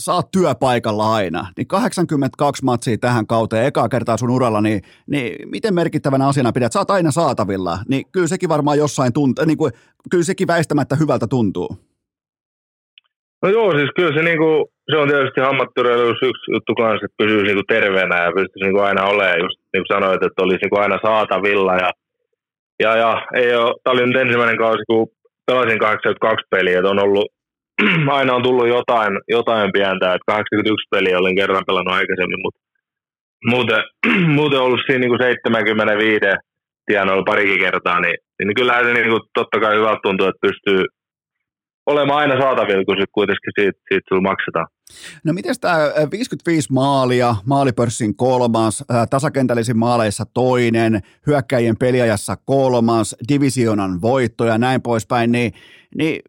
sä oot työpaikalla aina, niin 82 matsia tähän kauteen, ekaa kertaa sun uralla, niin, niin miten merkittävänä asiana pidät? Sä oot aina saatavilla, niin kyllä sekin varmaan jossain tuntuu, niin kuin, kyllä sekin väistämättä hyvältä tuntuu. No joo, siis kyllä se, niinku, se on tietysti hammatturailuus yksi juttu kanssa, että pysyisi niinku terveenä ja pystyisi niinku aina olemaan, just niin kuin sanoit, että olisi niinku aina saatavilla. Ja, ja, ja ei ole, tämä oli nyt ensimmäinen kausi, kun pelasin 82 peliä, että on ollut, aina on tullut jotain, jotain pientä, että 81 peliä olen kerran pelannut aikaisemmin, mutta muuten, muuten ollut siinä niinku 75 tienoilla parikin kertaa, niin, niin kyllähän se niinku totta kai hyvältä tuntuu, että pystyy olemaan aina saatavilla, kun sit kuitenkin siitä, siitä sulla maksetaan. No miten tämä 55 maalia, maalipörssin kolmas, tasakentällisin maaleissa toinen, hyökkäjien peliajassa kolmas, divisionan voitto ja näin poispäin, niin, niin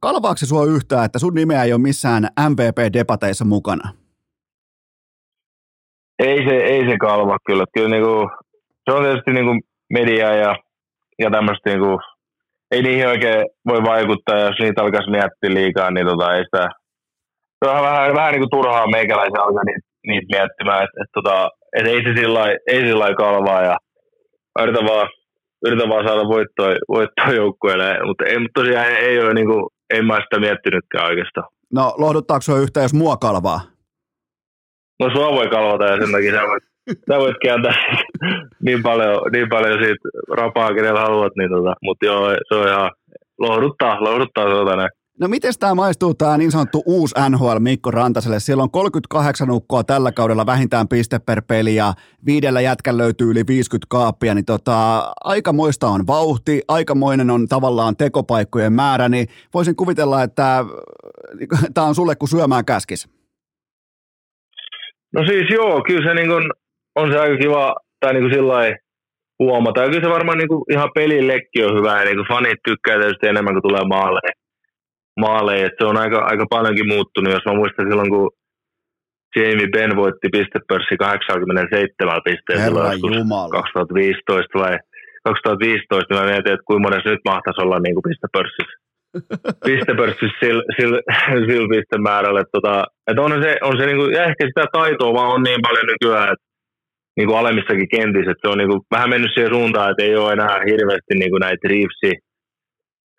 kalvaako se sua yhtään, että sun nimeä ei ole missään MVP-debateissa mukana? Ei se, ei se kalva kyllä. kyllä niinku, se on tietysti niinku media ja, ja tämmöistä niinku, ei niihin oikein voi vaikuttaa, jos niitä alkaisi miettiä liikaa, niin tota, ei sitä, se on vähän, vähän niin kuin turhaa meikäläisen alkaa niitä, niitä miettimään, että et, tota, et ei se sillä ei sillä kalvaa ja yritän vaan, yritän vaan saada voittoa, voittoa joukkueelle, mutta ei, mutta tosiaan ei, ei ole niin kuin, en mä sitä miettinytkään oikeastaan. No lohduttaako se yhtään, jos mua kalvaa? No sua voi kalvata ja sen takia sä voit, sä voit kääntää niin paljon, niin paljon siitä rapaa, kenellä haluat, niin tota, mutta joo, se on ihan lohduttaa, lohduttaa se näin. No miten tämä maistuu tämä niin sanottu uusi NHL Mikko Rantaselle? Siellä on 38 ukkoa tällä kaudella vähintään piste per peli ja viidellä jätkän löytyy yli 50 kaappia, niin tota, aikamoista on vauhti, aikamoinen on tavallaan tekopaikkojen määrä, niin voisin kuvitella, että tämä on sulle kuin syömään käskis. No siis joo, kyllä se niin kun, on se aika kiva, tai niin kuin sillä huomata. Ja kyllä se varmaan niin kuin ihan pelillekin on hyvä, ja niin kuin fanit tykkää tietysti enemmän kuin tulee maaleja. maaleja. se on aika, aika paljonkin muuttunut, jos mä muistan silloin, kun Jamie Benn voitti pistepörssi 87 pisteellä 2015 vai 2015, niin mä mietin, että kuinka monessa nyt mahtaisi olla niin kuin pistepörssissä. pistepörssissä sillä sil, sil pistemäärällä. Että tota, että on se, on se niinku, ja ehkä sitä taitoa vaan on niin paljon nykyään, että niin kuin alemmissakin kentissä, että se on niin kuin vähän mennyt siihen suuntaan, että ei ole enää hirveästi niin kuin näitä Reevesi,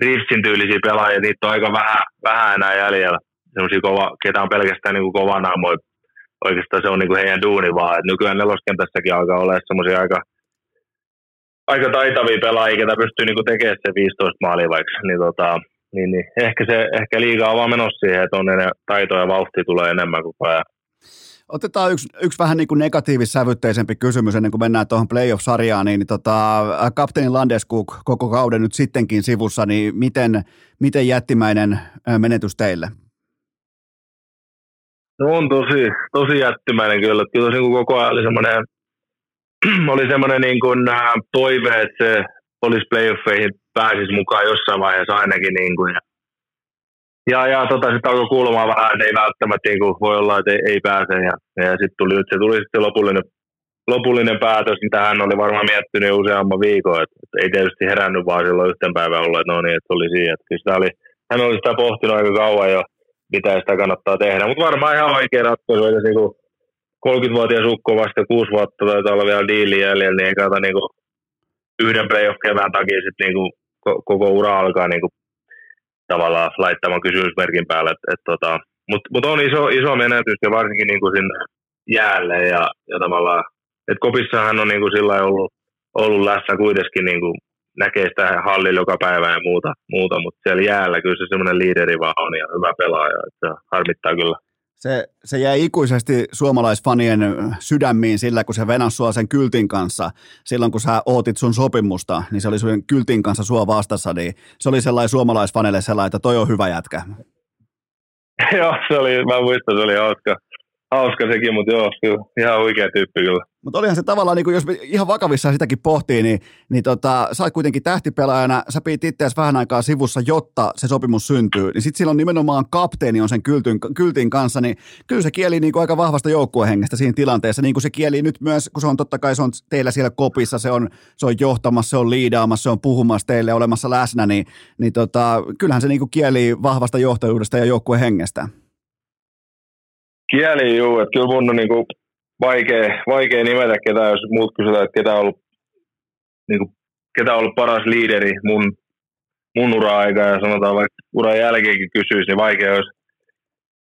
Reevesin tyylisiä pelaajia, niitä on aika vähän, vähän enää jäljellä. Sellaisia kova, ketä on pelkästään niin kuin kova naamoja. Oikeastaan se on niin kuin heidän duuni vaan. Et nykyään neloskentässäkin alkaa olla semmoisia aika, aika taitavia pelaajia, ketä pystyy niin kuin tekemään se 15 maalia vaikka. Niin, tota, niin, niin ehkä, se, ehkä liigaa on vaan menossa siihen, että on enää taitoa ja vauhtia tulee enemmän kuin ajan. Otetaan yksi, yksi vähän niin kuin negatiivissävytteisempi kysymys ennen kuin mennään tuohon playoff-sarjaan, niin tota, kapteeni Landeskuk koko kauden nyt sittenkin sivussa, niin miten, miten jättimäinen menetys teille? No on tosi, tosi jättimäinen kyllä. Kyllä tosi koko ajan oli semmoinen, oli semmoinen niin kuin, toive, että se olisi playoffeihin pääsisi mukaan jossain vaiheessa ainakin. Niin kuin, ja ja, ja tota, sitten alkoi kuulumaan vähän, että ei välttämättä niin voi olla, että ei, ei pääse. Ja, ja sitten tuli, se tuli sitten lopullinen, lopullinen päätös, mitä hän oli varmaan miettinyt useamman viikon. Että, että ei tietysti herännyt vaan silloin yhten päivän olla, että no niin, että oli siinä. Että oli, hän oli sitä pohtinut aika kauan jo, mitä sitä kannattaa tehdä. Mutta varmaan ihan oikea ratkaisu, että niin kuin 30-vuotias ukko vasta 6 vuotta tai olla vielä diili jäljellä, niin ei kannata niin kuin yhden playoff kevään takia sitten niin koko ura alkaa niin kuin tavallaan laittamaan kysymysmerkin päälle. Et, et, tota, Mutta mut on iso, iso menetys ja varsinkin niin kuin sinne jäälle ja, ja tavallaan, että Kopissahan on niin kuin sillä ollut, ollut läsnä kuitenkin niin kuin näkee sitä hallilla joka päivä ja muuta, muuta mutta siellä jäällä kyllä se semmoinen liideri vaan on ja hyvä pelaaja, että harmittaa kyllä se, se jäi ikuisesti suomalaisfanien sydämiin sillä, kun se venasi sua sen kyltin kanssa. Silloin, kun sä ootit sun sopimusta, niin se oli sun kyltin kanssa sua vastassa, niin se oli sellainen suomalaisfanille sellainen, että toi on hyvä jätkä. Joo, se oli, mä muistan, se oli hauska hauska sekin, mutta joo, kyllä, ihan oikea tyyppi kyllä. Mutta olihan se tavallaan, niin kuin jos ihan vakavissaan sitäkin pohtii, niin, niin tota, sä oot kuitenkin tähtipelaajana, sä pidit itseäsi vähän aikaa sivussa, jotta se sopimus syntyy, niin sitten silloin nimenomaan kapteeni on sen kyltin, kyltin kanssa, niin kyllä se kieli niin kuin aika vahvasta joukkuehengestä siinä tilanteessa, niin kuin se kieli nyt myös, kun se on totta kai se on teillä siellä kopissa, se on, se on johtamassa, se on liidaamassa, se on puhumassa teille olemassa läsnä, niin, niin tota, kyllähän se niin kuin kieli vahvasta johtajuudesta ja joukkuehengestä. Kieli juu, että kyllä mun on niinku vaikea, vaikea nimetä ketään, jos muut kysytään, että ketä on ollut, niinku, ketä on ollut paras liideri mun, mun ura-aika ja sanotaan vaikka uran jälkeenkin kysyisi, niin vaikea olisi,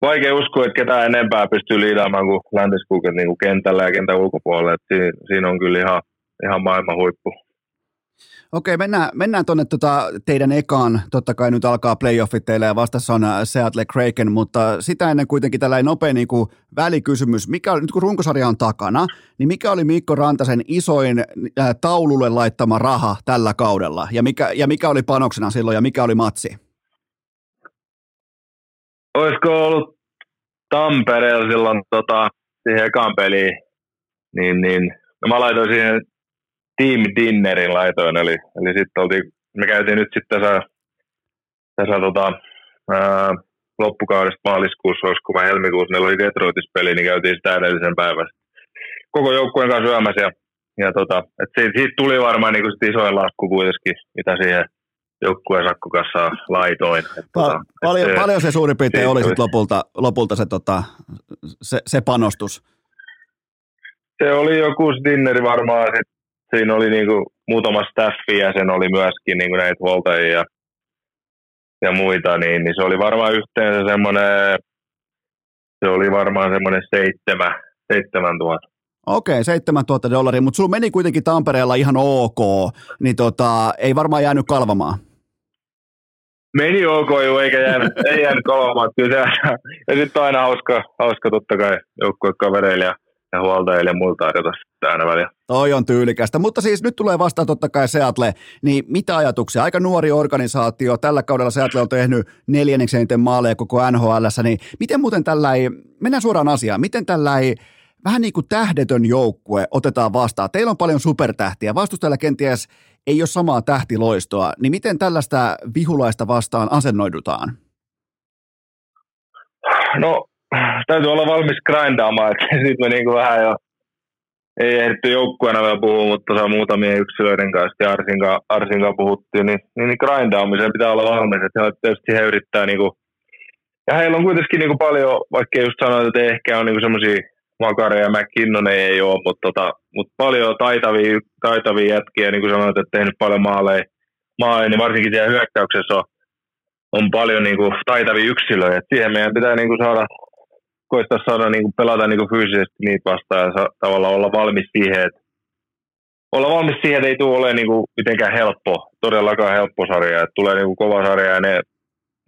vaikea uskoa, että ketään enempää pystyy liidaamaan kuin Landeskog niin kuin kentällä ja kentän ulkopuolella. Siinä, siinä, on kyllä ihan, ihan maailman huippu. Okei, mennään, mennään tuonne tota teidän ekaan. Totta kai nyt alkaa playoffit teille ja vastassa on äh, Seattle Kraken, mutta sitä ennen kuitenkin tällainen nopea niin kuin välikysymys. Mikä oli, nyt kun runkosarja on takana, niin mikä oli Mikko Rantasen isoin äh, taululle laittama raha tällä kaudella? Ja mikä, ja mikä oli panoksena silloin ja mikä oli matsi? Olisiko ollut Tampereella silloin tota, siihen ekaan peliin, niin, niin no mä laitoin siihen team dinnerin laitoin, eli, eli sitten oltiin, me käytiin nyt sitten tässä, tässä tota, ää, loppukaudesta maaliskuussa, olisiko vai helmikuussa, meillä oli Detroitissa peli, niin käytiin sitä edellisen päivän koko joukkueen kanssa syömässä, ja, ja tota, et siitä, siitä, tuli varmaan niin sit isoin lasku kuitenkin, mitä siihen joukkueen sakkukassa laitoin. Et, pa- tota, paljon, et, paljon se suurin piirtein oli sit lopulta, lopulta se, tota, se, se panostus? Se oli joku dinneri varmaan sit siinä oli niinku muutama staffi ja sen oli myöskin niinku näitä huoltajia ja, ja muita, niin, niin, se oli varmaan yhteensä semmoinen, se oli varmaan semmoinen seitsemän, seitsemän tuhatta. Okei, 7000 dollaria, mutta sulla meni kuitenkin Tampereella ihan ok, niin tota, ei varmaan jäänyt kalvamaan. Meni ok, joo, eikä jäänyt, ei jäänyt kalvamaan. Kyllä se, ja sitten aina hauska, hauska totta kai joukkuekavereille ja ja huoltajille ja muilta tarjota aina väliä. Toi on tyylikästä, mutta siis nyt tulee vastaan totta kai Seattle, niin mitä ajatuksia? Aika nuori organisaatio, tällä kaudella Seattle on tehnyt neljänneksi eniten maaleja koko NHL, niin miten muuten tällä ei, mennään suoraan asiaan, miten tällä ei vähän niin kuin tähdetön joukkue otetaan vastaan? Teillä on paljon supertähtiä, vastustajalla kenties ei ole samaa tähtiloistoa, niin miten tällaista vihulaista vastaan asennoidutaan? No täytyy olla valmis grindaamaan, että sitten me niinku vähän jo ei ehditty joukkueena vielä puhua, mutta tuossa muutamien yksilöiden kanssa ja Arsin, Arsin kanssa puhuttiin, niin, niin, niin grindaamiseen pitää olla valmis, että he tietysti he yrittää niinku, ja heillä on kuitenkin niinku paljon, vaikka just sanoit, että ehkä on niinku semmoisia Makare ja McKinnon ei ole, mutta, tota, mutta paljon taitavia, taitavia jätkiä, niin kuin sanoit, että tehnyt paljon maaleja, maaleja niin varsinkin siellä hyökkäyksessä on, on paljon niin kuin, taitavia yksilöjä. Et siihen meidän pitää niin kuin, saada koittaa saada niin kuin pelata niin kuin fyysisesti niitä vastaan ja tavallaan olla valmis siihen, että olla valmis siihen, että ei tule ole niin mitenkään helppo, todellakaan helppo sarja, että tulee niin kuin kova sarja ja ne,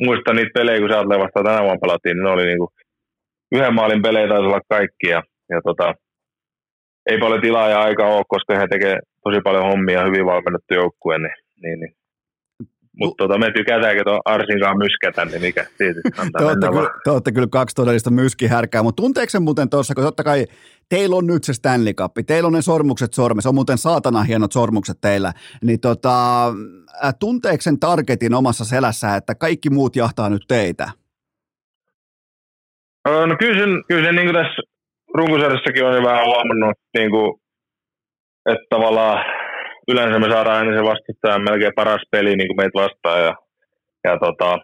muistan niitä pelejä, kun sä vastaan tänä vuonna pelattiin, niin ne oli niin kuin yhden maalin pelejä taisi olla kaikki ja, ja tota, ei paljon tilaa ja aikaa ole, koska he tekee tosi paljon hommia hyvin valmennettu joukkue, niin, niin, niin mutta tota, me tykätäänkin tuon Arsinkaan myskätä, niin mikä siitä te, olette kyllä, te olette kyllä kaksi todellista myskihärkää, mutta tunteeko se muuten tuossa, kun totta kai teillä on nyt se Stanley Cup, teillä on ne sormukset sormessa, on muuten saatana hienot sormukset teillä, niin tota, tunteeko sen targetin omassa selässä, että kaikki muut jahtaa nyt teitä? No kyllä sen, kyllä sen niin kuin tässä runkosarjassakin on jo vähän huomannut, niin kuin, että tavallaan yleensä me saadaan ennen se vastustajan melkein paras peli niin kuin meitä vastaan. Ja, ja tota,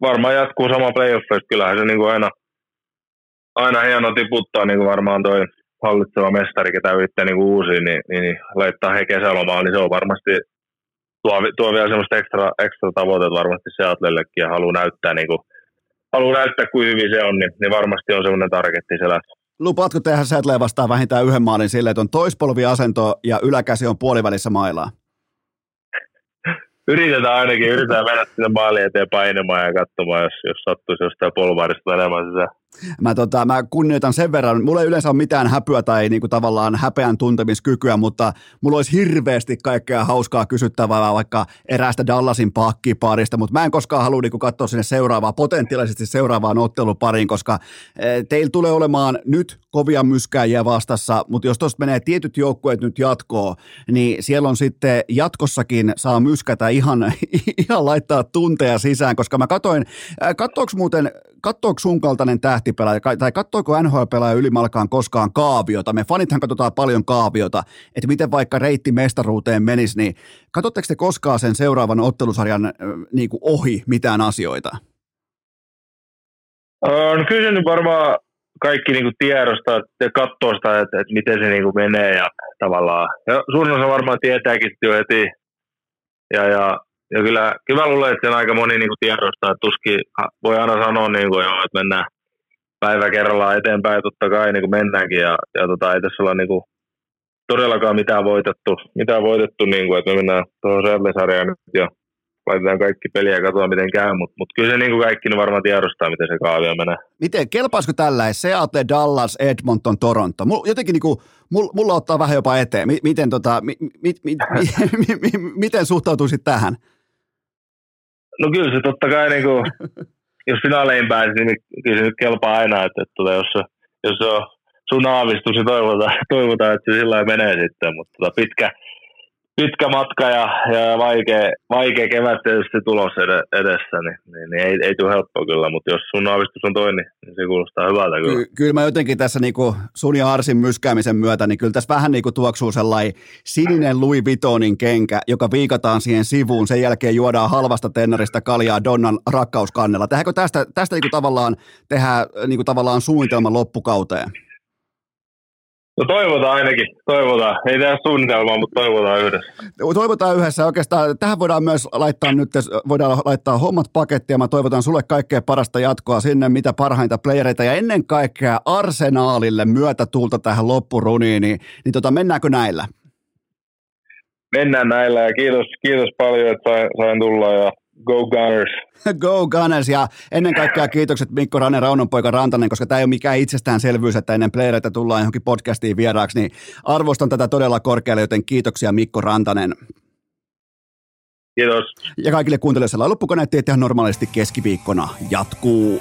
varmaan jatkuu sama playoffeista. Kyllähän se niin kuin aina, aina hieno tiputtaa, niin kuin varmaan toi hallitseva mestari, ketä yrittää niin uusia, niin, niin, niin, laittaa he kesälomaan, niin se on varmasti tuo, tuo vielä semmoista ekstra, ekstra tavoitetta varmasti Seatlellekin ja haluaa näyttää, niin kuin, haluaa näyttää, kuin hyvin se on, niin, niin varmasti on semmoinen targetti selässä. Lupaatko tehdä Sätleen vastaan vähintään yhden maalin silleen, että on toispolviasento ja yläkäsi on puolivälissä mailaa? Yritetään ainakin, yritetään mennä sinne maalin eteen painamaan ja katsomaan, jos, jos sattuisi jostain polvaarista enemmän sisään. Mä, tota, mä kunnioitan sen verran, mulla ei yleensä ole mitään häpyä tai niinku tavallaan häpeän tuntemiskykyä, mutta mulla olisi hirveästi kaikkea hauskaa kysyttävää vaikka eräästä Dallasin pakkiparista, mutta mä en koskaan halua niinku katsoa sinne seuraavaa, potentiaalisesti seuraavaan ottelupariin, koska e, teillä tulee olemaan nyt kovia myskääjiä vastassa, mutta jos tuosta menee tietyt joukkueet nyt jatkoon, niin siellä on sitten jatkossakin saa myskätä ihan, ihan laittaa tunteja sisään, koska mä katoin, katsoinko muuten, katsoinko sun kaltainen tähti tähtipelaaja, tai katsoiko NHL-pelaaja ylimalkaan koskaan kaaviota? Me fanithan katsotaan paljon kaaviota, että miten vaikka reitti mestaruuteen menisi, niin katsotteko te koskaan sen seuraavan ottelusarjan niin kuin ohi mitään asioita? No kyllä se nyt varmaan kaikki niin kuin tiedostaa ja katsoo sitä, että, että miten se niin kuin menee ja tavallaan. Ja osa varmaan tietääkin jo heti. Ja, ja, ja kyllä, kyllä mä luulen, että sen aika moni niin kuin tiedostaa, että tuskin voi aina sanoa, niin kuin, jo, että mennään päivä kerrallaan eteenpäin totta kai niin kuin mennäänkin ja, ja tota, ei tässä olla niin kuin, todellakaan mitään voitettu, mitään voitettu niin kuin, että me mennään tuohon Sävle-sarjaan nyt ja laitetaan kaikki peliä ja katsotaan miten käy, mutta mut kyllä se niin kuin kaikki niin varmaan tiedostaa, miten se kaavio menee. Miten, kelpaisiko tällä Seattle, Dallas, Edmonton, Toronto? Mulla, jotenkin niin kuin, mulla, mulla ottaa vähän jopa eteen. Miten, tota, mi, mi, mi, mi, mi, mi, miten suhtautuisit tähän? No kyllä se totta kai, niin kuin, jos finaaleihin pääsisi, niin kyllä se nyt kelpaa aina, että, että tota, jos, jos on sun aavistus, niin toivotaan, toivotaan, että se sillä menee sitten, mutta tota, pitkä, pitkä matka ja, ja vaikea, vaikea kevät tietysti tulos edessä, niin, niin, niin ei, ei tule helppoa kyllä, mutta jos sun aavistus on toinen, niin se kuulostaa hyvältä kyllä. Ky- kyllä mä jotenkin tässä niinku sun ja Arsin myskäämisen myötä, niin kyllä tässä vähän niinku tuoksuu sellainen sininen Louis Vuittonin kenkä, joka viikataan siihen sivuun, sen jälkeen juodaan halvasta tennarista kaljaa Donnan rakkauskannella. Tehdäänkö tästä, tästä niinku tavallaan, tehdä niinku tavallaan suunnitelman loppukauteen? No toivotaan ainakin, toivotaan. Ei tehdä suunnitelmaa, mutta toivotaan yhdessä. Toivotaan yhdessä. Oikeastaan tähän voidaan myös laittaa nyt, voidaan laittaa hommat pakettia. Mä toivotan sulle kaikkea parasta jatkoa sinne, mitä parhaita playereita ja ennen kaikkea arsenaalille myötätuulta tähän loppuruniin. Niin, niin tota, mennäänkö näillä? Mennään näillä ja kiitos, kiitos paljon, että sain, sain tulla ja Go Gunners! Go Gunners ja ennen kaikkea kiitokset Mikko Ranne, Raunon poika Rantanen, koska tämä ei ole mikään itsestäänselvyys, että ennen playereita tullaan johonkin podcastiin vieraaksi, niin arvostan tätä todella korkealle, joten kiitoksia Mikko Rantanen. Kiitos. Ja kaikille kuuntelijoille loppukoneet ihan normaalisti keskiviikkona jatkuu.